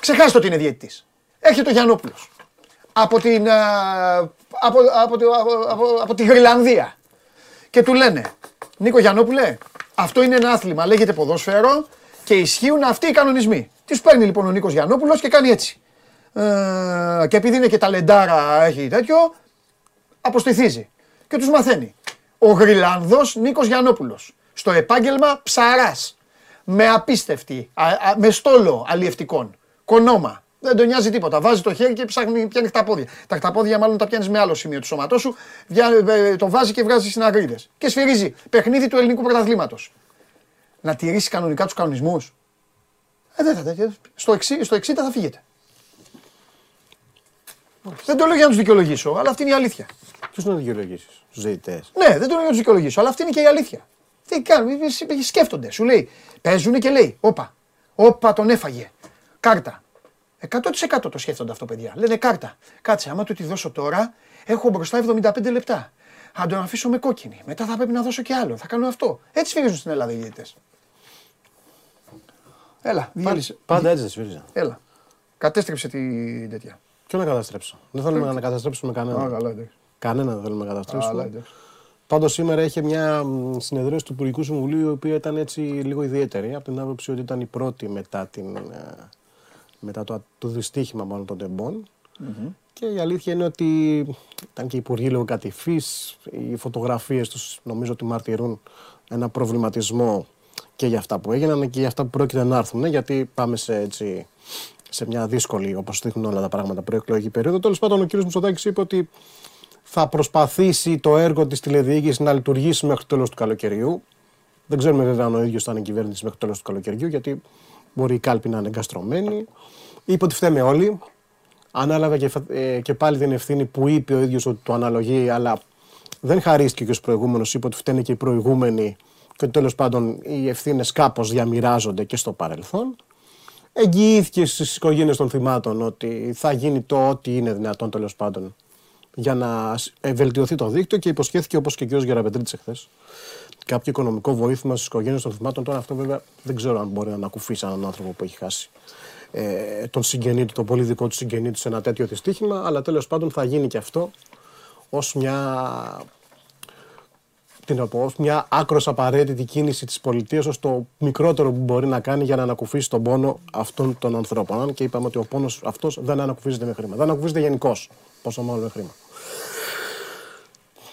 ξεχάστε ότι είναι διαιτητής. Έρχεται ο Γιαννόπουλος. Από την, α, από, από, από, από, από τη Γρυλανδία. Και του λένε, Νίκο Γιαννόπουλε, αυτό είναι ένα άθλημα, λέγεται ποδόσφαιρο και ισχύουν αυτοί οι κανονισμοί. Τι παίρνει λοιπόν ο Νίκος Γιαννόπουλος και κάνει έτσι. Ε, και επειδή είναι και ταλεντάρα, έχει τέτοιο, αποστηθίζει. Και τους μαθαίνει. Ο Γρυλανδός Νίκος Γιαννόπουλος. Στο επάγγελμα ψαράς. Με απίστευτη, α, α, με στόλο αλλιευτικών. Κονόμα. Δεν τον νοιάζει τίποτα. Βάζει το χέρι και ψάχνει, πιάνει τα πόδια. Τα χταπόδια μάλλον τα πιάνεις με άλλο σημείο του σώματός σου. Βιά- ε, το βάζει και βγάζει συναγρίδε. Και σφυρίζει. Παιχνίδι του ελληνικού πρωταθλήματος. Να τηρήσεις κανονικά τους κανονισμούς. Ε, δεν θα, ε, στο, 60, στο 60 θα φύγετε. Δεν το λέω για να τους δικαιολογήσω, αλλά αυτή είναι η αλήθεια. Ποιου να δικαιολογήσεις, του διαιτητές; Ναι, δεν το λέω για να τους δικαιολογήσω, αλλά αυτή είναι και η αλήθεια. Τι κάνουν, ε, ε, σκέφτονται. Σου λέει, παίζουν και λέει, όπα, όπα τον έφαγε. Κάρτα. 100% το σκέφτονται αυτό, παιδιά. Λένε κάρτα. Κάτσε, άμα του τη δώσω τώρα, έχω μπροστά 75 λεπτά. Αν τον αφήσω με κόκκινη. Μετά θα πρέπει να δώσω και άλλο. Θα κάνω αυτό. Έτσι φύγουν στην Ελλάδα οι διαιτητές. Έλα, διέλυσε. Πάντα έτσι δεν σφύριζα. Έλα. Κατέστρεψε την τέτοια. Ποιο να καταστρέψω. Δεν θέλουμε να καταστρέψουμε Α, κανέναν. καλά, εντάξει. Κανέναν δεν θέλουμε να Καλά, καταστρέψουμε. εντάξει. Πάντως σήμερα είχε μια μ, συνεδρίαση του Υπουργικού Συμβουλίου η οποία ήταν έτσι λίγο ιδιαίτερη από την άποψη ότι ήταν η πρώτη μετά, την, ε, μετά το, το δυστύχημα μάλλον των τεμπων Και η αλήθεια είναι ότι ήταν και οι υπουργοί λίγο κατηφείς, οι φωτογραφίες τους νομίζω ότι μαρτυρούν ένα προβληματισμό και για αυτά που έγιναν και για αυτά που πρόκειται να έρθουν, γιατί πάμε σε, έτσι, σε μια δύσκολη, όπως δείχνουν όλα τα πράγματα, προεκλογική περίοδο. Τέλος πάντων, ο κ. Μητσοτάκης είπε ότι θα προσπαθήσει το έργο της τηλεδιοίκησης να λειτουργήσει μέχρι το τέλος του καλοκαιριού. Δεν ξέρουμε βέβαια αν ο ίδιος θα είναι κυβέρνηση μέχρι το τέλος του καλοκαιριού, γιατί μπορεί η κάλπη να είναι εγκαστρωμένη. Είπε ότι φταίμε όλοι. Ανάλαβε και, φα- ε, και πάλι την ευθύνη που είπε ο ίδιος ότι του αναλογεί, αλλά δεν χαρίστηκε και ω προηγούμενος. Είπε ότι φταίνε και οι προηγούμενοι και ότι τέλος πάντων οι ευθύνες κάπως διαμοιράζονται και στο παρελθόν. Εγγυήθηκες στις οικογένειες των θυμάτων ότι θα γίνει το ό,τι είναι δυνατόν τέλος πάντων για να σ- ε, βελτιωθεί το δίκτυο και υποσχέθηκε όπως και ο κ. Γεραπετρίτη εχθές κάποιο οικονομικό βοήθημα στις οικογένειες των θυμάτων. Τώρα αυτό βέβαια δεν ξέρω αν μπορεί να ανακουφίσει έναν άνθρωπο που έχει χάσει ε, τον συγγενή του, τον πολύ δικό του συγγενή του σε ένα τέτοιο δυστύχημα, αλλά τέλος πάντων θα γίνει και αυτό ως μια. Τι να πω, ως μια άκρος απαραίτητη κίνηση της πολιτείας ως το μικρότερο που μπορεί να κάνει για να ανακουφίσει τον πόνο αυτών των ανθρώπων. Αν και είπαμε ότι ο πόνος αυτός δεν ανακουφίζεται με χρήμα. Δεν ανακουφίζεται γενικώ, πόσο μάλλον με χρήμα.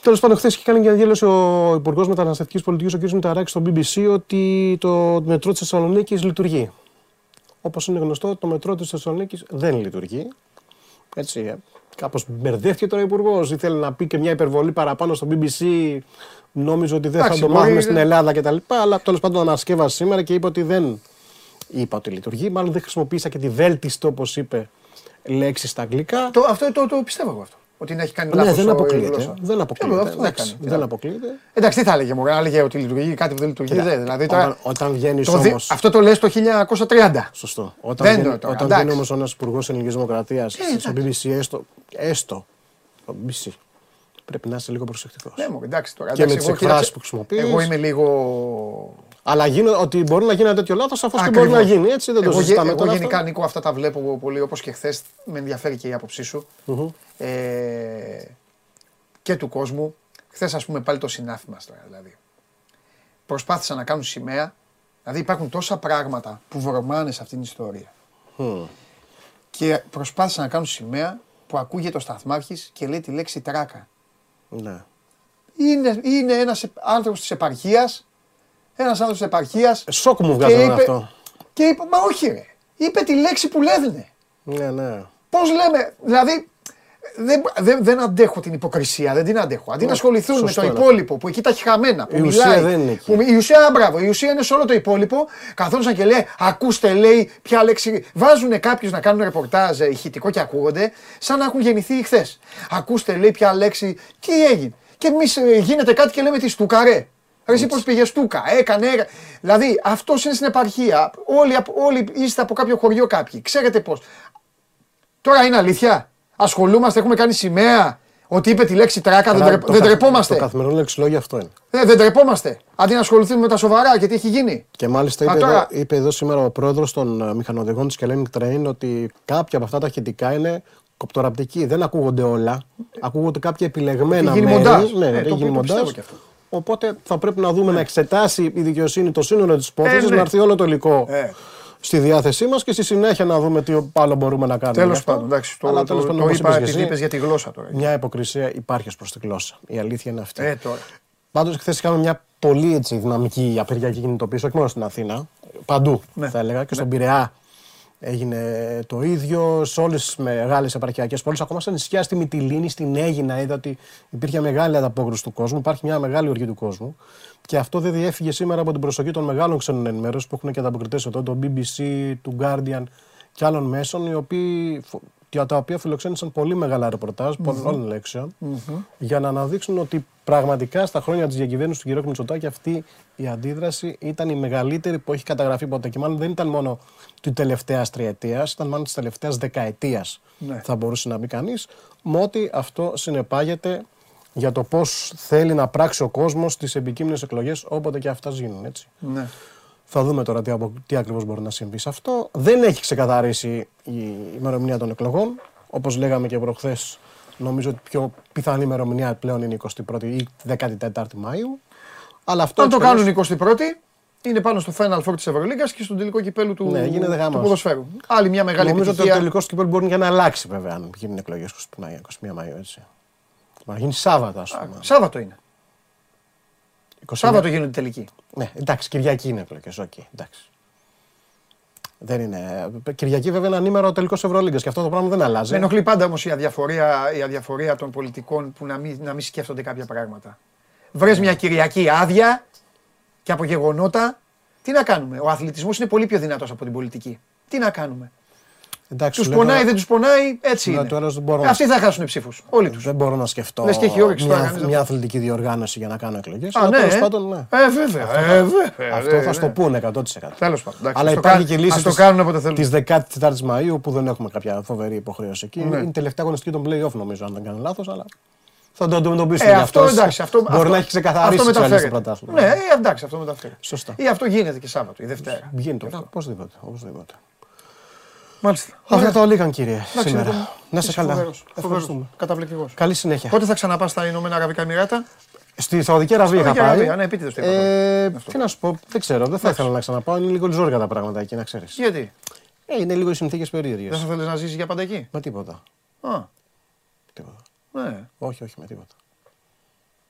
Τέλος πάντων, χθες είχε κάνει μια δήλωση ο Υπουργός Μεταναστευτικής Πολιτικής, ο κ. Μηταράκης, στο BBC, ότι το μετρό της Θεσσαλονίκης λειτουργεί. Όπως είναι γνωστό, το μετρό της Θεσσαλονίκης δεν λειτουργεί. Έτσι, ε, κάπως μπερδεύτηκε τώρα ο Υπουργός. Ήθελε να πει και μια υπερβολή παραπάνω στο BBC. Νόμιζε ότι δεν Εντάξει, θα το μπορεί- μάθουμε στην Ελλάδα κτλ. Αλλά τέλος πάντων ανασκεύασε σήμερα και είπε ότι δεν είπα ότι λειτουργεί. Μάλλον δεν χρησιμοποίησα και τη βέλτιστο, όπως είπε, λέξη στα αγγλικά. Το, αυτό το, το πιστεύω εγώ αυτό. Ότι να έχει κάνει Ναι, λάθος δεν ο- η αποκλείεται. γλώσσα. Δεν αποκλείεται. Αυτό δεν Εντάξει, έκανε. Τι δεν να- αποκλείεται. Εντάξει, τι θα έλεγε μου, αν έλεγε ότι λειτουργεί κάτι που δεν λειτουργεί. Κοίτα, δεν, δηλαδή, τώρα, όταν, όταν βγαίνει το δι- όμω. Αυτό το λες το 1930. Σωστό. Όταν Δεν βγαίνει, το- τώρα, όταν εντάξει. βγαίνει όμως ένας υπουργός ελληνικής δημοκρατίας στο εντάξει. BBC, έστω, έστω στο BBC, πρέπει να είσαι λίγο προσεκτικός. Ναι, μου, εντάξει τώρα. Και εντάξει, με τις εγώ, εκφράσεις κοίταξε, που χρησιμοποιείς. Εγώ είμαι λίγο. Αλλά γίνω, ότι μπορεί να γίνει ένα τέτοιο λάθος, αφού και Ακριβώς. μπορεί να γίνει έτσι. Δεν το εγώ, συζητάμε εγώ τώρα. γενικά, αυτό. Νίκο, αυτά τα βλέπω πολύ όπως και χθες. Με ενδιαφέρει και η άποψή σου. Ε, και του κόσμου. Χθες, ας πούμε, πάλι το συνάφι μας τώρα. Δηλαδή. Προσπάθησαν να κάνουν σημαία. Δηλαδή, υπάρχουν τόσα πράγματα που βρωμάνε σε αυτήν την ιστορία. Και προσπάθησαν να κάνουν σημαία που ακούγεται ο Σταθμάρχης και λέει τη λέξη τράκα. Ναι. Είναι, είναι ένας άνθρωπος της επαρχίας, ένας άνθρωπος της επαρχίας Ε, Σοκ μου και βγάζει είπε, αυτό. και είπε, μα όχι ρε, είπε τη λέξη που λένε. Ναι, ναι. Πώς λέμε, δηλαδή δεν, δεν, δεν αντέχω την υποκρισία, δεν την αντέχω. Αντί να ασχοληθούν με Ναι, σωστό το είναι υπόλοιπο που εκεί τα έχει χαμένα, που Η ουσία μιλάει. δεν είναι εκεί. Που, η ουσία, μπράβο, η ουσία είναι σε όλο το υπόλοιπο. Καθόντουσαν και λέει, ακούστε, λέει, ποια λέξη. Βάζουν κάποιους να κάνουν ρεπορτάζ ε, ηχητικό και ακούγονται, σαν να έχουν γεννηθεί χθες. Ακούστε, λέει, ποια λέξη. Τι έγινε. Και εμείς γίνεται κάτι και λέμε τη στούκαρε. Ρε, εσύ πώ πήγε στούκα, έκανε. έκα- Δηλαδή, αυτός είναι στην επαρχία. Όλοι, απ- όλοι είστε από κάποιο χωριό κάποιοι. Ξέρετε πώς. Τώρα είναι αλήθεια. Ασχολούμαστε, έχουμε κάνει σημαία. Ότι είπε τη λέξη τράκα, δεν, Αλλά τρεπ- το δεν καθ- τρεπόμαστε. Το καθημερινό λεξιλόγιο αυτό είναι. Ε, δεν τρεπόμαστε. Αντί να ασχοληθούμε με τα σοβαρά και τι έχει γίνει. Και μάλιστα Μα είπε, τώρα- εδώ, είπε εδώ σήμερα ο πρόεδρος των ε, μηχανοδηγών της Hellenic Train ότι κάποια από αυτά τα ηχητικά είναι κοπτοραπτική. Δεν ακούγονται όλα. Ακούγονται κάποια επιλεγμένα Έχει γίνει μέρη. μοντάζ. Ναι, Ε, έχει το γίνει οποίο το πιστεύω μοντάζ. κι αυτό. Οπότε θα πρέπει να δούμε να εξετάσει η δικαιοσύνη το σύνολο της υπόθεσης, Ε, ναι. να έρθει όλο το υλικό Ε. στη διάθεσή μας και στη συνέχεια να δούμε τι άλλο μπορούμε να κάνουμε. γι' Τέλο αυτό. πάντων, εντάξει. Το, Αλλά το, τέλος το, πάντων, το όπως είπα είπες και επειδή εσύ, είπες για τη γλώσσα τώρα. Μια υποκρισία υπάρχει ως προς τη γλώσσα. Η αλήθεια είναι αυτή. Ε, τώρα. Πάντως, χθες είχαμε μια πολύ έτσι, δυναμική απεργιακή κινητοποίηση, όχι μόνο στην Αθήνα, παντού Ναι. θα έλεγα. Και στον Πειραιά έγινε το ίδιο. Σε όλες τις μεγάλες επαρχιακές πόλεις, ακόμα στα νησιά, στη Μυτιλίνη, στην Αίγινα, είδα ότι υπήρχε μεγάλη ανταπόκριση του κόσμου. Υπάρχει μια μεγάλη οργή του κόσμου. Και αυτό δεν διέφυγε σήμερα από την προσοχή των μεγάλων ξένων ενημέρωσης που έχουν και ανταποκριτές εδώ, το BBC, του Guardian και άλλων μέσων, οι οποίοι, φο- για τα οποία φιλοξένησαν πολύ μεγάλα ρεπορτάζ πολλών λέξεων, για να αναδείξουν ότι πραγματικά στα χρόνια της διακυβέρνησης του κ. Μητσοτάκη αυτή η αντίδραση ήταν η μεγαλύτερη που έχει καταγραφεί ποτέ. Και μάλλον δεν ήταν μόνο τη τελευταία τριετίας, ήταν μάλλον της τελευταίας δεκαετίας, Ναι. θα μπορούσε να πει κανείς, με ότι αυτό συνεπάγεται για το πώς θέλει να πράξει ο κόσμος στις επικείμενες εκλογές, όποτε και αυτά γίνουν. Έτσι. Ναι. Θα δούμε τώρα τι, απο- τι ακριβώς μπορεί να συμβεί σε αυτό. Δεν έχει ξεκαθαρίσει η ημερομηνία των εκλογών. Όπως λέγαμε και προχθές, νομίζω ότι πιο πιθανή ημερομηνία πλέον είναι η 21η ή 14η Μαου. Αλλά αυτό Αν το έτσι κι κάνουν 21η, είναι πάνω στο Final Four της Ευρωλίγκας και στον τελικό κυπέλου του, Ναι, γίνεται του γάμος. ποδοσφαίρου. Άλλη μια μεγάλη Νομίζω ότι το επιτυχία. τελικός του κυπέλου μπορεί και να αλλάξει βέβαια αν γίνουν εκλογές 21 Μαΐου. Έτσι. Μπορεί να γίνει Σάββατο, ας πούμε. Σάββατο είναι. 21 Σάββατο γίνονται τελικοί. Ναι, εντάξει, Κυριακή είναι εκλογές. Οκ, εντάξει. Δεν είναι. Κυριακή βέβαια είναι ανήμερα τελικός Ευρωλίγκας και αυτό το πράγμα δεν αλλάζει. Με ενοχλεί πάντα όμως η αδιαφορία, η αδιαφορία των πολιτικών που να μην, να μην σκέφτονται κάποια πράγματα. Βρες μια Κυριακή άδεια και από γεγονότα, τι να κάνουμε; Ο αθλητισμός είναι πολύ πιο δυνατός από την πολιτική. Τι να κάνουμε; Εντάξει, Τους σου λέω πονάει, τώρα- δεν τους πονάει, έτσι λέω είναι. τώρα δεν μπορώ Ε, να- Αυτοί θα χάσουν ψήφους. Όλοι τους. Δεν μπορώ να σκεφτώ Λες και έχει όρεξη τώρα μια, κανείς να μια το- αθλητική διοργάνωση για να κάνω εκλογές. Α, ναι. Τέλος ε. πάντων, ναι. Ε, βέβαια. ε, βέβαια, Αυτό ε, θα ναι. στο πούνε 100%. Τέλος πάντων. εντάξει, Αλλά ας το υπάρχει κάνουν- και λύση ας το κάνουν όποτε θέλουν. της 14η Μαου που δεν έχουμε κάποια φοβερή υποχρέωση εκεί. Ναι. Είναι η τελευταία αγωνιστική των playoff νομίζω, αν δεν κάνω λάθος. Αλλά θα το αντιμετωπίσουμε. Ε, γι' αυτό εντάξει. Αυτό, Μπορεί αυτό- να έχει ξεκαθαρίσει αυτό τι άλλε μεταφέρεται. πρωτάθλημα. Ναι, ε, εντάξει, αυτό μεταφέρει. Σωστά. Ή αυτό γίνεται και Σάββατο, η Δευτέρα. Γίνεται αυτό. Οπωσδήποτε. Οπωσδήποτε. Μάλιστα. Αυτά τα ολίγαν κύριε Εντάξει, σήμερα. λοιπόν, Να σε είσαι καλά. φοβερός, φοβερός, Ευχαριστούμε. Καταπληκτικός. Καλή συνέχεια. Πότε θα ξαναπάς στα Ηνωμένα Αραβικά Εμμυράτα; Στη Σαουδική Αραβία είχα Σαουδική πάει. Αραβία, ναι, επίτηδες το είπα Ε, Αυτό. τι να σου πω, δεν ξέρω, δεν θα ήθελα να ξαναπάω. Είναι λίγο ζόρικα τα πράγματα εκεί, να ξέρεις. Γιατί, Ε, είναι λίγο οι συνθήκες περίεργες. δεν θα θέλεις να ζήσεις για πάντα εκεί; Με τίποτα. Α, τίποτα. ναι. Όχι, όχι, με τίποτα.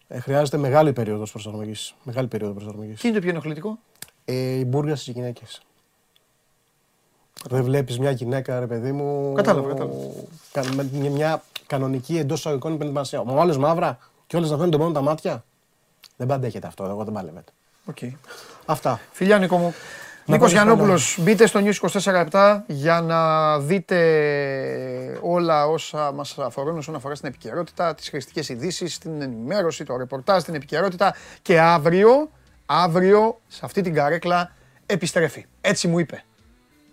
Ε, χρειάζεται μεγάλη περίοδος προσαρμογής. Μεγάλη περίοδος προσαρμογής. Τι είναι το πιο ενοχλητικό; Ε, η μπούργκα στις γυναίκες. Δεν βλέπεις μια γυναίκα, ρε παιδί μου. Κατάλαβα, κατάλαβα. κα- Με μια, μια κανονική εντός εισαγωγικών ενδυμασία. Μα όλες μαύρα και όλες να φαίνονται μόνο τα μάτια. Δεν αντέχεται αυτό, εγώ δεν παλεύεται. Οκ. Αυτά. Φιλιά Νίκο μου. Να Νίκος πάμε Γιαννόπουλος, μπείτε στο News 24-7 για να δείτε όλα όσα μας αφορούν όσον αφορά στην επικαιρότητα, τις χρηστικές ειδήσεις, την ενημέρωση, το ρεπορτάζ, την επικαιρότητα και αύριο, αύριο σε αυτή την καρέκλα επιστρέφει. Έτσι μου είπε.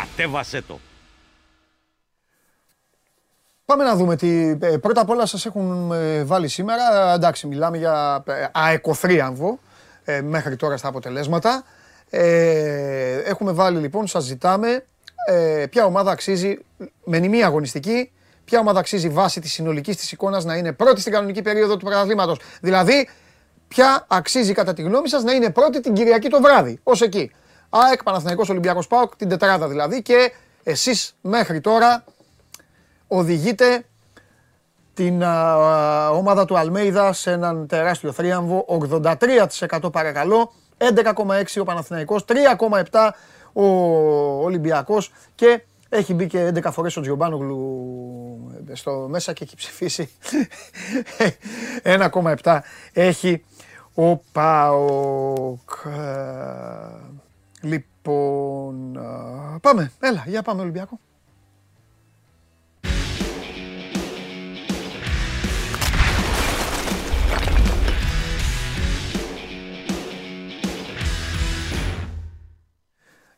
Κατέβασέ το! Πάμε να δούμε τι. ε, Πρώτα απ' όλα σας έχουν ε, βάλει σήμερα. Εντάξει, μιλάμε για ε, αεκοθρίαμβο ε, μέχρι τώρα στα αποτελέσματα. Ε, έχουμε βάλει λοιπόν, σας ζητάμε ε, ποια ομάδα αξίζει με νημή αγωνιστική, ποια ομάδα αξίζει βάση της συνολικής της εικόνας να είναι πρώτη στην κανονική περίοδο του πρωταθλήματος. Δηλαδή, ποια αξίζει κατά τη γνώμη σας να είναι πρώτη την Κυριακή το βράδυ, ως εκεί. ΑΕΚ, Παναθηναϊκός, Ολυμπιακός ΠΑΟΚ, την τετράδα δηλαδή και εσείς μέχρι τώρα οδηγείται την α, α, ομάδα του Αλμέιδα σε έναν τεράστιο θρίαμβο. 83% παρακαλώ, 11,6 ο Παναθηναϊκός, 3,7 ο Ολυμπιακός και έχει μπει και 11 φορές ο Τζιομπάνογλου στο μέσα και έχει ψηφίσει [laughs] 1,7 έχει ο ΠΑΟΚ. Λοιπόν, α, πάμε, έλα, για πάμε Ολυμπιακό.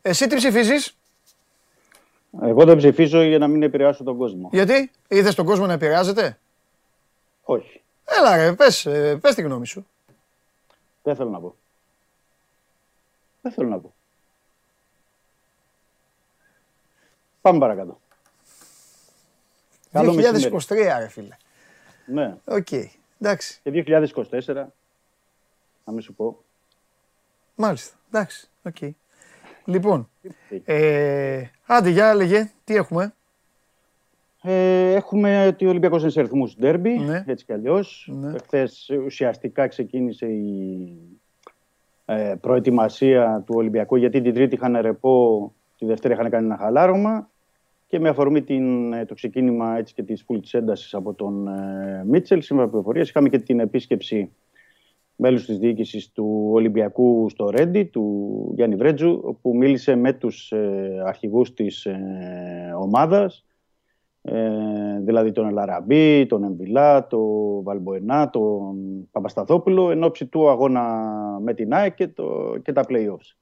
Εσύ τι ψηφίζεις, Εγώ δεν ψηφίζω για να μην επηρεάσω τον κόσμο. γιατί; Είδες τον κόσμο να επηρεάζεται; Όχι. Έλα ρε, πες, ε, πες τη γνώμη σου. Δεν θέλω να πω. Δεν θέλω να πω. Πάμε παρακάτω. Καλό μεσημέρι. 2023 ρε φίλε. Ναι. Οκ, εντάξει, Και 2024, να μην σου πω. μάλιστα, εντάξει, οκ. Λοιπόν, ε, άντε για λέγε, τι έχουμε; Ε, έχουμε ότι ο Ολυμπιακός είναι σε αριθμούς ντέρμπι, Ναι. έτσι κι αλλιώς. Ναι. Εχθές ουσιαστικά ξεκίνησε η ε, προετοιμασία του Ολυμπιακού, γιατί την Τρίτη είχαν ρεπό, τη Δευτέρα είχαν κάνει ένα χαλάρωμα και με αφορμή την, ε, το ξεκίνημα έτσι και της φουλ της έντασης από τον ε, Μίτσελ, σήμερα πληροφορίες, είχαμε και την επίσκεψη μέλους της διοίκησης του Ολυμπιακού στο Ρέντι, του Γιάννη Βρέτζου, όπου μίλησε με τους ε, αρχηγούς της ε, ομάδας, ε, δηλαδή τον Ελαραμπή, τον Εμβιλά, τον Βαλμποενά, τον Παπασταθόπουλο, εν ώψη του αγώνα με την ΑΕΚ και, το, και τα play-offs.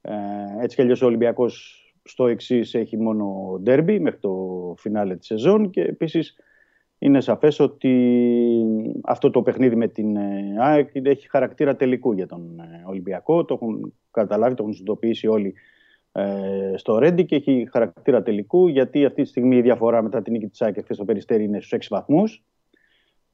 Ε, έτσι κι αλλιώς ο Ολυμπιακός στο εξής έχει μόνο ντέρμπι μέχρι το φινάλε της σεζόν και επίσης είναι σαφές ότι αυτό το παιχνίδι με την ε, ΑΕΚ έχει χαρακτήρα τελικού για τον ε, Ολυμπιακό. Το έχουν καταλάβει, το έχουν συνειδητοποιήσει όλοι ε, στο Ρέντι και έχει χαρακτήρα τελικού γιατί αυτή τη στιγμή η διαφορά μετά την νίκη της ΑΕΚ χθες στο Περιστέρι είναι στους 6 βαθμούς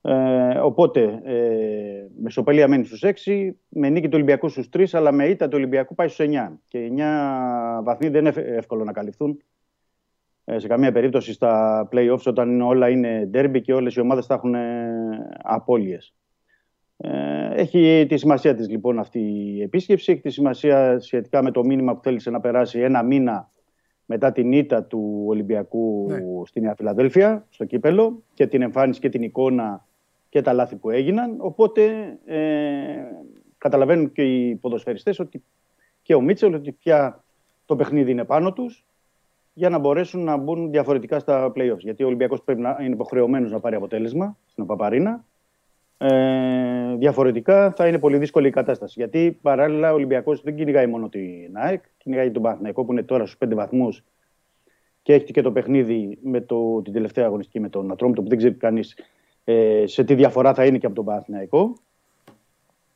Ε, οπότε, ε, Μεσοπέλεια μένει στους 6, με νίκη του Ολυμπιακού στους 3, αλλά με ήττα του Ολυμπιακού πάει στους 9. Και 9 βαθμοί δεν είναι εύκολο να καλυφθούν. Ε, σε καμία περίπτωση στα play-offs όταν όλα είναι derby και όλες οι ομάδες θα έχουν ε, απώλειες. Ε, έχει τη σημασία της λοιπόν αυτή η επίσκεψη, έχει τη σημασία σχετικά με το μήνυμα που θέλησε να περάσει ένα μήνα μετά την ήττα του Ολυμπιακού Ναι. στη Νέα Φιλαδέλφια, στο κύπελο και την εμφάνιση και την εικόνα και τα λάθη που έγιναν. Οπότε ε, καταλαβαίνουν και οι ποδοσφαιριστές ότι και ο Μίτσελ ότι πια το παιχνίδι είναι πάνω τους για να μπορέσουν να μπουν διαφορετικά στα play-offs. Γιατί ο Ολυμπιακός πρέπει να είναι υποχρεωμένος να πάρει αποτέλεσμα στην Παπαρίνα. Ε, διαφορετικά θα είναι πολύ δύσκολη η κατάσταση. Γιατί παράλληλα ο Ολυμπιακός δεν κυνηγάει μόνο την ΑΕΚ, κυνηγάει τον Παναθηναϊκό που είναι τώρα στους 5 βαθμούς και έχει και το παιχνίδι με το, την τελευταία αγωνιστική με τον Ατρόμητο που δεν ξέρει κανείς ε, σε τι διαφορά θα είναι και από τον Παναθηναϊκό.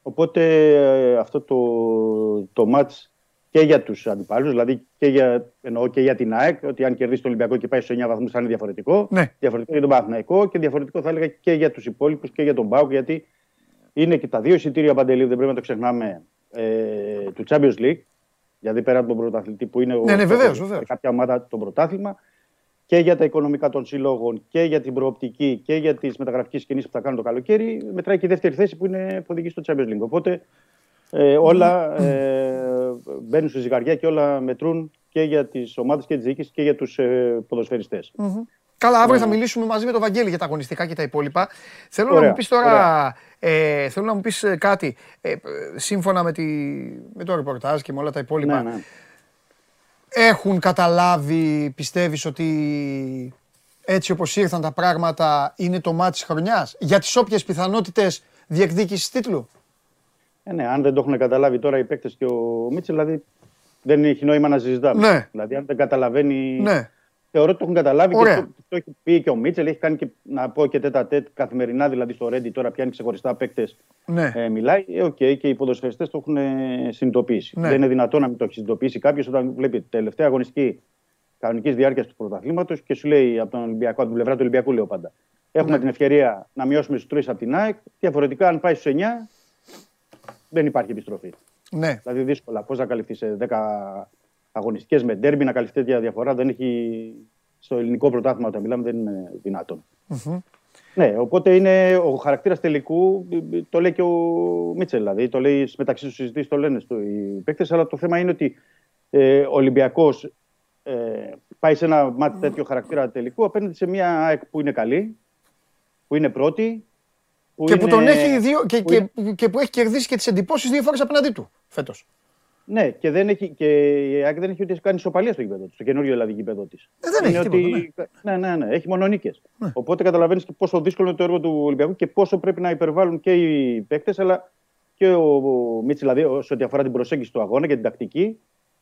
Οπότε ε, αυτό το, το μάτς και για τους αντιπάλους, δηλαδή και για, εννοώ και για την ΑΕΚ, ότι αν κερδίσει το Ολυμπιακό και πάει στους 9 βαθμούς θα είναι διαφορετικό. Ναι. Διαφορετικό για τον Παναθηναϊκό και διαφορετικό θα έλεγα και για τους υπόλοιπους και για τον ΠΑΟΚ, γιατί είναι και τα δύο εισιτήρια παντελή, δεν πρέπει να το ξεχνάμε, ε, του Champions League, δηλαδή πέρα από τον πρωταθλητή που είναι ο, Ναι, ναι, βεβαίως, σε βεβαίως. κάποια ομάδα το πρωτάθλημα, και για τα οικονομικά των συλλόγων και για την προοπτική και για τις μεταγραφικές κινήσεις που θα κάνουν το καλοκαίρι, μετράει και η δεύτερη θέση που είναι που οδηγεί στο Champions League. Οπότε ε, όλα ε, μπαίνουν στη ζυγαριά και όλα μετρούν και για τις ομάδες και τις διοίκηση και για τους ε, ποδοσφαιριστές. Καλά, αύριο θα μιλήσουμε μαζί με τον Βαγγέλη για τα αγωνιστικά και τα υπόλοιπα. Θέλω να Ωραία, μου πεις τώρα, ε, θέλω να μου πεις ε, κάτι, ε, ε, σύμφωνα με, τη, με το ρεπορτάζ και με όλα τα υπόλοιπα. Ναι, ναι. Έχουν καταλάβει, πιστεύεις ότι έτσι όπως ήρθαν τα πράγματα είναι το μάτι της χρονιάς; Για τις όποιες πιθανότητες διεκδίκησης τίτλου; Ε, ναι, αν δεν το έχουν καταλάβει τώρα οι παίκτες και ο Μίτσελ, δηλαδή δεν έχει νόημα να συζητάμε. Ναι. Δηλαδή, αν δεν καταλαβαίνει. Ναι. Θεωρώ ότι το έχουν καταλάβει Ωραία. και το, το έχει πει και ο Μίτσελ. Έχει κάνει και να πω και τετ α τετ καθημερινά, δηλαδή στο Ρέντη τώρα πιάνει ξεχωριστά παίκτες. Ναι. Ε, μιλάει. Ε, οκ, και οι ποδοσφαιριστές το έχουν ε, συνειδητοποιήσει. Ναι. Δεν είναι δυνατόν να μην το έχει συνειδητοποιήσει κάποιος όταν βλέπει τη τελευταία αγωνιστική κανονικής διάρκειας του πρωταθλήματος και σου λέει από, τον Ολυμπιακό, από την πλευρά του Ολυμπιακού, λέω πάντα. Έχουμε Ναι. την ευκαιρία να μειώσουμε στους τρεις από την ΑΕΚ. Διαφορετικά, αν πάει στους 9, δεν υπάρχει επιστροφή. Ναι. Δηλαδή, δύσκολα. Πώς να καλυφθείς σε 10 αγωνιστικές με ντέρμπι, να καλυφθεί τέτοια διαφορά. Δεν έχει. Στο ελληνικό πρωτάθλημα, όταν μιλάμε, δεν είναι δυνατόν. Ναι, οπότε είναι ο χαρακτήρας τελικού, το λέει και ο Μίτσελ, δηλαδή. Το λέει μεταξύ τους συζητήσεις, το λένε στο, οι παίκτες. Αλλά το θέμα είναι ότι ε, ο Ολυμπιακός ε, πάει σε ένα μάτι τέτοιο χαρακτήρα τελικού απέναντι σε μια ΑΕΚ που είναι καλή, που είναι πρώτη. Που Και που, είναι- τον έχει δύο, και, που και, και που έχει κερδίσει και τις εντυπώσεις δύο φορές απέναντί του φέτος. Ναι, και, δεν έχει, και η ΑΕΚ δεν έχει ούτε κάνει ισοπαλία στο γήπεδο της, στο καινούριο δηλαδή γήπεδο της. Ε, δεν έχει τίποτα, ναι. ναι, ναι, έχει μόνο νίκες. Οπότε καταλαβαίνεις και πόσο δύσκολο είναι το έργο του Ολυμπιακού και πόσο πρέπει να υπερβάλλουν και οι παίκτες, αλλά και ο, ο Μίτσι, δηλαδή, σε ό,τι αφορά την προσέγγιση του αγώνα και την τακτική,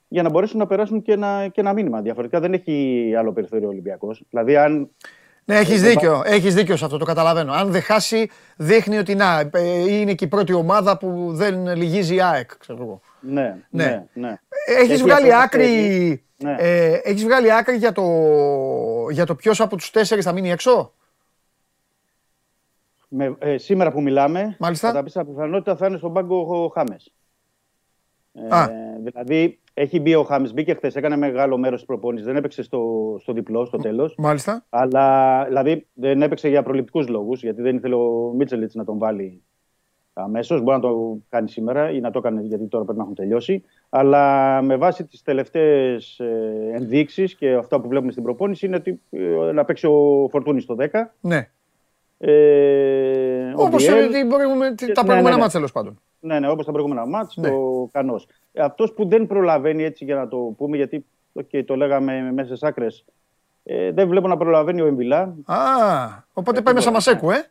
για να μπορέσουν να περάσουν και ένα, και ένα μήνυμα. Διαφορετικά δεν έχει άλλο περιθώριο ο Ολυμπιακός. Δηλαδή, αν Ναι, έχεις Ε, δίκιο. Έχεις δίκιο σε αυτό, το καταλαβαίνω. Αν δεν χάσει, δείχνει ότι να, ε, είναι και η πρώτη ομάδα που δεν λυγίζει η ΑΕΚ, ξέρω εγώ. Ναι, Ναι. ναι, ναι. Έχεις Έχει βγάλει αυτό το άκρη, θέλει. Ναι. ε, έχεις βγάλει άκρη για το, για το ποιος από τους τέσσερις θα μείνει έξω; Με, ε, σήμερα που μιλάμε, Μάλιστα. κατά πίσα πιθανότητα θα είναι στον πάγκο ο Χάμες. Ε, Α. δηλαδή, έχει μπει ο Χάμες, μπήκε χθες, έκανε μεγάλο μέρος της προπόνησης, δεν έπαιξε στο, στο διπλό, στο τέλος. Μάλιστα. Αλλά δηλαδή δεν έπαιξε για προληπτικούς λόγους, γιατί δεν ήθελε ο Μίτσελιτς να τον βάλει αμέσως. Μπορεί να το κάνει σήμερα ή να το έκανε γιατί τώρα πρέπει να έχουν τελειώσει. Αλλά με βάση τις τελευταίες ενδείξεις και αυτά που βλέπουμε στην προπόνηση είναι ότι ε, να παίξει ο Φορτούνης στο 10. Ναι. Ε, ο Όπως Βιέλ, ε, την προηγούμε- και- τα ναι, προηγούμενα ναι, ναι. μάτια τέλος πάντων. Ναι, ναι, όπως τα προηγούμενα μάτς, Ναι. το Κανός. Αυτός που δεν προλαβαίνει έτσι για να το πούμε, γιατί okay, το λέγαμε μέσα στι άκρες, ε, δεν βλέπω να προλαβαίνει ο Εμβιλά. Α, οπότε πάει μέσα Μασέκου, ε.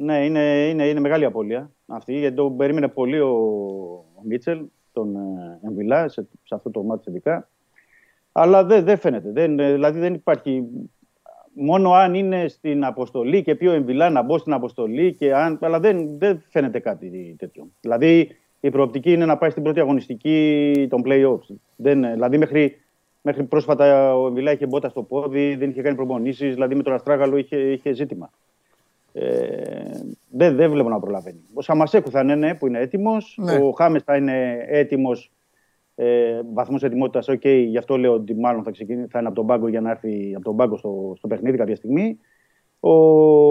Ναι, είναι, είναι, είναι μεγάλη απώλεια αυτή, γιατί το περίμενε πολύ ο, ο Μίτσελ, τον ε, Εμβιλά, σε, σε αυτό το μάτι ειδικά. Αλλά δεν, δεν φαίνεται. Δεν, ε, δηλαδή δεν υπάρχει. Μόνο αν είναι στην αποστολή και πει ο Εμβιλά να μπω στην αποστολή, και αν, αλλά δεν, δεν φαίνεται κάτι τέτοιο. Δηλαδή η προοπτική είναι να πάει στην πρώτη αγωνιστική των playoffs. Δεν, ε, δηλαδή μέχρι, μέχρι πρόσφατα ο Εμβιλά είχε μπότα στο πόδι, δεν είχε κάνει προπονήσεις, δηλαδή με τον Αστράγαλο είχε, είχε ζήτημα. Ε, δεν, δεν βλέπω να προλαβαίνει. Ο Σαμασέκου θα είναι ναι, που είναι έτοιμος. Ναι. Ο Χάμες θα είναι έτοιμος. Ε, Βαθμός ετοιμότητας, οκ. γι' αυτό λέω ότι μάλλον θα, ξεκινήσει, θα είναι από τον πάγκο για να έρθει από τον πάγκο στο, στο παιχνίδι κάποια στιγμή. Ο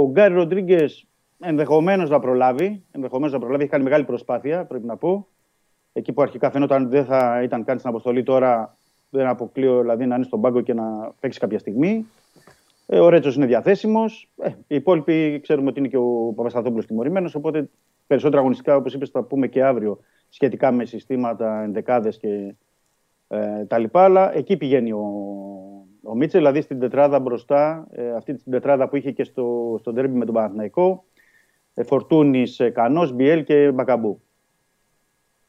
Γκάρι Ροντρίγκες ενδεχομένως να προλάβει. Ενδεχομένως να προλάβει. Έχει κάνει μεγάλη προσπάθεια, πρέπει να πω. Εκεί που αρχικά φαινόταν δεν θα ήταν καν στην αποστολή, τώρα δεν αποκλείω δηλαδή να είναι στον πάγκο και να παίξει κάποια στιγμή. Ε, ο Ρέτσος είναι διαθέσιμος. Ε, οι υπόλοιποι ξέρουμε ότι είναι και ο Παπασταθόπουλος τιμωρημένος. Οπότε περισσότερα αγωνιστικά, όπως είπες, θα πούμε και αύριο σχετικά με συστήματα, ενδεκάδες και ε, τα λοιπά. Αλλά εκεί πηγαίνει ο, ο Μίτσελ, δηλαδή στην τετράδα μπροστά, ε, αυτή την τετράδα που είχε και στο, στο ντέρμπι με τον Παναθηναϊκό. Ε, Φορτούνης, ε, Κανός, Μπιέλ και Μπακαμπού.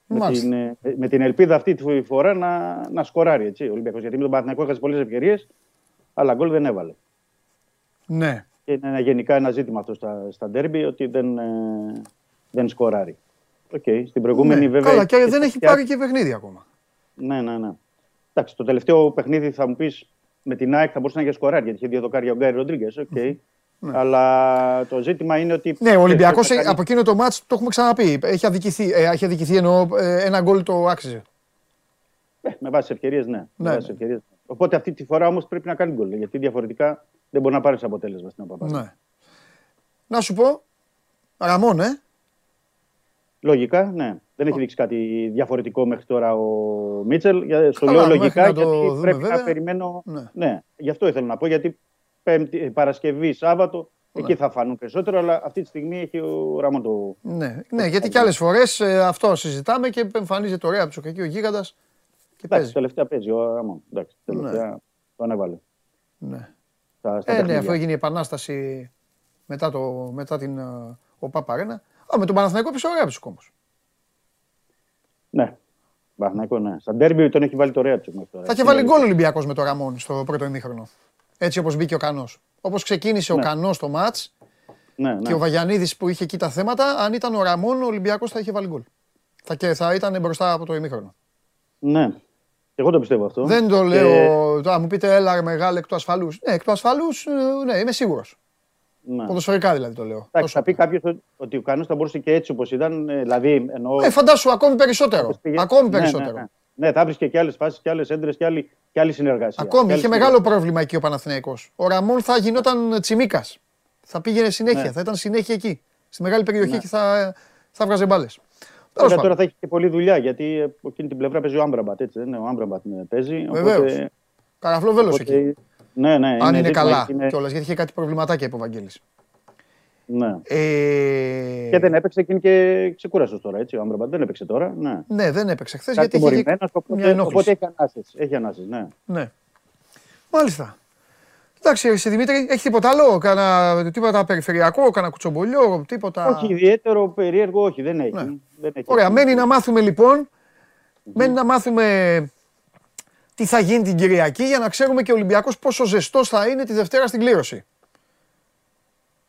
Με Μάλιστα. την, ε, με την ελπίδα αυτή τη φορά να, να σκοράρει έτσι, ο Ολυμπιακός. Γιατί με τον Παναθηναϊκό έχασε πολλές ευκαιρίες, αλλά γκολ δεν έβαλε. Ναι. Και είναι ένα, γενικά ένα ζήτημα αυτό στα, στα ντέρμπι ότι δεν, ε, δεν σκοράρει. Οκ, στην προηγούμενη ναι. βέβαια. Καλά, και είχε δεν έχει φτιάξει- πάρει και παιχνίδι ακόμα. Ναι, ναι, ναι. Εντάξει, το τελευταίο παιχνίδι θα μου πεις με την ΑΕΚ θα μπορούσε να έχει σκοράρει γιατί είχε δύο δοκάρια ο Γκάρι Ροντρίγκες. Οκ. Αλλά το ζήτημα είναι ότι. Ναι, ο Ολυμπιακός θα κάνει- από εκείνο το ματς το έχουμε ξαναπεί. Έχει αδικηθεί, ε, έχει αδικηθεί εννοώ ε, ένα γκολ το άξιζε. Ε, με βάση ευκαιρίες, ναι. Ναι, Με βάση ναι. ευκαιρίες. Οπότε αυτή τη φορά όμως πρέπει να κάνει γκολ. Γιατί διαφορετικά δεν μπορεί να πάρεις αποτέλεσμα στην ΟΠΑΠΑ. Ναι. Να σου πω, Ραμόν, ε. Λογικά, ναι. Δεν έχει δείξει κάτι διαφορετικό μέχρι τώρα ο Μίτσελ. Για- Στο Καλά, λέω μέχρι λογικά να το γιατί δούμε, πρέπει βέβαια. να περιμένω. Ναι. Ναι. γι' αυτό ήθελα να πω. Γιατί πέμπτη, ε, Παρασκευή, Σάββατο, εκεί θα φανούν περισσότερο. Αλλά αυτή τη στιγμή έχει ο Ράμον το. Ναι, ναι, γιατί και άλλες φορές αυτό συζητάμε και εμφανίζεται ωραία από εκεί ο γίγαντας και Εντάξει, παίζει. τελευταία παίζει ο Ράμον. Εντάξει, τελευταία τον έβαλε. Ναι. Στα, στα Ε, ναι, παιχνίδια. αφού έγινε η επανάσταση μετά, το, μετά την ε, ΟΠΑ Παρένα. Α, με τον Παναθηναϊκό έπαιξε ωραία ψυχο όμως. Ναι. Παναθηναϊκό, ναι. Στα ντέρμπι τον έχει βάλει το Ρέατσο μέχρι τώρα. Θα είχε βάλει γκολ ο Ολυμπιακός με τον Ραμόν στο πρώτο ημίχρονο. Έτσι όπως μπήκε ο Κανός. Όπως ξεκίνησε ο Ναι. Κανός το μάτς Ναι, ναι. και ο Βαγιανίδης που είχε εκεί τα θέματα, αν ήταν ο Ραμόν, ο Ολυμπιακός θα είχε βάλει γκολ. Θα, και θα ήταν μπροστά από το ημίχρονο. ναι. Εγώ το πιστεύω αυτό. Δεν το Και- λέω, τώρα μου πείτε έλα μεγάλο εκ του ασφαλούς. Ναι, εκ του ασφαλούς, ε, ναι, είμαι σίγουρος. Ναι. Ποδοσφαιρικά δηλαδή το λέω. Εντάξει, Τόσο. θα πει κάποιος ότι ο Κανό θα μπορούσε και έτσι όπως ήταν. ε, Δηλαδή, εννοώ. Ε, φαντάσου ακόμη περισσότερο. πήγε- Ακόμη Ναι, περισσότερο. Ναι, ναι. ναι θα βρίσκε και άλλες φάσεις και άλλες έντρες και άλλη, και άλλη συνεργασία. Ακόμη, Και άλλη είχε μεγάλο πρόβλημα εκεί ο Παναθηναϊκός. Ο Ραμόν θα γινόταν τσιμίκας. Θα πήγαινε συνέχεια, Ναι. θα ήταν συνέχεια εκεί. Στη μεγάλη περιοχή Ναι. και θα, θα βγάζε μπάλες. Βέβαια, τώρα θα έχει και πολλή δουλειά γιατί ε, από εκείνη την πλευρά παίζει ο Άμπραμπατ. Έτσι, δεν είναι, ο Άμπραμπατ ε, παίζει. οπότε- Βεβαίως. Καραφλό βέλος οπότε- εκεί. Ναι, ναι. Αν είναι ζήτημα, καλά είναι- κιόλας, γιατί είχε κάτι προβληματάκια είπε ο Βαγγέλης. Ναι. Ε, Και δεν έπαιξε εκείνη και ξεκούραστο τώρα. Έτσι, ο Άμπραμπατ δεν έπαιξε τώρα. Ναι. Ναι, δεν έπαιξε χθες Κάτι γιατί είχε τιμωρημένος, μια οπότε, οπότε ενόχληση. έχει ανάσες. Έχει ανάσες, ναι. Ναι. Μάλιστα. Εντάξει, εσύ Δημήτρη, έχει τίποτα άλλο, κάνα, τίποτα περιφερειακό, κάνα κουτσομπολιό, τίποτα; Όχι ιδιαίτερο περίεργο, όχι, δεν έχει. Ναι. Δεν έχει. Ωραία, μένει να μάθουμε λοιπόν, μένει να μάθουμε τι θα γίνει την Κυριακή για να ξέρουμε και ο Ολυμπιακός πόσο ζεστός θα είναι τη Δευτέρα στην κλήρωση.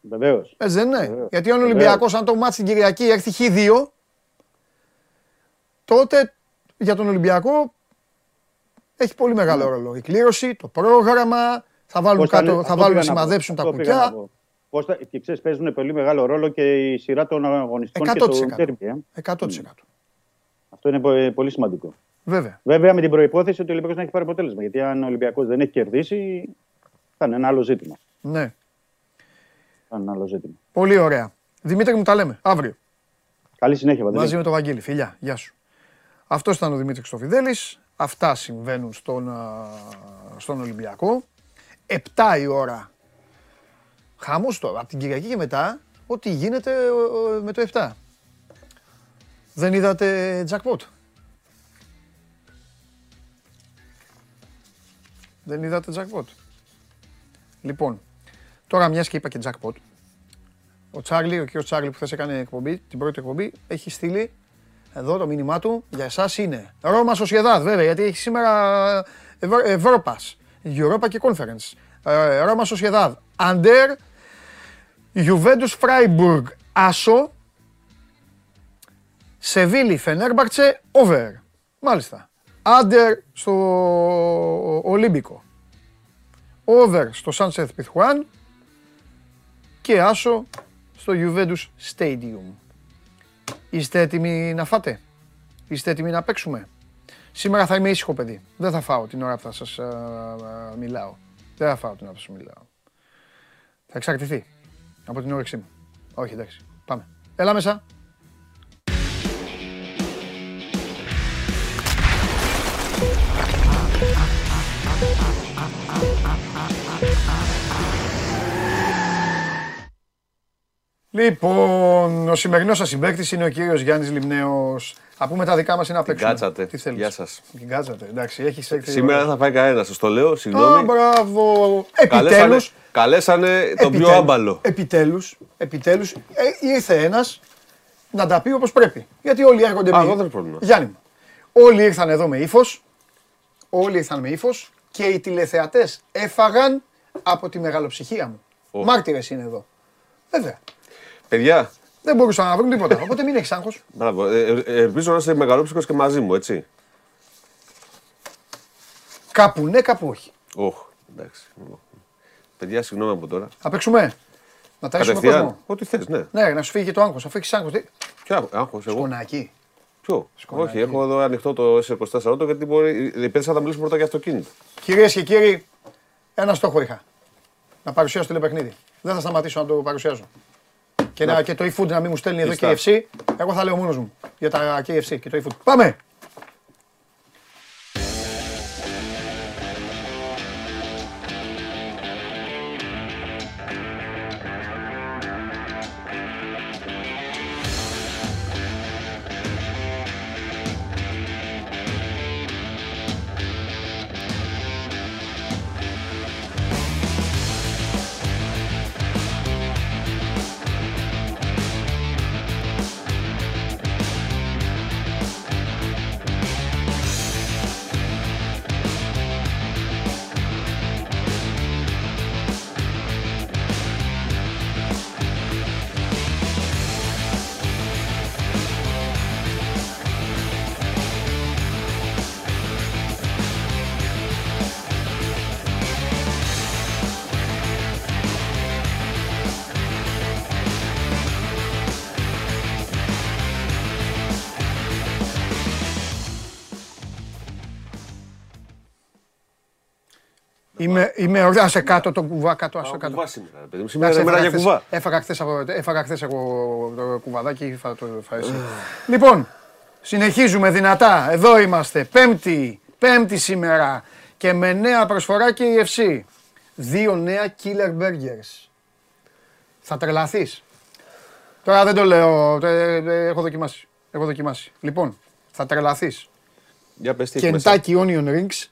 Βεβαίως. Έτσι δεν είναι; Βεβαίως. Γιατί αν ο Ολυμπιακός, αν το μάτς την Κυριακή έρθει χ2, τότε για τον Ολυμπιακό έχει πολύ μεγάλο ρόλο. Η κλήρωση, το πρόγραμμα, θα βάλουν, Πώς θα κάτω, είναι- θα αυτό βάλουν να πήγα να πω. σημαδέψουν τα Αυτό πήγα να κουκιά. πω. Πώς θα, και ξέρεις, παίζουν πολύ μεγάλο ρόλο και η σειρά των αγωνιστικών και 100%. το τέρμι. Ε. 100%. Αυτό είναι πο- ε, πολύ σημαντικό. Βέβαια. Βέβαια με την προπόθεση ότι ο Ολυμπιακός να έχει πάρει αποτέλεσμα. Γιατί αν ο Ολυμπιακός δεν έχει κερδίσει, θα είναι ένα άλλο ζήτημα. Ναι. Θα είναι ένα άλλο ζήτημα. Πολύ ωραία. Δημήτρη μου τα λέμε. Αύριο. Καλή συνέχεια, Παντελή. Μαζί με τον Βαγγέλη. Φιλιά. Γεια σου. Αυτός ήταν ο Δημήτρης Χρυστοφιδέλης. Αυτά συμβαίνουν στον, α, στον Ολυμπιακό. 7 η ώρα. Χαμός τώρα. Από την Κυριακή και μετά, ό,τι γίνεται ε, ε, με το 7. Δεν είδατε jackpot. Δεν είδατε jackpot. Λοιπόν, τώρα μιας και είπα και jackpot, ο Τσάρλι, ο κύριος Τσάρλι που χθες έκανε εκπομπή, την πρώτη εκπομπή, έχει στείλει εδώ το μήνυμά του για εσάς είναι Ρώμα Σοσιεδάδ βέβαια, γιατί έχει σήμερα Ευρω- Ευρώπας, Europa και Conference. Ε, Ρώμα Σοσιεδάδ, Under, Juventus Freiburg, Άσο, Σεβίλη Φενέρμπαρτσε, Over. Μάλιστα. Under στο Ολύμπικο. Over στο Sunset Πιθουάν και Άσο στο Juventus Stadium. Είστε έτοιμοι να φάτε; Είστε έτοιμοι να παίξουμε; Σήμερα θα είμαι ήσυχο παιδί. Δεν θα φάω την ώρα που θα σας α, α, μιλάω. Δεν θα φάω την ώρα που θα σας μιλάω. Θα εξαρτηθεί από την όρεξή μου. Όχι, εντάξει. Πάμε. Έλα μέσα. Λοιπόν, ο σημερινός σας συμπαίκτης είναι ο κύριος Γιάννης Λιμνέος. Θα πούμε τα δικά μας είναι να παίξουμε. κάτσατε. Τι θέλεις. Γεια σας. Την κάτσατε. Εντάξει, έχεις έρθει. Σήμερα δεν θα φάει κανένας, σας το λέω, Α, συγγνώμη. μπράβο. Καλέσανε, Επιτέλου. καλέσανε τον πιο άμπαλο. Επιτέλου. Επιτέλους, ε, ήρθε ένας να τα πει όπως πρέπει. Γιατί όλοι έρχονται Α, με. εγώ δεν έχω πρόβλημα. Γιάννη μου. Όλοι ήρθαν εδώ με ύφος. Όλοι ήρθαν με ύφος και οι τηλεθεατές έφαγαν από τη μεγαλοψυχία μου. Ω. Μάρτυρες είναι εδώ. Βέβαια. Παιδιά, Δεν μπορούσαν να βρουν τίποτα. Οπότε μην έχεις άγχος. μπράβο. Ε, ε, ε, ελπίζω να είσαι μεγαλόψυχος και μαζί μου, έτσι. Κάπου ναι, κάπου όχι. Όχ, εντάξει. Παιδιά, συγγνώμη από τώρα. Θα παίξουμε. Να ταΐσουμε Κατευθείαν. κόσμο. Ό,τι θες, ναι. Ναι, να σου φύγει και το άγχος. Αφού έχεις άγχος. τι- Ποιο άγχος, εγώ; Σκονάκι. Ποιο; Σκονάκι. Όχι, έχω εδώ ανοιχτό το S24 Auto γιατί μπορεί. Οι παιδες θα τα μιλήσουμε πρώτα για αυτοκίνητο. Κυρίες και κύριοι, ένα στόχο είχα. Να παρουσιάσω τηλεπαιχνίδι. Δεν θα σταματήσω να το παρουσιάζω. Και, να, και το eFood να μην μου στέλνει εδώ Πιστά. KFC. Εγώ θα λέω μόνος μου για τα KFC και το eFood. Πάμε! Είμαι, είμαι ωραία, άσε κάτω τον κουβά, κάτω, άσε κάτω. Κουβά σήμερα, ρε παιδί μου. Σήμερα Εντάξει, είναι μέρα για χθες- κουβά. Έφαγα χθες, από- έφαγα χθες εγώ το κουβαδάκι, θα το φάεις εσύ. Λοιπόν, συνεχίζουμε δυνατά. Εδώ είμαστε, πέμπτη, πέμπτη σήμερα και με νέα προσφορά και η FC. Δύο νέα killer burgers. Θα τρελαθείς. Τώρα δεν το λέω, ε, ε, έχω δοκιμάσει. Έχω δοκιμάσει. Λοιπόν, θα τρελαθείς. Για πες τι έχεις μέσα. Kentucky Onion Rings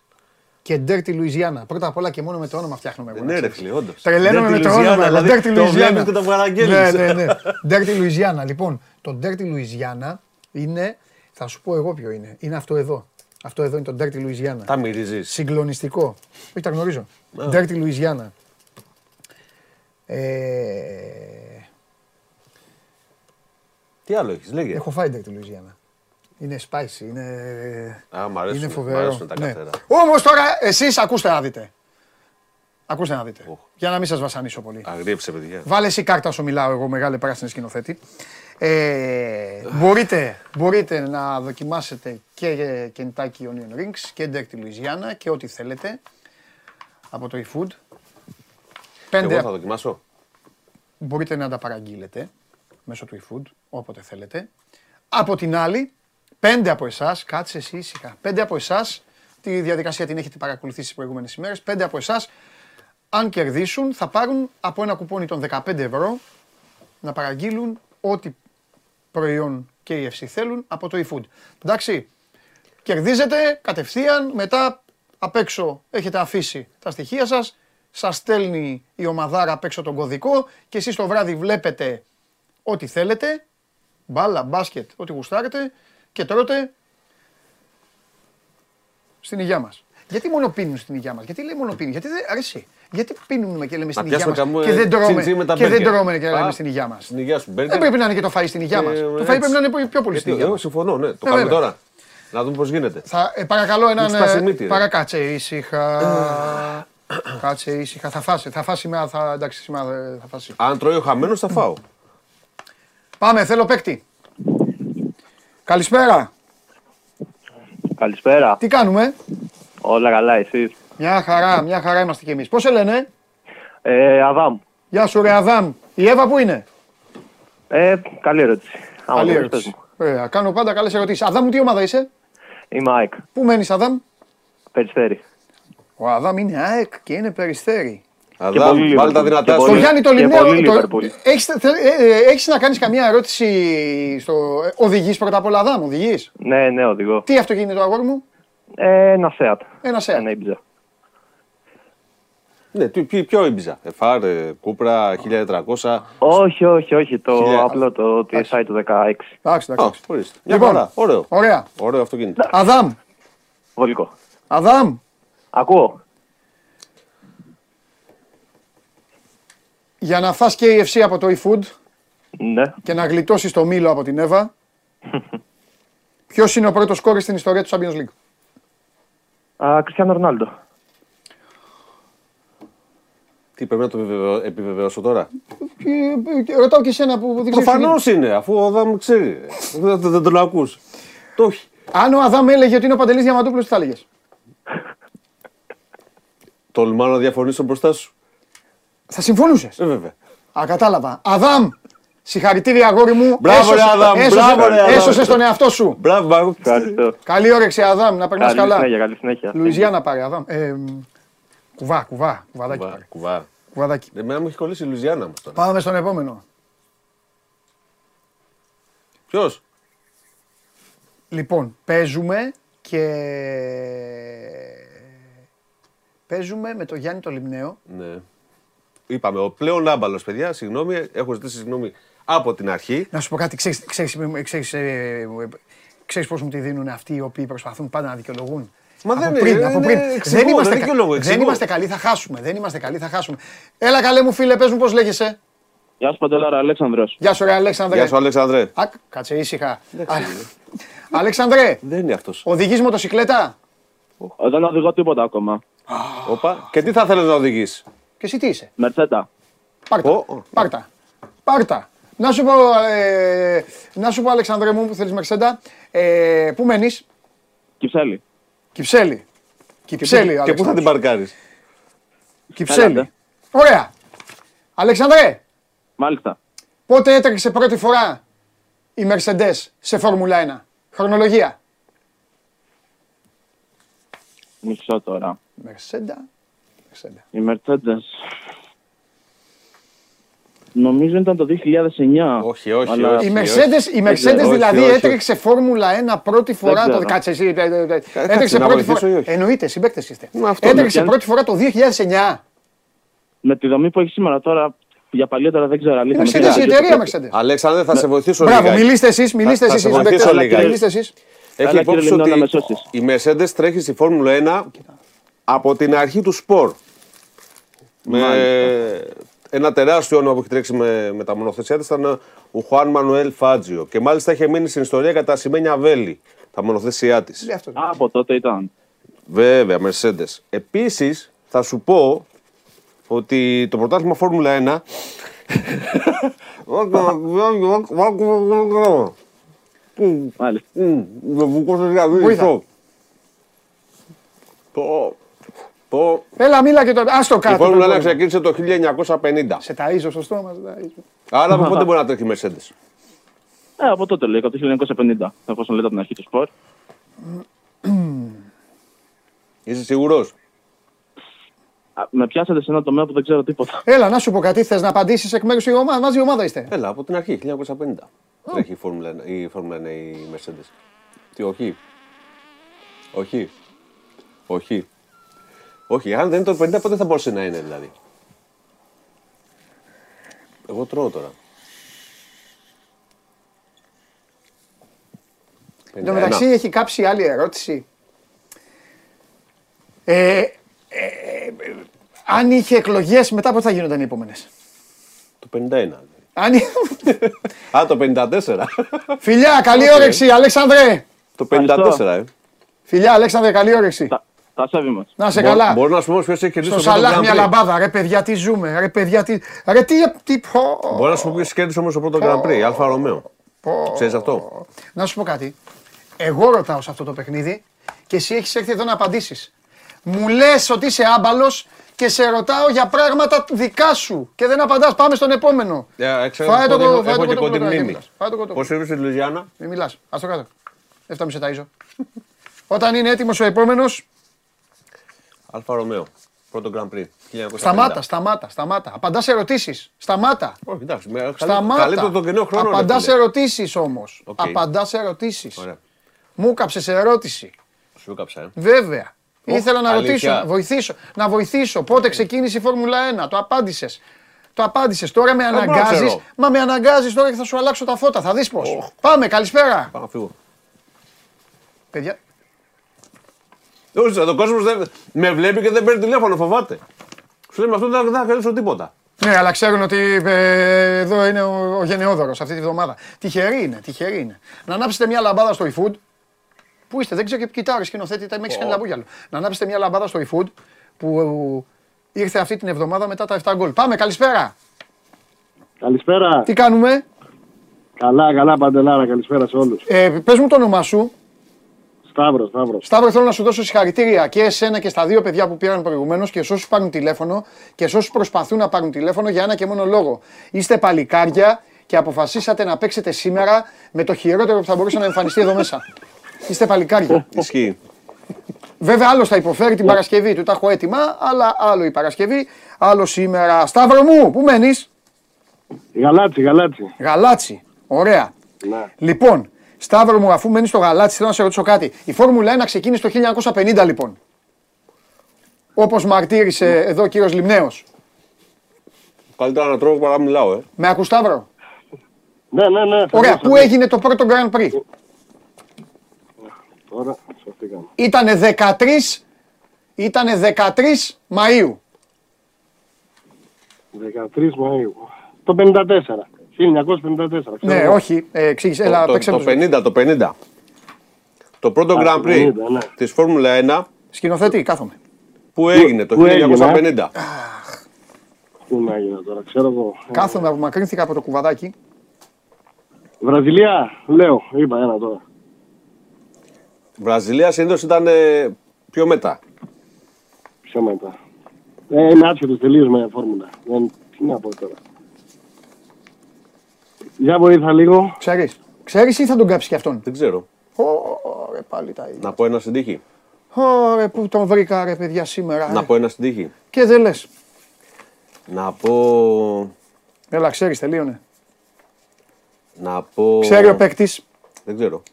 και Dirty Louisiana. Πρώτα απ' όλα και μόνο με το όνομα φτιάχνουμε εγώ. να Ναι, ρε ξέρεις. φίλε, όντως. Τρελαίνομαι Dirty με το Louisiana, όνομα. εγώ, δηλαδή, Dirty το Louisiana. βλέπεις και το παραγγέλνεις. Ναι, ναι, ναι. Dirty Louisiana. Λοιπόν, το Dirty Louisiana είναι, θα σου πω εγώ ποιο είναι. Είναι αυτό εδώ. Αυτό εδώ είναι το Dirty Louisiana. Τα μυρίζεις. Συγκλονιστικό. Όχι, τα γνωρίζω. Dirty Louisiana. Ε, Τι άλλο έχεις, λέγε. έχω φάει Dirty Louisiana. Είναι spicy, είναι... Α, μ' αρέσουν, είναι μ' φοβερό. αρέσουν τα Ναι. καθαρά. Όμως τώρα εσείς ακούστε να δείτε. Ακούστε να δείτε. Οχ. Για να μην σας βασανίσω πολύ. Αγρίεψε, παιδιά. Βάλε εσύ κάρτα όσο μιλάω εγώ, μεγάλη πράσινη σκηνοθέτη. Ε, μπορείτε, μπορείτε να δοκιμάσετε και Kentucky Onion Rings και Dirty Louisiana και ό,τι θέλετε από το eFood. Πέντε, Εγώ θα δοκιμάσω. μπορείτε να τα παραγγείλετε μέσω του eFood, όποτε θέλετε. Από την άλλη, πέντε από εσάς, κάτσε εσύ ήσυχα, πέντε από εσάς, τη διαδικασία την έχετε παρακολουθήσει τις προηγούμενες ημέρες. Πέντε από εσάς, αν κερδίσουν, θα πάρουν από ένα κουπόνι των 15 ευρώ να παραγγείλουν ό,τι προϊόν KFC θέλουν από το eFood. Εντάξει, κερδίζετε κατευθείαν, μετά απ' έξω έχετε αφήσει τα στοιχεία σας, σας στέλνει η ομαδάρα απ' έξω τον κωδικό και εσείς το βράδυ βλέπετε ό,τι θέλετε, μπάλα, μπάσκετ, ό,τι γουστάρετε και τρώτε στην υγειά μας. Γιατί μόνο πίνουν στην υγειά μας, γιατί λέει μόνο πίνουν, γιατί δεν αρέσει. Γιατί πίνουμε και λέμε στην υγειά πιάσουμε μας καμό, και ε, δεν τρώμε, τσιν-τσιν με τα και δεν μπέργκερ. τρώμε και λέμε Α, στην υγειά μας. Στην υγεία σου, μπέργκερ. Δεν πρέπει να είναι και το φαΐ στην υγεία μας. Ε, Το φαΐ έτσι. πρέπει να είναι πιο πολύ στην Γιατί, υγεία εγώ μας. συμφωνώ, ναι. Το Ε, κάνουμε βέβαια. τώρα. Να δούμε πώς γίνεται. Θα, ε, παρακαλώ έναν. Μου σπάσει η Ε, μύτη, ρε. παρακάτσε ήσυχα. Κάτσε ήσυχα. Θα φάσει. Θα φάσει σήμερα. Θα, εντάξει, σήμερα ε, θα φάσει. Αν τρώει ο χαμένος θα φάω. Πάμε, θέλω παίκτη. Καλησπέρα. Καλησπέρα. Τι κάνουμε; Όλα καλά, εσείς; Μια χαρά, μια χαρά είμαστε κι εμείς. Πώς σε λένε; Ε, Αδάμ. Γεια σου ρε Αδάμ. Η Εύα που είναι; Ε, καλή ερώτηση. Άμα Καλή δεν ερώτηση. πες μου. Ωραία, κάνω πάντα καλές ερωτήσεις. Αδάμ μου τι ομάδα είσαι; Είμαι ΑΕΚ. Πού μένεις Αδάμ; Περιστέρη. Ο Αδάμ είναι ΑΕΚ και είναι περιστέρι. Και Αδάμ, πολύ βάλει τα Liverpool. δυνατά Και σου. Στο πολύ- Γιάννη το και Λιμνέο. πολύ το- Liverpool. Έχεις, θε- ε, ε, έχεις να κάνεις καμία ερώτηση στο... ε, Οδηγείς πρώτα απ' όλα Αδάμ, οδηγείς; Ναι, ναι, οδηγώ. Τι αυτοκίνητο αγόρι μου; Ε, ένα Seat. Ένα Seat. Ένα Ibiza. Ναι, τι- ποιο, ποιο ήμπιζα. Εφάρ, ε, Κούπρα, 1400. Όχι, όχι, όχι. Το Χιλιά. απλό, το TSI του 16. Εντάξει, Α, εντάξει. ορίστε. Μια Λοιπόν. χαρά. Ωραίο. Ωραία. Ωραίο αυτοκίνητο. Αδάμ. Βολικό. Αδάμ. Ακούω. Για να φας KFC από το eFood Ναι. και να γλιτώσεις το μήλο από την Εύα, [laughs] ποιος είναι ο πρώτος σκόρης στην ιστορία του Champions League; Α, Κριστιανό Ρονάλντο. Τι πρέπει να το επιβεβαιώ- επιβεβαιώσω τώρα; Και, και ρωτάω και εσένα που δεν ξέρεις. Προφανώς είναι, αφού ο Αδάμ ξέρει. Δεν δεν- δεν τον ακούς. Το όχι. Αν ο Αδάμ έλεγε ότι είναι ο Παντελής Διαμαντούπουλος, τι θα έλεγες; Τολμάω να διαφωνήσω μπροστά σου. Θα συμφωνούσες. Ε, βέβαια. Α, κατάλαβα. Αδάμ, συγχαρητήρια αγόρι μου. Μπράβο, ρε, Έσωσες- Αδάμ, έσωσες- μπράβο, ρε, Αδάμ. Έσωσες τον εαυτό σου. Μπράβο, μπράβο. Ευχαριστώ. Καλή όρεξη, Αδάμ, να περνάς Καλή καλά. συνέχεια, καλή συνέχεια. Λουιζιάννα πάρε, Αδάμ. Ε, κουβά, κουβά, κουβαδάκι Κουβά, πάρε. κουβά. Κουβαδάκι. Εμένα μου έχει κολλήσει η Λουζιάννα όμως τώρα. Πάμε στον επόμενο. Ποιος; Λοιπόν, παίζουμε και... Παίζουμε με το Γιάννη το Λιμνέο. Ναι. Είπαμε, ο πλέον άμπαλος, παιδιά, συγγνώμη, έχω ζητήσει συγγνώμη από την αρχή. Να σου πω κάτι, ξέρεις, ξέρεις, ξέρεις, ε, ξέρεις πώς μου τη δίνουν αυτοί οι οποίοι προσπαθούν πάντα να δικαιολογούν. Μα από δεν πριν, είναι, από είναι πριν. εξηγώ, δεν, είμαστε, δεν κα- δικαιολογώ, δεν εξηγώ. είμαστε καλοί, θα χάσουμε. Δεν είμαστε καλοί, θα χάσουμε. Έλα καλέ μου φίλε, πες μου πώς λέγεσαι. Γεια σου Παντελάρα, Αλέξανδρος. Γεια σου ρε Αλέξανδρε. Γεια σου, Αλέξανδρε. Α, κάτσε ήσυχα. Α, Αλέξανδρε, Δεν είναι αυτός. οδηγείς μοτοσυκλέτα; Ε, Δεν οδηγώ τίποτα ακόμα. Όπα. Και τι θα θέλεις να οδηγήσει. Και εσύ τι είσαι; Μερτσέτα. Πάρτα. Ω, ω. Πάρτα. Πάρτα. Να σου πω, ε, να σου πω Αλεξανδρέ μου που θέλεις Μερσέντα, ε, πού μένεις, Κυψέλη. Κυψέλη. Κυψέλη, Και πού θα την παρκάρεις; Κυψέλη. Έλατε. Ωραία. Αλεξανδρέ, Μάλιστα. πότε έτρεξε πρώτη φορά η Mercedes σε Φόρμουλα 1. Χρονολογία. Μισό τώρα. Μερσέντα. Μερσέντα. Η Mercedes. Νομίζω ήταν το 2009. Όχι, όχι, Αλλά- όχι. Η Mercedes, η Δεν Mercedes ξέρω. δηλαδή Όχι, όχι. έτρεξε Φόρμουλα 1 πρώτη φορά. Το, ξέρω. κάτσε εσύ. ε, ε, ε, Έτρεξε να πρώτη βοηθήσω φορά. ή όχι. Εννοείται, συμπαίκτες είστε. Μα αυτό, Έτρεξε ναι. πρώτη φορά το 2009. Με τη δομή που έχει σήμερα τώρα, για παλιότερα δεν ξέρω αλήθεια. Η Με Mercedes την- η εταιρεία Mercedes. Αλέξανδρε, θα σε βοηθήσω Μπράβο, λιγάκι. μιλήστε εσείς, μιλήστε Θα- θα εσείς. σε οι βοηθήσω συμπαίκτες. λιγάκι. Μιλήστε εσείς. Έχει Έλα, υπόψη κύριε Λιμνό, να με ότι σώσεις. η Mercedes τρέχει στη Φόρμουλα 1 από την αρχή του σπορ. Με ένα τεράστιο όνομα που έχει τρέξει με, με τα μονοθεσιά της ήταν ο Χουάν Μανουέλ Φάτζιο. Και μάλιστα είχε μείνει στην ιστορία κατά σημαίνια βέλη τα μονοθεσιά της. Λέει αυτό. Α, από τότε ήταν. Βέβαια, Mercedes. Επίσης, θα σου πω ότι το πρωτάθλημα Φόρμουλα 1 Μάλιστα. Βοήθα. Το. Το. Έλα, μίλα και το. Άστο Η κάτω. Φόρμουλα 1 το- ξεκίνησε το 1950. Σε ταΐζω στο στόμα, σε ταΐζω. Άρα από πότε μπορεί να τρέχει η Mercedes; Ε, από τότε λέει, από το 1950. Εφόσον λέτε από την αρχή του σπορ. [clears throat] Είσαι σίγουρος; Α, Με πιάσατε σε ένα τομέα που δεν ξέρω τίποτα. Έλα, να σου πω κάτι, θες να απαντήσεις εκ μέρους της ομάδας, μαζί ομάδα είστε; Έλα, από την αρχή, 1950. Τρέχει η Φόρμουλα 1, η Φόρμουλα 1 η Mercedes. Τι, όχι; Όχι. Όχι. Όχι, αν δεν είναι το 50, πότε θα μπορούσε να είναι δηλαδή; Εγώ τρώω τώρα. Εν τω μεταξύ έχει κάψει άλλη ερώτηση. Ε, ε, ε, αν είχε εκλογές, μετά πότε θα γίνονταν οι επόμενες; Το 51. Αν... εί- Α, το 54. Φιλιά, καλή όρεξη, Αλέξανδρε. το 54, ε. Φιλιά, Αλέξανδρε, καλή όρεξη. Τα, Τα σέβη μας. Να σε Μπο- καλά. Μπορεί να σου πω ποιος έχει κερδίσει Στο το πρώτο Σαλάχ Grand μια Prix. λαμπάδα. Ρε παιδιά, τι ζούμε. Ρε παιδιά, τι. Ρε τι. τι πω, Μπορεί να σου πω ποιος κέρδισε όμως το πρώτο Grand Prix. Alfa Romeo. πω. Ξέρεις αυτό; Να σου πω κάτι. Εγώ ρωτάω σε αυτό το παιχνίδι και εσύ έχεις έρθει εδώ να απαντήσεις. Μου λες ότι είσαι άμπαλος και σε ρωτάω για πράγματα δικά σου και δεν απαντάς. Πάμε στον επόμενο. Ε, ξέρω Φάε το ότι κο- έχω- φάε το Έχω και κοτόπουλο κοντή τώρα, μην μνήμη. μιλάς. Φάε το κοτόπουλο. Πώς ήρθε στη Λουζιάννα; Μην μιλάς. Α το κάτω. Δεν φτάνει σε ταΐζω. Όταν είναι έτοιμος ο επόμενος, Αλφα Ρωμαίο. Πρώτο Grand Prix. 1950. σταμάτα, σταμάτα, σταμάτα. Απαντάς σε ερωτήσεις. Σταμάτα. Όχι, εντάξει. με- Σταμάτα. Καλύτερο τον κενό χρόνο. ρε Απαντάς φίλε. σε ερωτήσεις όμως. Οκ. Απαντάς σε ερωτήσεις. Ωραία. Μου κάψες σε ερώτηση. Σου έκαψα, ε. Βέβαια. Ω, Ήθελα να αλήθεια. ρωτήσω, να βοηθήσω, να βοηθήσω. Πότε ξεκίνησε η Φόρμουλα 1. Το απάντησες. Το απάντησες. Τώρα με μπορώ να αναγκάζεις. ξέρω. Μα με αναγκάζεις τώρα και θα σου αλλάξω τα φώτα. Θα δεις πώς. Πάμε, καλησπέρα. Πάω να φύγω. Παιδιά, Όχι, ο κόσμος δεν με βλέπει και δεν παίρνει τηλέφωνο, φοβάται. Σου λέει με αυτό δεν θα- δεν θα κερδίσω τίποτα. Ναι, αλλά ξέρουν ότι ε, εδώ είναι ο, ο Γενναιόδωρος αυτή τη βδομάδα. Τυχερή είναι, τυχερή είναι. Να ανάψετε μια λαμπάδα στο eFood. Πού είστε, δεν ξέρω και κοιτάρει σκηνοθέτη, τα με έχεις κάνει λαμπούγιαλο. Να ανάψετε μια λαμπάδα στο eFood που ε, ήρθε αυτή την εβδομάδα μετά τα 7 γκολ. Πάμε, καλησπέρα. Καλησπέρα. Τι κάνουμε, Καλά, καλά, Παντελάρα. Καλησπέρα σε όλους. ε, πες μου το όνομά σου. Σταύρος, Σταύρος. Σταύρος, θέλω να σου δώσω συγχαρητήρια και εσένα και στα δύο παιδιά που πήραν προηγουμένως και σε όσους πάρουν τηλέφωνο και σε όσους προσπαθούν να πάρουν τηλέφωνο για ένα και μόνο λόγο. Είστε παλικάρια και αποφασίσατε να παίξετε σήμερα με το χειρότερο που θα μπορούσε να εμφανιστεί εδώ μέσα. Είστε παλικάρια. [laughs] Ισχύει. Βέβαια, άλλο θα υποφέρει την Παρασκευή, του τα έχω έτοιμα, αλλά άλλο η Παρασκευή, άλλο σήμερα. Σταύρο μου, πού μένεις, Γαλάτσι, γαλάτσι. Γαλάτσι. Ωραία. Ναι. Λοιπόν, Σταύρο μου, αφού μένεις στο γαλάτσι, θέλω να σε ρωτήσω κάτι. Η Φόρμουλα 1 ξεκίνησε το 1950, λοιπόν. Όπως μαρτύρησε εδώ ο κύριος Λιμνέος. Καλύτερα να τρώω παρά να μιλάω, ε. Με ακούς, Σταύρο; Ναι, ναι, ναι. θα Ωραία. δώσω, Πού ναι. έγινε το πρώτο Grand Prix; Τώρα, σωθήκαμε. Ήτανε 13, ήτανε 13 Μαΐου. 13 Μαΐου. Το 54. 1954. ξέρω Ναι, εγώ. όχι, ε, εξήγησε. Έλα, το, παίξε το, το. 50, το 50. Το πρώτο Α, Grand το Prix 50, ναι. της Φόρμουλα 1 Σκηνοθέτη, κάθομαι. που έγινε το πού έγινε, 1950. Πού να έγινε τώρα, ξέρω εγώ. Κάθομαι, απομακρύνθηκα από το κουβαδάκι. Βραζιλία, λέω, είπα ένα τώρα. Βραζιλία συνήθως ήταν ε, πιο μετά. Ποιο μετά. Ε, είμαι άσχετος τελείως με φόρμουλα. Δεν, τι να πω τώρα. Για βοήθα λίγο. Ξέρεις. Ξέρεις ή θα τον κάψεις κι αυτόν; Δεν ξέρω. Ωρε πάλι τα ίδια. Να πω ένα στην τύχη. Ωρε που τον βρήκα ρε παιδιά σήμερα. Να ε. πω ένα στην τύχη. Και δεν λες. Να πω. Έλα, ξέρεις, τελείωνε. Να πω. Ξέρει ο παίκτης; Δεν ξέρω.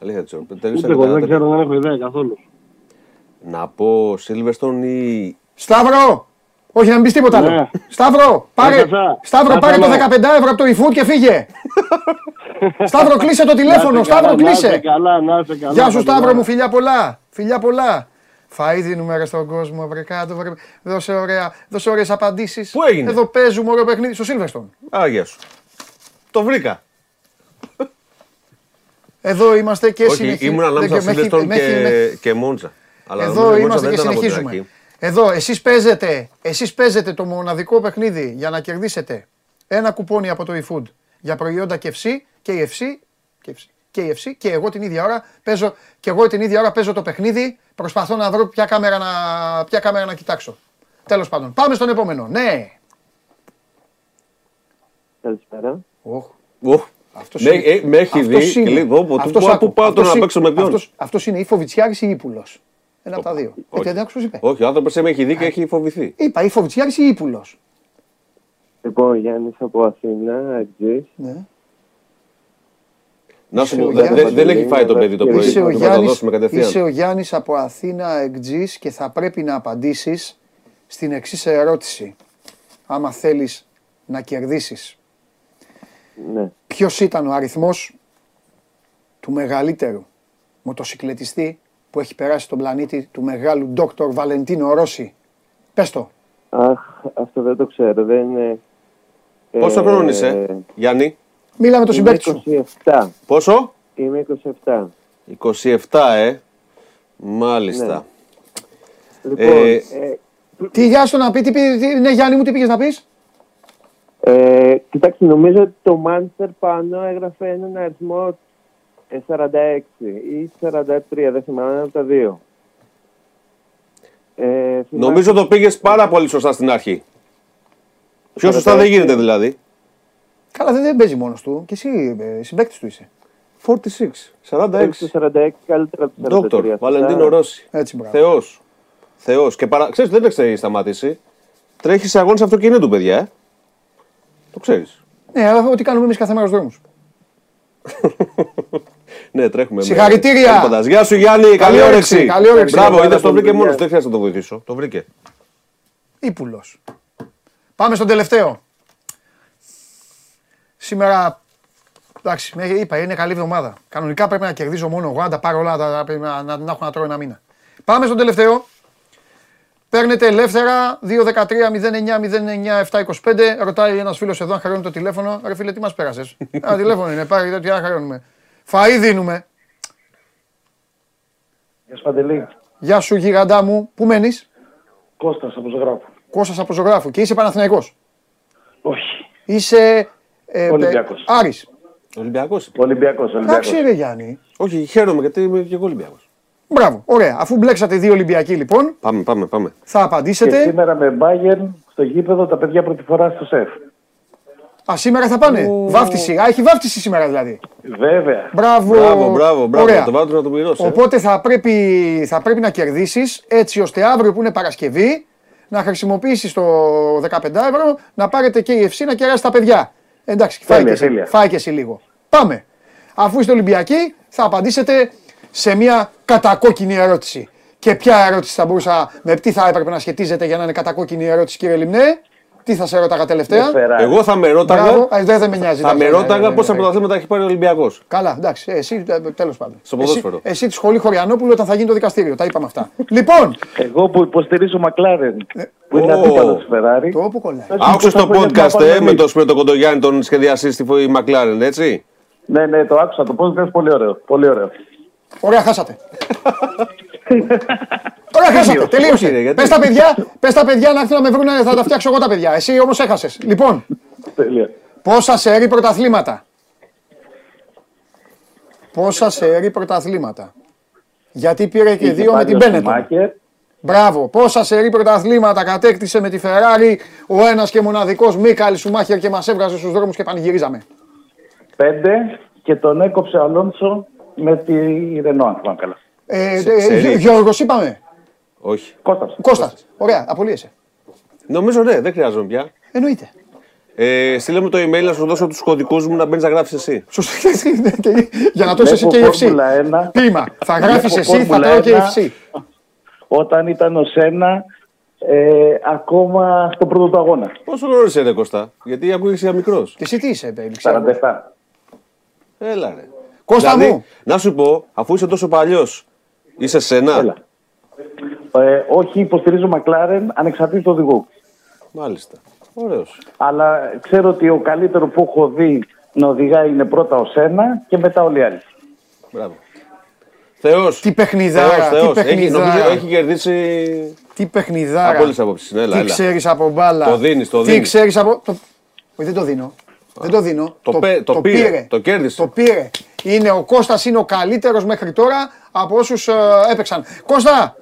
Αλήθεια δεν ξέρω. Τελείωσε Ούτε εγώ δεν μετά. ξέρω, δεν έχω ιδέα καθόλου. Να πω Σίλβεστον ή. Σταύρο! Όχι, να μην πεις τίποτα άλλο. Ναι. Σταύρο, πάρε, Έχασα. Σταύρο, πάρε το Έχασα, 15 ευρώ από το eFood και φύγε. [laughs] Σταύρο, κλείσε το τηλέφωνο. Να είσαι Σταύρο, καλά, Να είσαι κλείσε. καλά, να είσαι καλά. Γεια σου, Παντελάρα. Σταύρο μου, φιλιά πολλά. Φιλιά πολλά. Φαΐ δίνουμε ρε στον κόσμο, βρε κάτω, βρε. Δώσε, ωραία, δώσε ωραίες απαντήσεις. Πού έγινε; Εδώ παίζουμε ωραίο παιχνίδι στο Σίλβεστον. Α, γεια σου. Το βρήκα. Εδώ είμαστε και Όχι, συνεχίζουμε. ήμουν ανάμεσα Δεν- με έχει- Σίλβεστον με έχει- με- και, και Μόντζα. Αλλά Εδώ νομίζω η είμαστε Μόντζα και δεν ήταν από την συνεχίζουμε. Αρχή. Εδώ, εσείς παίζετε, εσείς παίζετε το μοναδικό παιχνίδι για να κερδίσετε ένα κουπόνι από το eFood για προϊόντα KFC, KFC, KFC, KFC και εγώ την ίδια ώρα παίζω, και εγώ την ίδια ώρα παίζω το παιχνίδι, προσπαθώ να βρω ποια κάμερα να, ποια κάμερα να κοιτάξω. Τέλος πάντων, πάμε στον επόμενο. Ναι. Καλησπέρα. Οχ, Οχ, αυτός με, είναι- ε, με έχει αυτός δει και είναι. λέει, «Πω, πω, Αυτός πού- άκου. πού πάω τώρα Αυτός να είναι- παίξω με ποιον; αυτός- Αυτός είναι ή Φοβιτσιάρης ή Ήπουλος. Ένα από τα δύο. Ε, όχι. δεν άκουσες είπε. Όχι, ο άνθρωπος με έχει δει και έχει φοβηθεί. Είπα ή Φοβιτσιάρης ή Ήπουλος. Λοιπόν, Γιάννης από Αθήνα, Εκτζής. Ναι. Να σου Είσαι πω, ο δε- δε- Γιάννης. δεν έχει φάει το παιδί το πρωί. Είσαι ο, Του θα το Γιάννης, δώσουμε είσαι κατευθείαν. ο Γιάννης από Αθήνα εκτζής και θα πρέπει να απαντήσεις στην εξής ερώτηση. Άμα θέλεις να κερδίσεις. Ναι. Ποιος ήταν ο αριθμός του μεγαλύτερου μοτοσυκλετιστή που έχει περάσει τον πλανήτη του μεγάλου Δόκτωρ Βαλεντίνο Ρώση. Πες το. Αχ, αυτό δεν το ξέρω. Δεν είναι... Πόσο ε, χρόνο είσαι, Γιάννη, Μίλα με το Είμαι συμπέκτη σου. 27. πόσο; Είμαι 27. 27, ε. Μάλιστα. Ναι. Λοιπόν, Ε, ε, Τι γεια σου να πει, τι, πει- τι, ναι Γιάννη μου, τι πήγες να πεις; ε, κοιτάξτε, νομίζω ότι το Manchester πάνω έγραφε έναν αριθμό ε, 46 ή 43, δεν θυμάμαι, ένα από τα δύο. Ε, θυμάμαι- Νομίζω το πήγες πάρα πολύ σωστά στην αρχή. Πιο σωστά δεν γίνεται δηλαδή. Καλά δεν, δεν παίζει μόνος του και εσύ ε, συμπαίκτης του είσαι. 46, 46. Παίζει το 46 καλύτερα από το 43. Δόκτωρ, σωστά. Βαλεντίνο Ρώση. Έτσι μπράβο. Θεός. Θεός. Και παρα... ξέρεις, δεν έχει σταματήσει. Τρέχεις σε αγώνες αυτοκινήτου, παιδιά. Ε. Το ξέρεις. Ναι, αλλά ό,τι κάνουμε εμείς κάθε μέρα στους δρόμους. [laughs] Ναι, τρέχουμε. με- Συγχαρητήρια. με παντάς. Γεια σου Γιάννη, καλή όρεξη, όρεξη. καλή όρεξη. Μπράβο, Καλή είδες το βρήκε δουλειά. μόνο. Δεν χρειάζεται να το βοηθήσω. Το βρήκε. Ήπουλος. Πάμε στον τελευταίο. Σήμερα, εντάξει, με είπα, είναι καλή εβδομάδα. Κανονικά πρέπει να κερδίζω μόνο εγώ, αν τα πάρω όλα, τα, πρέπει να, να, να έχω να τρώω ένα μήνα. Πάμε στον τελευταίο. Παίρνετε ελεύθερα 2-13-09-09-725. Ρωτάει ένας φίλος εδώ αν χαρώνει το τηλέφωνο. Ρε φίλε, τι μας πέρασες; [laughs] Ένα τηλέφωνο είναι, πάρει τι αν χαρώνουμε. Φαΐ δίνουμε. Γεια σου Παντελή. Γεια σου γιγαντά μου. Πού μένεις, Κώστας από Ζωγράφου. Κώστας από Ζωγράφου και είσαι Παναθηναϊκός; Όχι. Είσαι. Ε, Ολυμπιακός. ε, Άρης. Ολυμπιακός. Ολυμπιακός, Ολυμπιακός. Εντάξει, ρε Γιάννη. Όχι, χαίρομαι γιατί είμαι και εγώ Ολυμπιακός. Μπράβο. Ωραία. Αφού μπλέξατε δύο Ολυμπιακοί λοιπόν, Πάμε, πάμε, πάμε. θα Και απαντήσετε. σήμερα με Bayern στο γήπεδο τα παιδιά πρώτη φορά στο σεφ. Α, σήμερα θα πάνε. Βάφτιση. Α, έχει βάφτιση σήμερα δηλαδή. Βέβαια. Μπράβο. Μπράβο, μπράβο, μπράβο. Ωραία. Το βάλω να το πληρώσει. ε. Οπότε θα πρέπει, θα πρέπει να κερδίσεις έτσι ώστε αύριο που είναι Παρασκευή να χρησιμοποιήσεις το 15 ευρώ να πάρετε και η FC να κεράσει τα παιδιά. Εντάξει, φάει και, Τέλεια, εσύ, τέλεια. φάει και εσύ λίγο. Πάμε. Αφού είστε Ολυμπιακοί θα απαντήσετε σε μια κατακόκκινη ερώτηση. Και ποια ερώτηση θα μπορούσα, με τι θα έπρεπε να σχετίζεται για να είναι κατακόκκινη ερώτηση κύριε Λιμνέ; Τι θα σε ρώταγα τελευταία; Φεράρι. Εγώ θα με ρώταγα. Μπράβο. Α, δεν, δεν με νοιάζει. Θα εντάξει, με ναι, ναι, ρώταγα ναι, πόσα ναι. πρωταθλήματα έχει πάρει ο Ολυμπιακός. Καλά, εντάξει. ε, Εσύ τέλος πάντων. Στο ποδόσφαιρο. Εσύ, εσύ τη σχολή Χωριανόπουλου όταν θα γίνει το δικαστήριο. Τα είπαμε αυτά. λοιπόν, Εγώ που υποστηρίζω Μακλάρεν, Ναι. που είναι Ω. αντίπαλος της Ferrari. το όπου κολλάει. Άκουσε το Πώς θα podcast πάμε ε, με εμείς. τον Σπύρο Κοντογιάννη, τον σχεδιαστή στη McLaren, έτσι. Ναι, ναι, το άκουσα. Το podcast πολύ ωραίο. Πολύ ωραίο. Ωραία, χάσατε. Ωραία, χάσατε. Όχι, ρε, Τελείωσε. γιατί; Πες τα παιδιά, πες τα παιδιά να έρθουν να με βρουν, θα τα φτιάξω εγώ τα παιδιά. Εσύ όμως έχασες. Λοιπόν, Τέλεια. πόσα σερή πρωταθλήματα; Πόσα σερή πρωταθλήματα; Γιατί πήρε και Είχε δύο με πάρει την ο Μπένετον. Σουμάκερ. Μπράβο. Πόσα σερή πρωταθλήματα; Κατέκτησε με τη Ferrari ο ένας και μοναδικός Μίκαλ Σουμάχερ και μας έβγαζε στους δρόμους και πανηγυρίζαμε. Πέντε και τον έκοψε ο Αλόνσο με τη Ρενό, αν θυμάμαι καλά. Ε, Σε- ε, σερί. Γιώ- Γιώργος είπαμε. Όχι. Κώστας. Κώστας. Ωραία, απολύεσαι. Νομίζω ναι, δεν χρειάζομαι πια. Εννοείται. Ε, στείλε μου το email να σου δώσω τους κωδικούς μου να μπαίνεις να γράφεις εσύ. Σωστό. [laughs] Και- Για να το είσαι εσύ Βλέπω και η FC. Φόρμουλα 1. Ποίημα. Θα γράφεις Βλέπω εσύ, θα Φόρμουλα τρώω και η 1. FC. Όταν ήταν ο Σένα, ε, ακόμα στο πρώτο του αγώνα. Πόσο χρόνο είσαι, ρε Κωστά, γιατί ακούγεσαι μικρός. Και εσύ τι είσαι, baby, ξέρω. 47. Έλα, ρε. Κώστα Δηλαδή, μου. να σου πω, αφού είσαι τόσο παλιός, είσαι σένα. Έλα. Ε, όχι, υποστηρίζω Μακλάρεν ανεξαρτήτως του οδηγού. Μάλιστα. Ωραίος. Αλλά ξέρω ότι ο καλύτερο που έχω δει να οδηγάει είναι πρώτα ο Σένα και μετά όλοι οι άλλοι. Μπράβο. Θεός. Τι παιχνιδάρα, Θεός, τι Θεός. Έχει, νομίζω παιχνιδάρα. έχει κερδίσει Τι παιχνιδάρα. από όλες τις απόψεις. Ναι, έλα, Τι έλα. ξέρεις από μπάλα. Το δίνεις, το Τι δίνεις. ξέρεις από. Το... Όχι, δεν το δίνω. Δεν το δίνω. Το πέ- το πήρε, το κέρδισε. Το πήρε. Είναι ο Κώστας είναι ο καλύτερος μέχρι τώρα από όσους ε, έπαιξαν. Κώστα!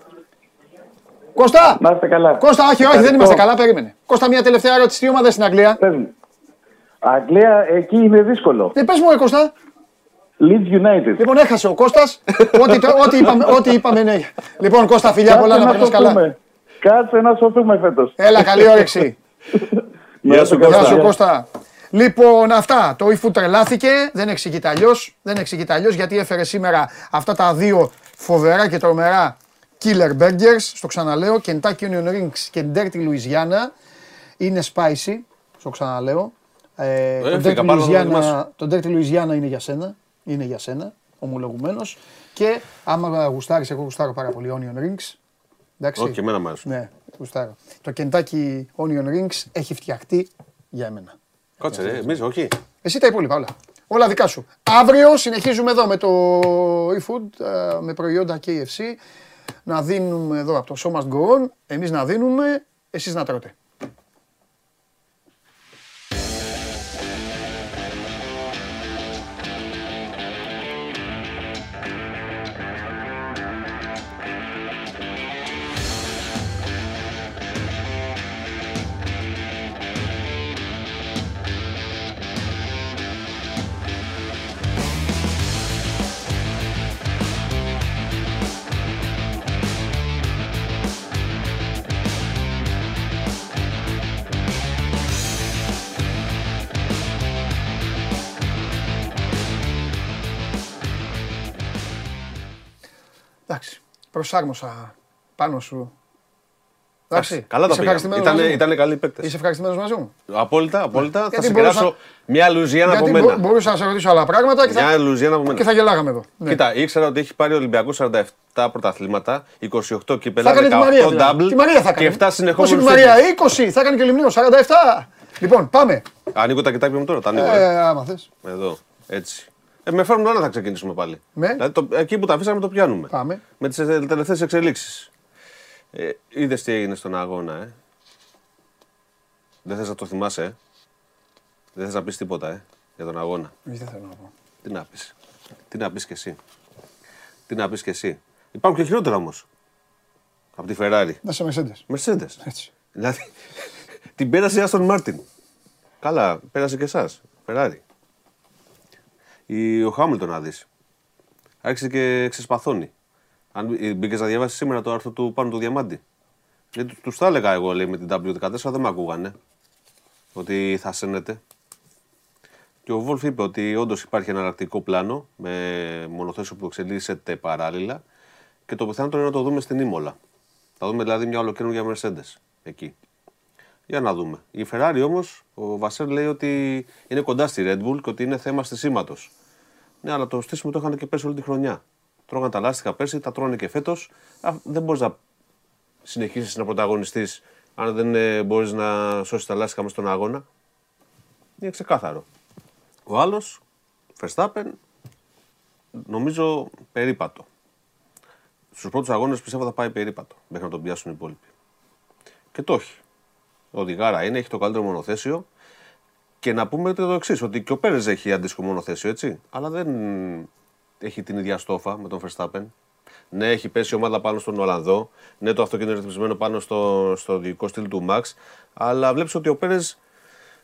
Κώστα! Να είστε καλά. Κώστα, όχι, όχι, δεν Ευχαριστώ. είμαστε καλά, περίμενε. Κώστα, μια τελευταία ερώτηση. Τι ομάδα στην Αγγλία; Πες μου. Αγγλία, εκεί είναι δύσκολο. Ε, πες μου, ρε Κώστα. Leeds United. Λοιπόν, έχασε ο Κώστας. ό,τι, το- ό,τι, είπαμε, ό,τι είπαμε, ναι. Λοιπόν, Κώστα, φιλιά πολλά να περνάς καλά. σωθούμε. Κάτσε να σωθούμε φέτος. Έλα, καλή όρεξη. [laughs] Γεια σου, Γεια Κώστα. Σου Κώστα. Λοιπόν, αυτά. Το eFood τρελάθηκε. Δεν εξηγείται αλλιώς. Δεν εξηγείται αλλιώς γιατί έφερε σήμερα αυτά τα δύο φοβερά και τρομερά killer burgers. Στο ξαναλέω. Kentucky Onion Rings και Dirty Louisiana. Είναι spicy. Στο ξαναλέω. Ε, το, έφυγα, Dirty πάρω να το Louisiana, δοκιμάσω. το Dirty Louisiana είναι για σένα. Είναι για σένα. Ομολογουμένος. Και άμα γουστάρεις, εγώ γουστάρω πάρα πολύ Onion Rings. Εντάξει. Όχι, και εμένα μου άρεσε. Ναι, γουστάρω. Το Kentucky Onion Rings έχει φτιαχτεί για εμένα. Κάτσε, ρε, εμείς όχι. Εσύ τα υπόλοιπα όλα. Όλα δικά σου. Αύριο συνεχίζουμε εδώ με το eFood, ε, με προϊόντα KFC. να δίνουμε εδώ από το Show Must Go On, εμείς να δίνουμε, εσείς να τρώτε. Προσάρμοσα πάνω σου. Εντάξει, Καλά τα είσαι πήγαμε. ευχαριστημένος Ήτανε, μαζί μου; ήτανε καλοί παίκτες. Είσαι ευχαριστημένος μαζί μου. Απόλυτα, απόλυτα. Θα Γιατί σε μπορούσα- κεράσω μια Λουζιάννα από Γιατί μπο- μένα. μπορούσα να σε ρωτήσω άλλα πράγματα και Μια θα, Λουζιάννα από και μένα. θα γελάγαμε εδώ. Ναι. Κοίτα, ήξερα ότι έχει πάρει ο Ολυμπιακό 47 πρωταθλήματα, 28 κύπελα, Θα έκανε τη Μαρία. 18 δηλαδή. double Τη Μαρία θα έκανε. και 7 Πώς συνεχόμενου. είναι η Μαρία, 20, θα έκανε και λιμνίο, 47. Λοιπόν, πάμε. Ανοίγω τα κοιτάκια μου τώρα, τα ανοίγω. ε. Ε, άμα θες. Εδώ, έτσι. Ε, με Φόρμουλα 1 θα ξεκινήσουμε πάλι. Με; Δηλαδή, το, εκεί που τα αφήσαμε το πιάνουμε. Πάμε. Με τις τελευταίες εξελίξεις. Ε, Είδες τι έγινε στον αγώνα, ε; Δεν θες να το θυμάσαι, ε; Δεν θες να πεις τίποτα, ε, για τον αγώνα; Δεν θέλω να πω. Τι να πεις; Τι να πεις κι εσύ; Τι να πεις κι εσύ; Υπάρχουν και χειρότερα όμως. Από τη Ferrari. Να σε Mercedes. Mercedes. Έτσι. Δηλαδή, [laughs] την πέρασε η Aston Martin. Καλά, πέρασε και εσάς. Ferrari. Η, ο Χάμιλτον να δεις. Άρχισε και ξεσπαθώνει. Αν μπήκες να διαβάσεις σήμερα το άρθρο του πάνω του Διαμάντη. Γιατί του τα έλεγα εγώ λέει, με την W14, δεν με ακούγανε. Ότι θα σένετε. Και ο Βόλφ είπε ότι όντως υπάρχει ένα εναλλακτικό πλάνο με μονοθέσιο που εξελίσσεται παράλληλα και το πιθανότερο είναι να το δούμε στην Ήμολα. Θα δούμε δηλαδή μια ολοκαίρια Mercedes εκεί. Για να δούμε. Η Ferrari όμως, ο Βασέρ λέει ότι είναι κοντά στη Red Bull και ότι είναι θέμα στισήματος. Ναι, αλλά το στήσιμο το είχαν και πέρσι όλη τη χρονιά. Τρώγαν τα λάστιχα πέρσι, τα τρώνε και φέτος. Δεν μπορείς να συνεχίσεις να πρωταγωνιστείς αν δεν μπορείς να σώσεις τα λάστιχα μες στον αγώνα. Είναι ξεκάθαρο. Ο άλλος, Verstappen, νομίζω περίπατο. Στους πρώτους αγώνες πιστεύω θα πάει περίπατο μέχρι να τον πιάσουν οι υπόλοιποι. Και το έχει. Οδηγάρα είναι, έχει το καλύτερο μονοθέσιο. Και να πούμε το εξής, ότι και ο Πέρες έχει αντίστοιχο μονοθέσιο, έτσι. Αλλά δεν έχει την ίδια στόφα με τον Verstappen. Ναι, έχει πέσει η ομάδα πάνω στον Ολλανδό. Ναι, το αυτοκίνητο είναι ρυθμισμένο πάνω στο, στο δικό στυλ του Max. Αλλά βλέπεις ότι ο Πέρες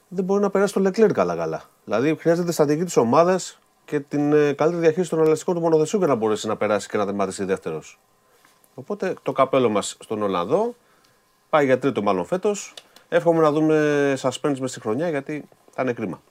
δεν μπορεί να περάσει το Leclerc καλά-καλά. Δηλαδή χρειάζεται στρατηγική της ομάδας και την ε, καλύτερη διαχείριση των ελαστικών του μονοθεσιού για να μπορέσει να περάσει και να τερματίσει δεύτερος. Οπότε το καπέλο μας στον Ολλανδό πάει για τρίτο μάλλον φέτος. Εύχομαι να δούμε suspense μες στη χρονιά γιατί θα είναι κρίμα.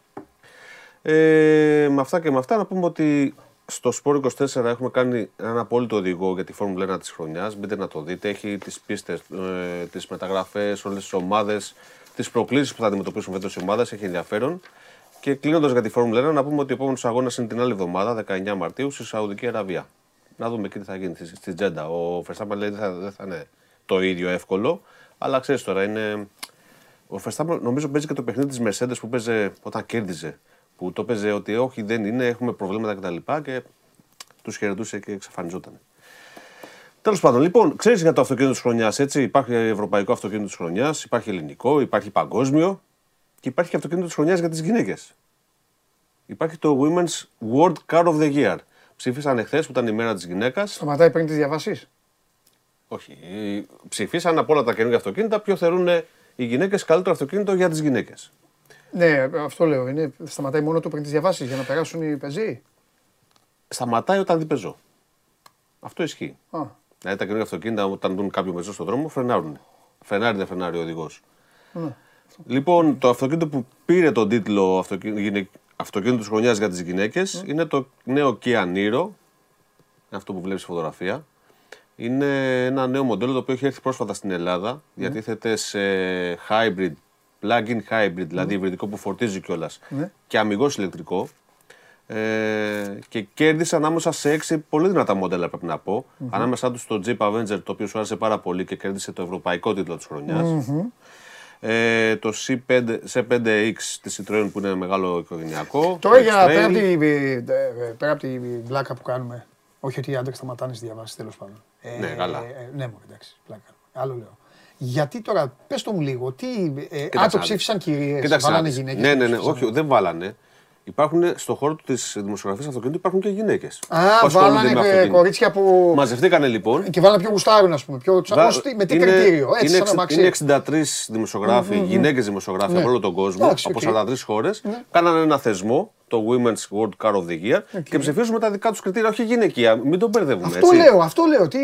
Ε, με αυτά και με αυτά να πούμε ότι στο Sport 24 έχουμε κάνει έναν απόλυτο οδηγό για τη Φόρμουλα 1 της χρονιάς. Μπείτε να το δείτε. Έχει τις πίστες, ε, τις μεταγραφές, όλες τις ομάδες, τις προκλήσεις που θα αντιμετωπίσουν φέτος οι ομάδες. Έχει ενδιαφέρον. Και κλείνοντας για τη Φόρμουλα 1 να πούμε ότι ο επόμενος αγώνας είναι την άλλη εβδομάδα, 19 Μαρτίου, στη Σαουδική Αραβία. Να δούμε εκεί τι θα γίνει στη, στη Τζέντα. Ο Verstappen λέει δεν θα, δεν θα είναι το ίδιο εύκολο, αλλά ξέρεις τώρα είναι. Ο Verstappen νομίζω παίζει και το παιχνίδι της Mercedes που παίζει όταν κέρδιζε. Που το παίζει ότι όχι δεν είναι, έχουμε προβλήματα κτλ. Και, και τους χαιρετούσε και εξαφανιζόταν. Τέλος πάντων, λοιπόν, ξέρεις για το αυτοκίνητο της χρονιάς, έτσι. Υπάρχει ευρωπαϊκό αυτοκίνητο της χρονιάς, υπάρχει ελληνικό, υπάρχει παγκόσμιο και υπάρχει και αυτοκίνητο της χρονιάς για τις γυναίκες. Υπάρχει το Women's World Car of the Year. Ψήφισαν εχθές που ήταν η μέρα της γυναίκας. Σταματάει πριν τις διαβάσεις; Όχι. Ψηφίσαν από όλα τα καινούργια αυτοκίνητα ποιο θεωρούν οι γυναίκες καλύτερο αυτοκίνητο για τις γυναίκες. Ναι, αυτό λέω. Είναι, σταματάει μόνο του πριν τις διαβάσεις για να περάσουν οι πεζοί; Σταματάει όταν δει πεζό. Αυτό ισχύει. Α. Δηλαδή τα καινούργια αυτοκίνητα όταν δουν κάποιο πεζό στον δρόμο φρενάρουν. Φρενάρει, δεν φρενάρει ο οδηγός. Ναι. Λοιπόν, το αυτοκίνητο που πήρε τον τίτλο αυτοκίνητο, αυτοκίνητος της χρονιά για τις γυναίκες είναι το νέο Kia Niro. Αυτό που βλέπεις στη φωτογραφία. Είναι ένα νέο μοντέλο το οποίο έχει έρθει πρόσφατα στην Ελλάδα. Διατίθεται σε hybrid, plug-in hybrid, δηλαδή υβριδικό που φορτίζει κιόλας Ναι. και αμυγός ηλεκτρικό. Ε, και κέρδισε ανάμεσα σε έξι πολύ δυνατά μοντέλα, πρέπει να πω. Ανάμεσά τους το Jeep Avenger, το οποίο σου άρεσε πάρα πολύ και κέρδισε το ευρωπαϊκό τίτλο της χρονιάς. Ε, το C5, C5X της Citroën που είναι μεγάλο οικογενειακό. Τώρα το για X-Trail. πέρα από, τη, ε, πέρα από τη βλάκα που κάνουμε. Όχι ότι οι άντρε σταματάνε στις διαβάσεις τέλος πάντων. Ε, Ναι, καλά. ε, ναι, μου εντάξει. Πλάκα. Άλλο λέω. Γιατί τώρα, πες το μου λίγο, τι. Ε, Κοίταξε α, το να δεις. ψήφισαν κυρίες. Κοίταξε να Βάλανε δεις. γυναίκες. Ναι, ναι, ναι. Όχι, δεν βάλανε. Υπάρχουν στον χώρο της δημοσιογραφίας αυτοκινήτου υπάρχουν και γυναίκες. Α, βάλανε ε, κορίτσια που. Μαζευτήκανε λοιπόν. Και βάλανε πιο γουστάρουν, ας πούμε. Πιο... Βα- ως τι- με τι είναι- κριτήριο. Έτσι, είναι, σαν να εξ- μαξί. είναι 63 δημοσιογράφοι, Μμμ, μμμ. γυναίκες δημοσιογράφοι Ναι. από όλο τον κόσμο, Εντάξει, από οκ. 43 χώρες. Ναι. Κάνανε ένα θεσμό, το Women's World Car of the Year, και ψηφίζουμε τα δικά τους κριτήρια, όχι γυναικεία. Μην τον μπερδεύουμε. Αυτό έτσι. λέω, αυτό λέω. Τι...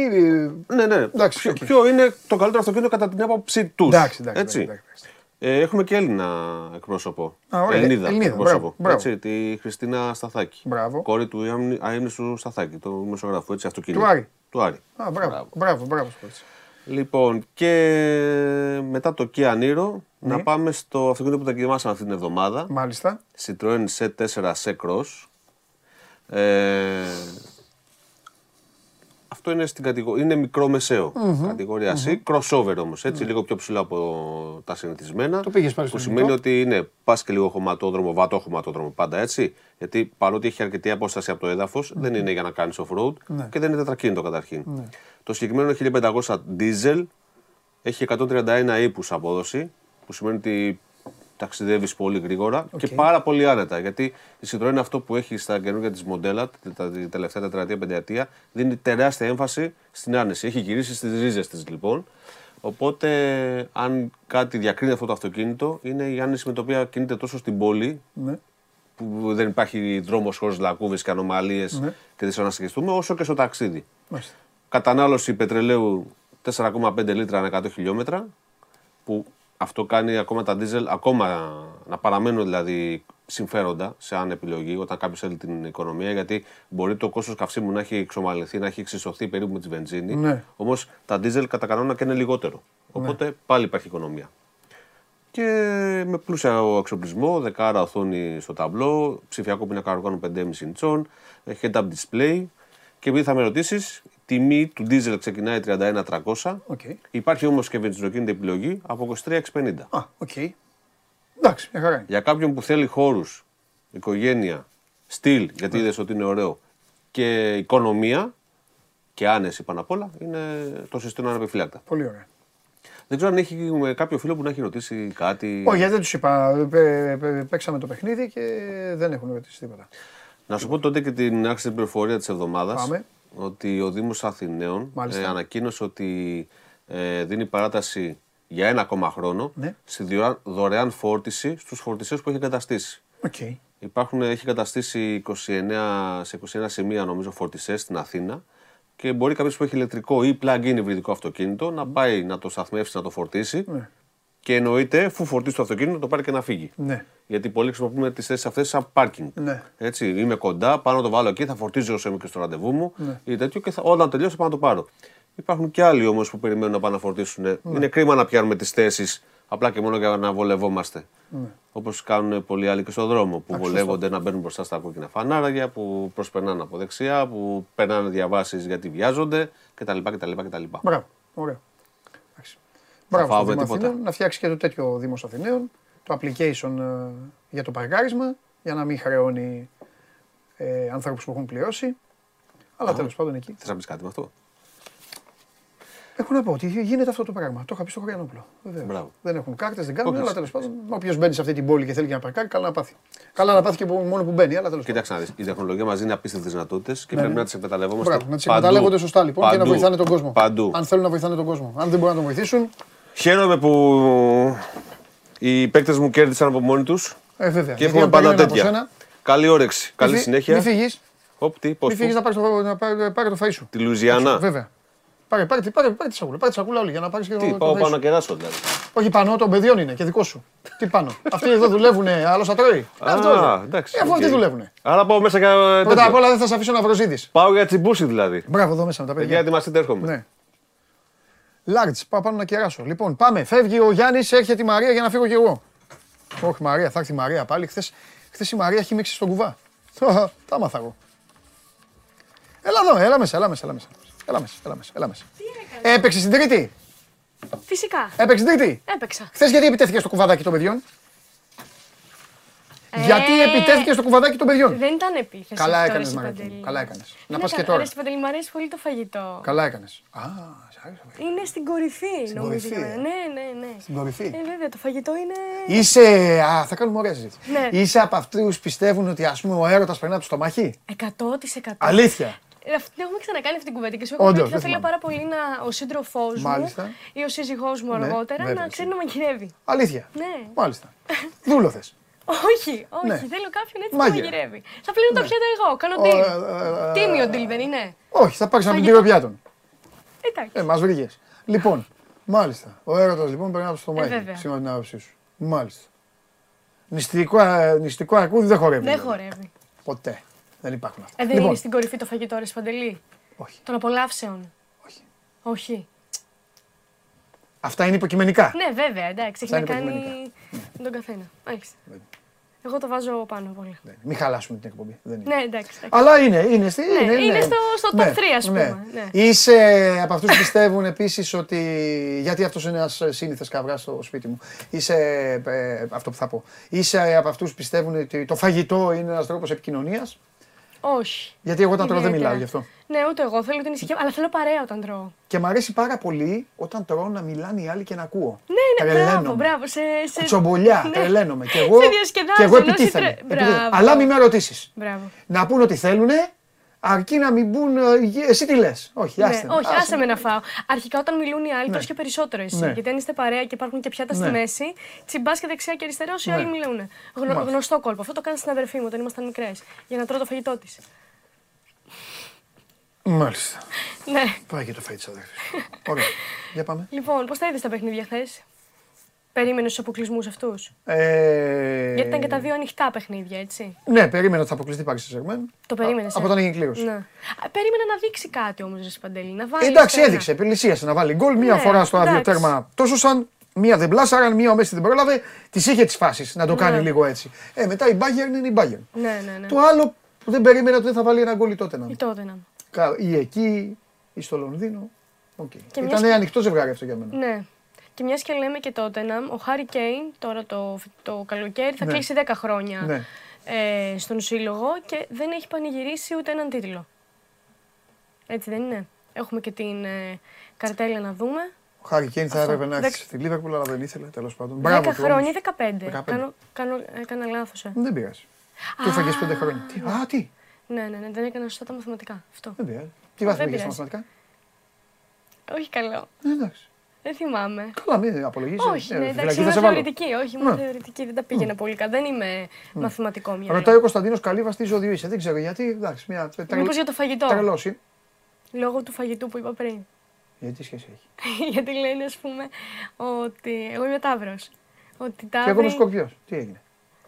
Ναι, ναι. Εντάξει, ποιο, οκ. ποιο είναι το καλύτερο αυτοκίνητο κατά την άποψή τους. Εντάξει, εντάξει, έτσι. εντάξει, Ε, έχουμε και Έλληνα εκπρόσωπο. Α, ωραία. Ελληνίδα, Ελληνίδα, εκπρόσωπο. μπράβο, μπράβο. Έτσι, τη Χριστίνα Σταθάκη. Μπράβο. Κόρη του Ιάμνη- Αείμνηστου Σταθάκη, του δημοσιογράφου. Έτσι, αυτοκίνητο. Του Άρη. Του Άρη. Α, μπράβο, μπράβο, μπράβο. σου κορίτσι. Λοιπόν, και μετά το Kia Niro, Ναι. να πάμε στο αυτοκίνητο που τα δοκιμάσαμε αυτή την εβδομάδα. Μάλιστα. Citroën C4 C-Cross. Ε, αυτό είναι στην κατηγορία, είναι μικρό μεσαίο, Μμμ, κατηγορία C, crossover όμως, έτσι, λίγο πιο ψηλό από τα συνηθισμένα. Το πήγες πάλι Που στο σημαίνει ελληνικό. ότι είναι, πας και λίγο χωματόδρομο, βατό χωματόδρομο πάντα έτσι, γιατί παρότι έχει αρκετή απόσταση από το έδαφος, δεν είναι για να κάνεις off-road Ναι. και δεν είναι τετρακίνητο καταρχήν. Ναι. Το συγκεκριμένο είναι 1500 diesel, έχει 131 ύπους απόδοση, που σημαίνει ότι ταξιδεύεις πολύ γρήγορα και πάρα πολύ άνετα. Γιατί η Citroën είναι αυτό που έχει στα καινούργια της μοντέλα, τα τα τελευταία τετραετία, πενταετία, δίνει τεράστια έμφαση στην άνεση. Έχει γυρίσει στις ρίζες της λοιπόν. Οπότε, αν κάτι διακρίνει αυτό το αυτοκίνητο, είναι η άνεση με την οποία κινείται τόσο στην πόλη, Ναι. που δεν υπάρχει δρόμος χωρίς λακκούβες και ανομαλίε Ναι. και δύσκολο να σκεφτούμε, όσο και στο ταξίδι. Μάλιστα. Κατανάλωση πετρελαίου 4,5 λίτρα ανά 100 χιλιόμετρα, που αυτό κάνει ακόμα τα δίζελ ακόμα να παραμένουν δηλαδή συμφέροντα σε αν επιλογή όταν κάποιος θέλει την οικονομία. Γιατί μπορεί το κόστος καυσίμου να έχει εξομαλυνθεί, να έχει εξισωθεί περίπου με τη βενζίνη. Ναι. Όμως τα δίζελ κατά κανόνα και είναι λιγότερο. Οπότε πάλι υπάρχει οικονομία. Και με πλούσια εξοπλισμό, δεκάρα οθόνη στο ταμπλό, ψηφιακό πίνακα αργάνων 5,5 ιντσών, ε, head-up display. Και επειδή θα με ρωτήσεις, τιμή του diesel ξεκινάει 31.300. Οκ. Υπάρχει όμως και βενζινοκίνητη επιλογή από 23.650. Α, οκ. Εντάξει, μια χαρά είναι. Για κάποιον που θέλει χώρους, οικογένεια, στυλ, γιατί είδες ότι είναι ωραίο, και οικονομία και άνεση πάνω απ' όλα, είναι το συστήνω ανεπιφύλακτα. Πολύ ωραία. Δεν ξέρω αν έχει με κάποιο φίλο που να έχει ρωτήσει κάτι. Όχι, γιατί δεν τους είπα. Πε- πε- Παίξαμε το παιχνίδι και δεν έχουν ρωτήσει τίποτα. Να σου πω τότε και την άξιτη πληροφορία της εβδομάδας. Πάμε. Ότι ο Δήμος Αθηναίων Μάλιστα. ε, ανακοίνωσε ότι ε, δίνει παράταση για ένα ακόμα χρόνο Ναι. στη δωρεάν, δωρεάν φόρτιση στους φορτιστές που έχει εγκαταστήσει. Οκ. Υπάρχουν, έχει καταστήσει 29, σε 21 σημεία νομίζω φορτιστές στην Αθήνα και μπορεί κάποιος που έχει ηλεκτρικό ή plug-in υβριδικό αυτοκίνητο να πάει να το σταθμεύσει, να το φορτίσει Ναι. Και εννοείται, αφού φορτίσει το αυτοκίνητο, να το πάρει και να φύγει. Ναι. Γιατί πολλοί χρησιμοποιούμε τις θέσεις αυτές σαν πάρκινγκ. Ναι. Έτσι, είμαι κοντά, πάω να το βάλω εκεί, θα φορτίζω όσο είμαι και στο ραντεβού μου Ναι. ή τέτοιο και θα, όταν τελειώσω πάω να το πάρω. Υπάρχουν και άλλοι όμως που περιμένουν να πάνε να φορτίσουν. Ναι. Είναι κρίμα να πιάνουμε τις θέσεις απλά και μόνο για να βολευόμαστε. Ναι. Όπως κάνουν πολλοί άλλοι και στον δρόμο. Που Α, σωστό. βολεύονται να μπαίνουν μπροστά στα κόκκινα φανάρια, που προσπερνάνε από δεξιά, που περνάνε διαβάσεις γιατί βιάζονται κτλ. κτλ, κτλ. Μπράβο. Ωραία. Εντάξει. Μπράβο φάω στο με Δήμο τίποτα. Αθηναίων, να φτιάξει και το τέτοιο Δήμο Αθηναίων, το application ε, για το παρκάρισμα, για να μην χρεώνει ε, ανθρώπους που έχουν πληρώσει. Αλλά τέλος πάντων εκεί. Θες να πεις κάτι με αυτό; Έχω να πω ότι γίνεται αυτό το πράγμα. Το είχα πει στο Χωριανόπουλο. Βεβαίως. Μπράβο. Δεν έχουν κάρτες, δεν κάνουν, Όποιος- αλλά τέλος πάντων. Όποιος μπαίνει σε αυτή την πόλη και θέλει και να παρκάρει, καλά να πάθει. Καλά να πάθει και που- μόνο που μπαίνει, αλλά τέλος πάντων. Κοίταξε να δεις, η τεχνολογία μας δίνει απίστευτες δυνατότητες και Ναι, πρέπει ναι. να τις εκμεταλλευόμαστε. Μπράβο, να τις παντού. εκμεταλλεύονται σωστά λοιπόν και να Παντού. βοηθάνε τον κόσμο. Παντού. Αν θέλουν να βοηθάνε τον κόσμο. Αν δεν μπορούν να τον βοηθήσουν, Χαίρομαι που οι παίκτες μου κέρδισαν από μόνοι τους ε, βέβαια. και Γιατί εύχομαι αν πάντα περίμενα από τέτοια. σένα, Καλή όρεξη, καλή μη φύ- συνέχεια. Μη φύγεις, Οπ, τι, πώς, μη φύγεις πού; να πάρεις το, να πάρει, πάρει το φαΐ σου. Τη Λουιζιάννα. Βέβαια. Πάρε, πάρε, πάρε, πάρε τη σακούλα, πάρε τη σακούλα όλη για να πάρεις και το, Τι, το πάω φαΐ πάνω σου. να κεράσω δηλαδή. Όχι πάνω, των παιδιών είναι και δικό σου. Τι πάνω. [laughs] Αυτοί εδώ δουλεύουν, άλλο θα τρώει. Αυτό Α, είναι. εντάξει, Ε, Αφού αυτοί οκ. δουλεύουν. Άρα πάω μέσα για Πρώτα απ' τέτοιο. όλα δεν θα σε αφήσω να βροζίδει. Πάω για τσιμπούση δηλαδή. Μπράβο εδώ μέσα με τα Για παιδιά. ετοιμαστείτε έρχομαι. Ναι. Large, πάω πάνω να κεράσω. Λοιπόν, πάμε. Φεύγει ο Γιάννης, έρχεται η Μαρία για να φύγω κι εγώ. Όχι, Μαρία, θα έρθει η Μαρία πάλι. Χθες χθες η Μαρία έχει μίξει στον κουβά. [laughs] Τα μάθα εγώ. Έλα εδώ, έλα μέσα, έλα μέσα, έλα μέσα. Έλα μέσα, έλα μέσα, έλα μέσα. Έπαιξε στην Τρίτη. Φυσικά. Έπαιξε την Τρίτη. Έπαιξα. Χθες γιατί επιτέθηκε στο κουβαδάκι των παιδιών; Ε, Γιατί επιτέθηκε στο κουβαδάκι των παιδιών. Δεν ήταν επίθεση. Καλά αυτό, έκανες, ρε, Μαράκι. Παντελή. Καλά έκανες. Να Ναι, πας και κα- τώρα. Ρε, Παντελή, μου αρέσει πολύ το φαγητό. Καλά έκανες. Α, σ' άρεσε. το Είναι στην κορυφή, Στην νομίζω. κορυφή, για ε. μένα. Ναι, ναι, ναι. Στην κορυφή. Ε, βέβαια, το φαγητό είναι. Είσαι. Α, θα κάνουμε ωραία συζήτηση. Ναι. Είσαι από αυτούς που πιστεύουν ότι ας πούμε ο έρωτας περνάει από το στομάχι; 100%. Αλήθεια. Ε, αυτή- Έχουμε ξανακάνει αυτή την κουβέντα και σου έχω πει Όντως, ότι θα δεν ήθελα θυμάμαι. πάρα πολύ να, ο σύντροφός μου Μάλιστα. ή ο σύζυγός μου Ναι, αργότερα βέβαια, να ξέρει να μαγειρεύει. Αλήθεια. Ναι. Μάλιστα. Δούλο θες. [laughs] Όχι, όχι. Ναι. Θέλω κάποιον έτσι που Μάγειρα. μαγειρεύει. Θα πλύνω τα Ναι. πιάτα εγώ. Κάνω Ω, deal. ε, ε, ε, Τίμιο deal δεν είναι. Όχι, θα πάρεις ένα Φαγητό. πιτήριο πιάτων. Εντάξει. Ε, μας βρήκες. Λοιπόν, μάλιστα. Ο έρωτας λοιπόν περνάει από το Ε, στομάχι. βέβαια. Σύμφωνα με την άποψή σου. Μάλιστα. Νηστικό, ε, νηστικό αρκούδι δεν χορεύει. Δεν δηλαδή. χορεύει. Ποτέ. Δεν υπάρχουν αυτά. Ε, δεν λοιπόν, είναι στην κορυφή το φαγητό, ρε Σπαντελή; Όχι. Των απολαύσεων; Όχι. Όχι. αυτά είναι υποκειμενικά. Ναι, βέβαια, εντάξει. Έχει Αυτά να είναι κάνει υποκειμενικά. με τον καθένα. Μάλιστα. Εγώ το βάζω πάνω πολύ. Δεν- Μην χαλάσουμε την εκπομπή. Δεν είναι. Ναι, εντάξει. εντάξει. Αλλά είναι, είναι, στη, Ναι, είναι, είναι στο- στο top Ναι, 3, ας ναι. πούμε, ναι. Είσαι από αυτούς που πιστεύουν επίσης ότι. Γιατί αυτός είναι ένας σύνηθες καβράς στο σπίτι μου. Είσαι. ε, αυτό που θα πω. Είσαι από αυτούς που πιστεύουν ότι το φαγητό είναι ένας τρόπος επικοινωνίας. Όχι. Γιατί εγώ όταν τρώω δεν Ιδιαίτερα. μιλάω γι' αυτό. Ναι, ούτε εγώ. Θέλω την ησυχία. Αλλά θέλω παρέα όταν τρώω. Και μου αρέσει πάρα πολύ όταν τρώω να μιλάνε οι άλλοι και να ακούω. Ναι, ναι, Τρελαίνομαι. μπράβο, μπράβο. Σε, σε... Τσομπολιά, [laughs] Ναι. τρελαίνομαι. Και εγώ, Σε διασκεδάζει, και εγώ ενώ εσύ επιτίθεμαι. τρε- επιτίθεμαι. Μπράβο. Αλλά μην με ρωτήσεις. Μπράβο. Να πούν ότι θέλουν, αρκεί να μην μπουν. ε, Εσύ τι λες; Όχι, Ναι, άστε. με, όχι, άσε με να φάω. Αρχικά όταν μιλούν οι άλλοι, Ναι. τρως και περισσότερο εσύ. Ναι. Γιατί αν είστε παρέα και υπάρχουν και πιάτα στη Ναι. μέση, τσιμπάς και δεξιά και αριστερά όσοι Ναι. άλλοι μιλούν. Γνω, Μάλιστα. γνωστό κόλπο. Αυτό το κάνεις στην αδερφή μου όταν ήμασταν μικρές. Για να τρώω το φαγητό της. Μάλιστα. Ναι. Πάει και το φάει της αδερφή. Ωραία. Για πάμε. Λοιπόν, πώς τα είδες τα παιχνίδια χθες; Περίμενε του αποκλεισμούς αυτούς; Ε... Γιατί ήταν και τα δύο ανοιχτά παιχνίδια, έτσι. Ναι, περίμενα ότι θα αποκλειστεί η Paris Saint-Germain. Το περίμενες. από όταν έγινε κλήρωση. Ναι. Α, Περίμενα να δείξει κάτι όμως, Ρε Παντελή. Να βάλεις. Εντάξει, στο ένα. έδειξε. Επιλυσίασε να βάλει γκολ. Μία Ναι, φορά στο άδειο εντάξει. τέρμα τόσο σαν. Μία δεν πλάσαραν, μία ο Μέση δεν πρόλαβε. Τη είχε τις φάσεις να το κάνει Ναι. λίγο έτσι. Ε, μετά η Bayern είναι η Bayern. Ναι, ναι, ναι. Το άλλο που δεν περίμενα ότι δεν θα βάλει ένα γκολ η Τότεναμ. Η Τότεναμ. Ή εκεί, ή στο Λονδίνο. Οκ. Και Ήταν μιας- ανοιχτό ζευγάρι αυτό για μένα. Ναι. Και μιας και λέμε και Τότεναμ, ο Χάρι Κέιν τώρα το, το καλοκαίρι θα Ναι. κλείσει 10 χρόνια Ναι. ε, στον σύλλογο και δεν έχει πανηγυρίσει ούτε έναν τίτλο. Έτσι δεν είναι; Έχουμε και την ε, καρτέλα να δούμε. Ο Χάρι Κέιν θα Αυτό. έπρεπε να Δεκ- έρθει στη Λίβερπουλ, αλλά δεν ήθελε τέλος πάντων. 10 Μπράβο του χρόνια όμως. ή 15. 15. Κάνω, κάνω, έκανα λάθος. Ε. Δεν πειράζει. Του έφαγες 5 χρόνια. Τι, α, τι. Ναι, ναι, ναι, δεν έκανα σωστά τα μαθηματικά. Αυτό. Δεν πειράζει. Τι βάθμο Δεν είχες στα πειράζει. μαθηματικά; Όχι καλό. Ε, εντάξει. Δεν θυμάμαι. Καλά, μην απολογίζει. Όχι, ναι, εντάξει, θα ήμουν σε βάλω. θεωρητική. Όχι, ήμουν Ναι. θεωρητική, δεν τα πήγαινα πολύ καλά. Δεν είμαι μαθηματικό μυαλό. Ρωτάει ο Κωνσταντίνος Καλύβα τι ζώδιο είσαι. Δεν ξέρω γιατί. Εντάξει, μια Μήπως για το φαγητό. Τρελός είναι. Λόγω του φαγητού που είπα πριν. Γιατί τι σχέση έχει; [laughs] Γιατί λένε, ας πούμε, ότι. Εγώ είμαι Ταύρος. Ότι Και εγώ Ταύροι... είμαι Σκορπιός. Τι έγινε;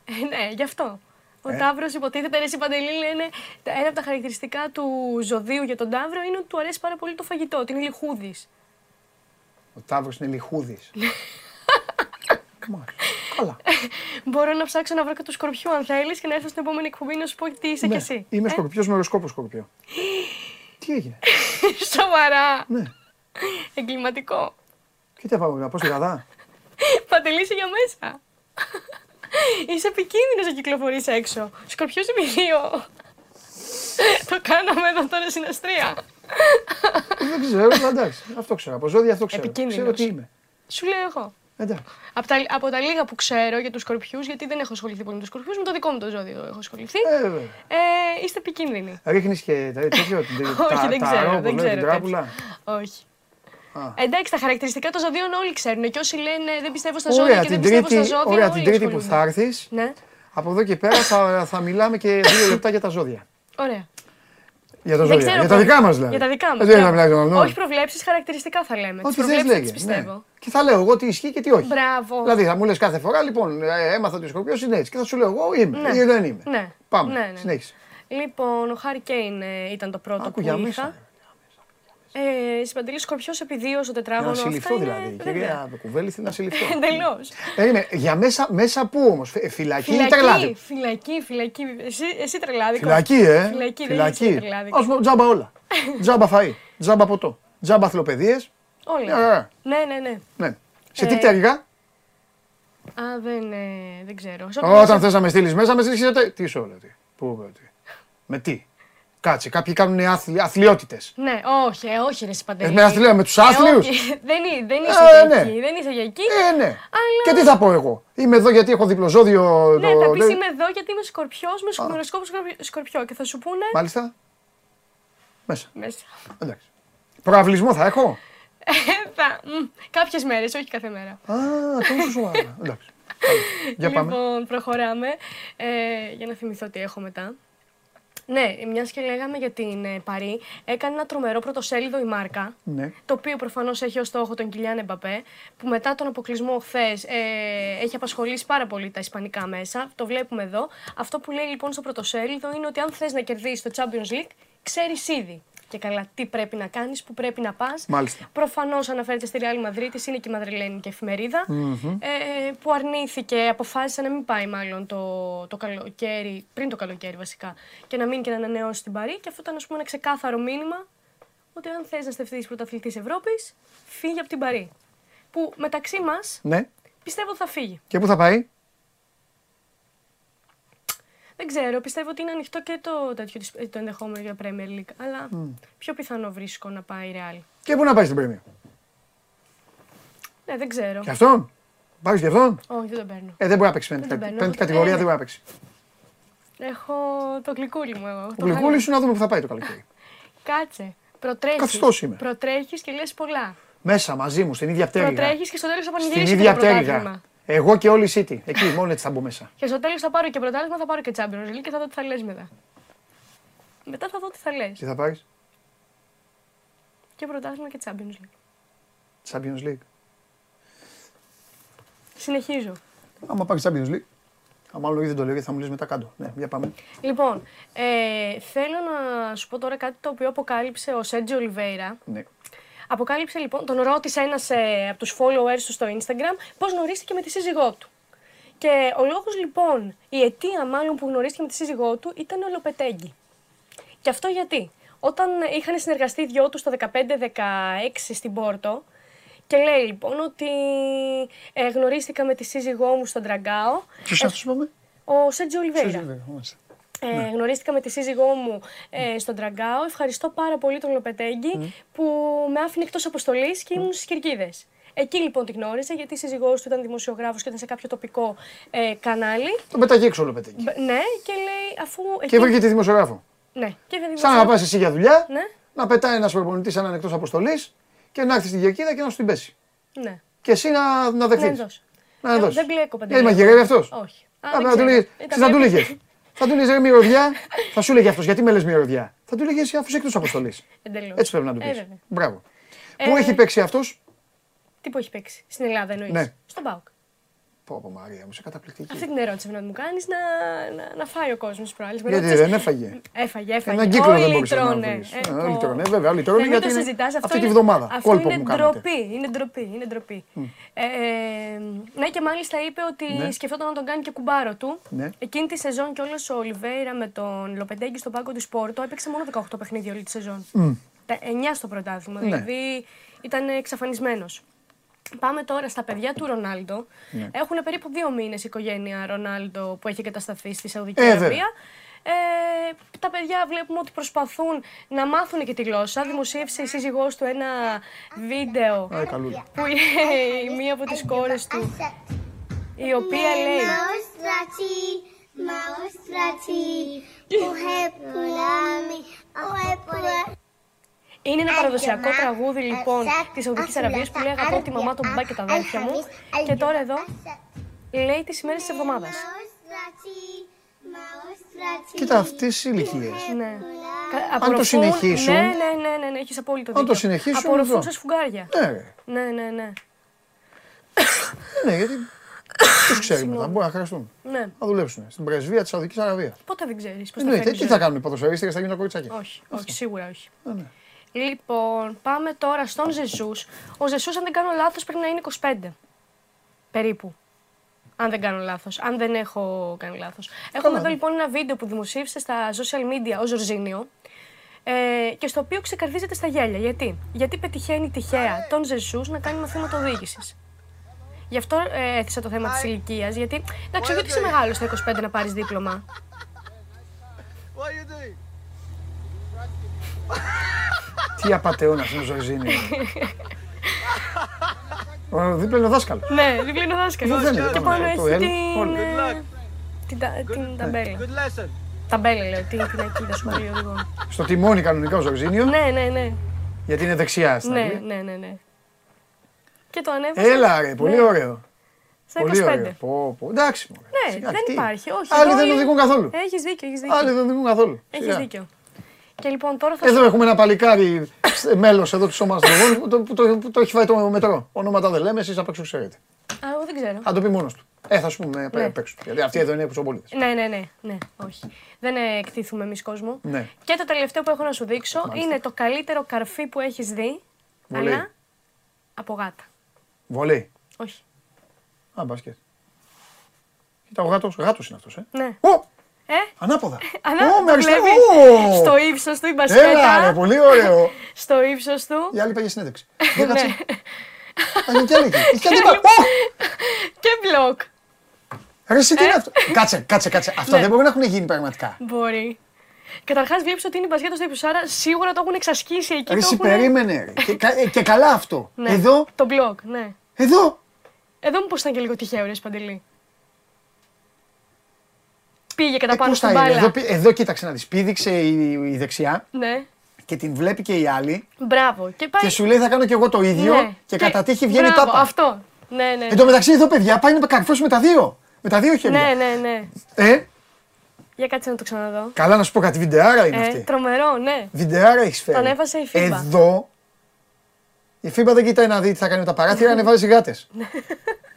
Ε, ναι, γι' αυτό. Ο Ε; Ταύρος υποτίθεται, ρε, εσύ Παντελή, λένε τα- ένα από τα χαρακτηριστικά του ζωδίου για τον Ταύρο είναι ότι του αρέσει πάρα πολύ το φαγητό, ότι είναι λιχούδης. Ο Ταύρο είναι λιχούδης. [laughs] Καλά. Μπορώ να ψάξω να βρω και του σκορπιού αν θέλεις και να έρθω στην επόμενη εκπομπή να σου πω τι είσαι Ναι, κι εσύ. Είμαι Ε, Σκορπιός με οροσκόπο Σκορπιό. [gasps] Τι έγινε; [laughs] Σοβαρά. Ναι. [laughs] Εγκληματικό. Και τι πάμε να πω στη γαδά. Παντελή είσαι για μέσα. Είσαι επικίνδυνος να κυκλοφορείς έξω. Σκορπιός επί δύο. Το κάναμε εδώ τώρα στην Αστρία. Δεν ξέρω, αλλά εντάξει. Αυτό ξέρω. Από ζώδια αυτό ξέρω. Επικίνδυνος. Ξέρω τι είμαι. Σου λέω εγώ. Εντάξει. Από τα, από τα λίγα που ξέρω για τους σκορπιούς, γιατί δεν έχω ασχοληθεί πολύ με τους σκορπιούς, με το δικό μου το ζώδιο έχω ασχοληθεί. Ε, βέβαια. Ε, είστε επικίνδυνοι. Ρίχνεις και τα- τέτοιο. την- [laughs] Όχι, τα- δεν τα ξέρω, ρο, δεν πώς λένε, ξέρω Την τράπουλα. Όχι. Α. Εντάξει, τα χαρακτηριστικά των ζωδίων όλοι ξέρουν. Και όσοι λένε δεν πιστεύω στα ζώδια Ωραία, και δεν την πιστεύω τρίτη, στα ζώδια. ωραία, όλοι την τρίτη που ασχολούνται. θα έρθεις, Ναι, από εδώ και πέρα θα, θα μιλάμε και δύο λεπτά για τα ζώδια. ωραία. Για τα Δεν ζώδια. ξέρω Για τα πώς- δικά μας δηλαδή. Για τα δικά Ε, μας. Δεν θα μιλάει για τον Όχι προβλέψεις, χαρακτηριστικά θα λέμε. Τις Ό,τι θες προβλέψεις λέγε. τις πιστεύω. Ναι. Και θα λέω εγώ τι ισχύει και τι όχι. Μπράβο. Δηλαδή θα μου λες κάθε φορά, λοιπόν, ε, έμαθα ότι ο Σκορπιός είναι έτσι. Και θα σου λέω εγώ είμαι Ναι. ή δεν είμαι. Ναι. Πάμε. Ναι, ναι. Συνέχισε. Λοιπόν, ο Χάρη Κέιν ε, ήταν το πρώτο Άκου που για είχα. μέσα. Ε, Συμπαντελή Σκορπιό επί δύο στο Να τετράγωνο. συλληφθώ αυτά δηλαδή. είναι- Κυρία Κουβέλη, θέλει να συλληφθώ. Εντελώς. Περίμενε, για μέσα, μέσα πού όμως, φυλακή ή Φυλακή, τρελάδι. φυλακή, φυλακή. Εσύ, εσύ τρελάδικος. Φυλακή, ε. Φυλακή, δεν είσαι τρελάδικος. Α πούμε τζάμπα όλα. [laughs] τζάμπα φαΐ, τζάμπα ποτό, τζάμπα αθλοπαιδείε. Όλα. Μια χαρά. Ναι, ναι, ναι. Ναι. Σε τι Ε, πτέρυγα, Α, δεν, ε, δεν ξέρω. Σε Όταν όποια- θες να με στείλεις μέσα, με στείλεις. Τι σου λέω, τι. Πού, τι. Με τι; Κάτσε, κάποιοι κάνουν αθλη, αθλειότητες. Ναι, όχι, ε, όχι ρε Σπαντελή. Ε, με αθλία, με τους Ε, άθλιους; όχι, [laughs] δεν, είναι- δεν Ε, είσαι για ναι. εκεί, δεν είσαι για εκεί. Ε, ναι. Αλλά... Και τι θα πω εγώ; Είμαι εδώ γιατί έχω διπλοζώδιο. Ναι, το- θα πεις δεν- είμαι εδώ γιατί είμαι σκορπιός με σκοροσκόπο σκορπιό και θα σου πούνε Μάλιστα. Μέσα. μέσα. Εντάξει. Προαυλισμό θα έχω; Ε, θα, μ, κάποιες μέρες, όχι κάθε μέρα. Α, τόσο σοβαρά. Εντάξει. Για πάμε. Λοιπόν, προχωράμε. Ε, για να θυμηθώ τι έχω μετά. Ναι, μιας και λέγαμε για την ε, Παρή, έκανε ένα τρομερό πρωτοσέλιδο η Μάρκα. Ναι. Το οποίο προφανώς έχει ως στόχο τον Κιλιάν Εμπαπέ, που μετά τον αποκλεισμό χθες ε, έχει απασχολήσει πάρα πολύ τα ισπανικά μέσα. Το βλέπουμε εδώ. Αυτό που λέει λοιπόν στο πρωτοσέλιδο είναι ότι αν θες να κερδίσεις το Champions League, ξέρεις ήδη και καλά τι πρέπει να κάνεις, που πρέπει να πας. Μάλιστα. Προφανώς αναφέρεται στη Real Madrid, είναι και η Μαδριλένικη εφημερίδα, ε, που αρνήθηκε, αποφάσισε να μην πάει μάλλον το, το καλοκαίρι, πριν το καλοκαίρι βασικά, και να μείνει και να ανανεώσει την Παρή. Και αυτό ήταν ας πούμε, ένα ξεκάθαρο μήνυμα ότι αν θες να στεφτείς πρωταθλητής Ευρώπης, φύγει από την Παρή. Που μεταξύ μας Ναι. πιστεύω ότι θα φύγει. Και πού θα πάει; Δεν ξέρω, πιστεύω ότι είναι ανοιχτό και το, τέτοιο, της- το ενδεχόμενο για Premier League. Αλλά πιο πιθανό βρίσκω να πάει η Real. Και πού να πάει στην Πρέμια. Ναι, δεν ξέρω. Και αυτόν; Πάει και αυτόν; Όχι, δεν τον παίρνω. Ε, δεν μπορεί να παίξει Δεν πέμπτη. τον παίρνω. Πέμπτη κατηγορία Ε, δεν μπορεί να παίξει. Έχω το γλυκούλι μου εγώ. Ο το γλυκούλη χαλί. σου να δούμε πού θα πάει το καλοκαίρι. [laughs] Κάτσε. Προτρέχεις. Καθιστός είμαι. Προτρέχεις και λες πολλά. Μέσα μαζί μου, στην ίδια πτέρυγα. Προτρέχεις και στο τέλος θα Στην πανηγυρίσει ίδια το πρωτάθλημα. πτέρυγα. Εγώ και όλη η City. Εκεί, μόνο έτσι θα μπω μέσα. Και στο τέλος θα πάρω και πρωτάθλημα, θα πάρω και Champions League και θα δω τι θα λες μετά. Μετά θα δω τι θα λες. Τι θα πάρεις, Και πρωτάθλημα και Champions League. Champions League. Συνεχίζω. Άμα πάρεις Champions League. Α, μάλλον όχι δεν το λέω γιατί θα μου λες μετά κάτω. Ναι, για πάμε. Λοιπόν, ε, θέλω να σου πω τώρα κάτι το οποίο αποκάλυψε ο Σέντζι Ολιβέηρα. Ναι. Αποκάλυψε λοιπόν, τον ρώτησε ένας ε, από τους followers του στο Instagram πώς γνωρίστηκε με τη σύζυγό του. Και ο λόγος λοιπόν, η αιτία μάλλον που γνωρίστηκε με τη σύζυγό του ήταν ο Λοπετέγκη. Και αυτό γιατί; Όταν είχαν συνεργαστεί οι δυο τους το 15-16 στην Πόρτο, και λέει λοιπόν ότι ε, γνωρίστηκα με τη σύζυγό μου στον Τραγκάο. Ποιος Ε, αυτός είπαμε; Ο Σέντζι Ολιβέηρα. Ξέρεις, μάλιστα. Ε, Γνωρίστηκα με τη σύζυγό μου ε, στον Τραγκάο. Ευχαριστώ πάρα πολύ τον Λοπετέγκη που με άφηνε εκτός αποστολής και ήμουν στις Κυρκίδε. Εκεί λοιπόν τη γνώριζα γιατί η σύζυγός του ήταν δημοσιογράφος και ήταν σε κάποιο τοπικό ε, κανάλι. Τον πετάγει έξω όλο πετέκι. Μπ- Ναι, και λέει αφού. Και βρήκε τη δημοσιογράφο. Ναι, και δεν Σαν να πας εσύ για δουλειά, Ναι, να πετάει ένας προπονητής έναν εκτός αποστολής και να έρθει στην κερκίδα και να σου την πέσει. ναι. Και εσύ να, να Να δεχτεί. δώσω. Να Ε, δώσεις. Δεν μπλέκω Γιατί παντελή. μαγειρεύει αυτός. Όχι. Α, Α, δεν θα του ξέρω. λέγες. [laughs] Ήταν Θα του μια- λέγε. Θα του λέγε μυρωδιά. Θα σου λέγε αυτός γιατί με λες μυρωδιά. Θα του λέγε εσύ αφού είσαι εκτός αποστολής. Εντελώς. Έτσι πρέπει να του Ε, πει. βέβαια. Μπράβο. Ε, Πού έχει παίξει αυτός; Τι που έχει παίξει; Στην Ελλάδα εννοείς; Ναι. Στον Πάουκ. Πω πω Μαρία μου, είσαι καταπληκτική. Αυτή την ερώτηση πρέπει να μου κάνεις να, να, να φάει ο κόσμος προάλλη. Γιατί δεν έφαγε. Έφαγε, έφαγε. Ένα κύκλο Όλοι δεν μπορούσε να λυτρώνε. βρεις. Ε, Ε, πω. λυτρώνε, βέβαια, λυτρώνε Δεν γιατί το είναι συζητάς, αυτό αυτή τη είναι- βδομάδα. Αυτό Κόλπο είναι μου κάνετε. ντροπή, είναι ντροπή, είναι ντροπή. Ε, ε, ναι και μάλιστα είπε ότι Ναι. σκεφτόταν να τον κάνει και κουμπάρο του. Ναι. Εκείνη τη σεζόν κιόλα ο Ολιβέηρα με τον Λοπεντέγκη στον πάγκο του Σπόρτο έπαιξε μόνο 18 παιχνίδια όλη τη σεζόν. Τα 9 στο πρωτάθλημα, Ναι. δηλαδή ήταν εξαφανισμένος. Πάμε τώρα στα παιδιά του Ρονάλντο. Ναι. Έχουν περίπου δύο μήνες η οικογένεια Ρονάλντο που έχει εγκατασταθεί στη Σαουδική Ε, Αραβία. βέβαια. Ε, τα παιδιά βλέπουμε ότι προσπαθούν να μάθουν και τη γλώσσα. Δημοσίευσε η σύζυγός του ένα βίντεο Α, καλούλα. που είναι η μία από τις κόρες του η οποία λέει Μαουστρατσί, μαουστρατσί, ουχεπουλάμι, ουχεπουλάμι. Είναι ένα παραδοσιακό τραγούδι λοιπόν της Σαουδικής Αραβίας που λέει αγαπώ τη μαμά, τον μπαμπά και τα αδέρφια μου και τώρα εδώ λέει τις ημέρες της εβδομάδας. Μαουστρατσί, μαουστρατσί, Κοίτα αυτές οι ηλικίες. Ναι. Κα- το απορροφούν- συνεχίσουν- Ναι, ναι, ναι, ναι, ναι έχεις απόλυτο Αν το δίκιο. συνεχίσουν, Απορροφούν εδώ. σε σφουγγάρια. Ναι, ρε. Ναι, ναι, ναι. ναι, γιατί. Τους ξέρει μετά, μπορεί να χρειαστούν. ναι. Να δουλέψουν στην πρεσβεία της Σαουδικής Αραβίας. Πότε δεν ξέρεις πώς θα Εννοείται, φέρνει τι η θα ζωή. κάνουν οι ποδοσφαιρίστρε, θα γίνουν τα κοριτσάκια. Όχι, όχι, σίγουρα όχι. Ε, ναι. Λοιπόν, πάμε τώρα στον Ζεσούς. Ο Ζεσούς, αν δεν κάνω λάθος, πρέπει να είναι 25. Περίπου. Αν δεν κάνω λάθος. Αν δεν έχω κάνει λάθος. Έχουμε εδώ λοιπόν ένα βίντεο που δημοσίευσε στα social media ο Ζορζίνιο. Ε, και στο οποίο ξεκαρδίζεται στα γέλια. Γιατί, Γιατί πετυχαίνει τυχαία τον Ζεσούς να κάνει μαθήματα οδήγησης. Γι' αυτό ε, έθεσα το θέμα της ηλικίας. Γιατί εντάξει, όχι ότι είσαι μεγάλος στα 25 να πάρεις δίπλωμα. [laughs] Τι απαταιώνας είναι ο Ζορζίνιο. Ο δίπλα είναι ο δάσκαλος. ναι, δίπλα είναι ο δάσκαλος. Δεν είναι, Και το- πάνω το έχει L, την. όλα. ε, την τα- Την ταμπέλα. Ταμπέλα λέω, την πινακίδα σου λέει οδηγό. Στο τιμόνι κανονικά ο Ζορζίνιο, Ναι, ναι, ναι. γιατί είναι δεξιά στην Ναι, Αγγλία. ναι, ναι, ναι. Και το ανέβασα. Έλα ρε, πολύ Ναι, ωραίο. Στα Πολύ 25. ωραίο. Πω, πω. Εντάξει. μωρέ. Ναι, Σιγά, δεν τι; υπάρχει. Όχι. Άλλοι εδώ δεν όλοι- οδηγούν καθόλου. Έχεις δίκιο, έχεις δίκιο. Άλλοι δεν οδηγούν καθόλου. Έχεις Σιγά. δίκιο. Και λοιπόν τώρα θα Εδώ σου... έχουμε ένα παλικάρι μέλος εδώ του σώμας αστρογών που, το- που, το- που το έχει φάει το μετρό. Ονόματα δεν λέμε, εσείς απ' έξω ξέρετε. Α, εγώ δεν ξέρω. Θα το πει μόνος του. Ε, θα σου πούμε Ναι. απ' έξω. Γιατί αυτοί εδώ είναι πουσοπολίτε. Ναι, ναι, ναι, ναι, όχι. Δεν ε, εκτίθουμε εμείς κόσμο. Ναι. Και το τελευταίο που έχω να σου δείξω Μάλιστα. είναι το καλύτερο καρφί που έχεις δει. Βολή. Αλλά από γάτα. Βολή. Όχι. Α, μπάσκετ. Κοίτα, ο γάτο γάτος είναι αυτός, ε. Ναι. Ω! Ε, Ανάποδα. ανά, Ω, με το αριστερά. βλέπεις. Ω! Στο ύψος του η Έλα, μπασκέτα. ρε, πολύ ωραίο. Στο ύψος του. Η άλλη πάει [laughs] για συνέντευξη. Δεν Ναι. κάτσε. Α, είναι κι άλλη εκεί. Έχει κι άλλη. Ω! Και μπλοκ. Ρε, εσύ τι είναι αυτό; Κάτσε, κάτσε, κάτσε. Αυτά Ε. Ναι. δεν μπορεί να έχουν γίνει πραγματικά. Μπορεί. Καταρχάς βλέπεις ότι είναι η μπασκέτα στο ύψος, άρα σίγουρα το έχουν εξασκήσει εκεί. Ρε, το εσύ έχουνε- περίμενε. ρε. Και, κα- ε, και καλά αυτό. Ναι. Εδώ, Το μπλοκ, ναι. εδώ; Εδώ μήπω ήταν και λίγο τυχαίο, ρε Παντελή. Πήγε κατά Ε, πάνω πώς στην θα είναι; μπάλα. Εδώ, πή- εδώ κοίταξε να δεις. Πήδηξε η, η δεξιά Ναι, και την βλέπει και η άλλη μπράβο. Και, πάει... και σου λέει θα κάνω κι εγώ το ίδιο Ναι. και, κατά τύχη βγαίνει μπράβο, τάπα. Αυτό. Ναι, ναι. Εν τω μεταξύ εδώ παιδιά πάει να καρφώσει με τα δύο. Με τα δύο χέρια. Ναι, ναι, ναι. Ε, Για κάτσε να το ξαναδώ. καλά να σου πω κάτι βιντεάρα είναι Ε, αυτή. τρομερό, ναι. Βιντεάρα έχεις φέρει. Τον ανέβασε η FIBA. Εδώ η FIBA δεν κοιτάει να δει τι θα κάνει με τα παράθυρα, ανεβάζει γάτες.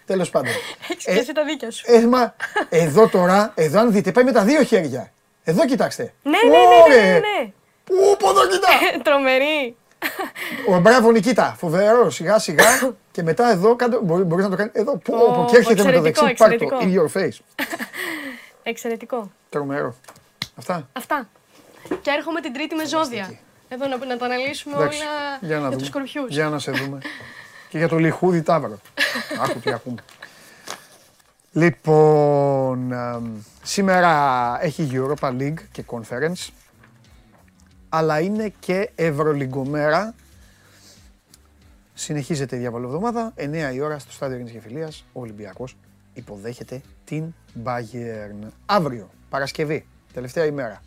Τέλος πάντων. Έχει και εσύ τα δίκια σου. Ε, μα, εδώ τώρα, εδώ αν δείτε, πάει με τα δύο χέρια. Εδώ κοιτάξτε. Ναι, ναι, ναι, ναι, Ωρε. ναι, ναι. Πού, πού εδώ κοιτά. Τρομερή. Ο μπράβο Νικήτα, φοβερό, σιγά σιγά. και μετά εδώ, κάντε, μπορεί, μπορείς να το κάνεις. Εδώ, που, Ω, όπου και έρχεται με το εξαιρετικό, δεξί, πάρ' το, εξαιρετικό. in your face. [laughs] Εξαιρετικό. Τρομερό. Αυτά. Αυτά. Και έρχομαι την τρίτη με ζώδια. Εδώ να, να τα αναλύσουμε Εντάξει, όλα για να για δούμε. τους σκορπιούς. Για να σε δούμε. [laughs] και για το λιχούδι τάβρο. [laughs] Άκου τι ακούμε. Λοιπόν, εμ, σήμερα έχει Europa League και Conference, αλλά είναι και Ευρωλιγκομέρα. Συνεχίζεται η διαβολοβδομάδα, 9 η ώρα στο στάδιο Ειρήνης και Φιλίας, ο Ολυμπιακός υποδέχεται την Bayern. Αύριο, Παρασκευή, τελευταία ημέρα.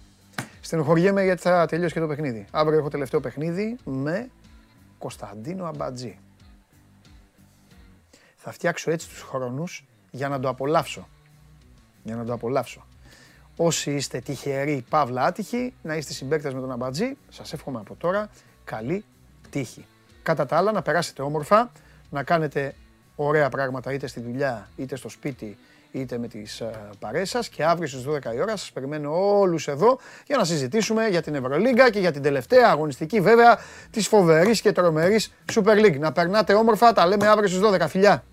Στενοχωριέμαι γιατί θα τελειώσει και το παιχνίδι. Αύριο έχω τελευταίο παιχνίδι με Κωνσταντίνο Αμπατζή. Θα φτιάξω έτσι τους χρόνους για να το απολαύσω. Για να το απολαύσω. Όσοι είστε τυχεροί, παύλα άτυχοι, να είστε συμπαίκτες με τον Αμπατζή, σας εύχομαι από τώρα καλή τύχη. Κατά τα άλλα, να περάσετε όμορφα, να κάνετε ωραία πράγματα είτε στη δουλειά, είτε στο σπίτι, είτε με τις ε, παρέες σας και αύριο στις 12 η ώρα σας περιμένω όλους εδώ για να συζητήσουμε για την Ευρωλίγκα και για την τελευταία αγωνιστική βέβαια της φοβερής και τρομερής Super League. Να περνάτε όμορφα, τα λέμε αύριο στις 12. Φιλιά!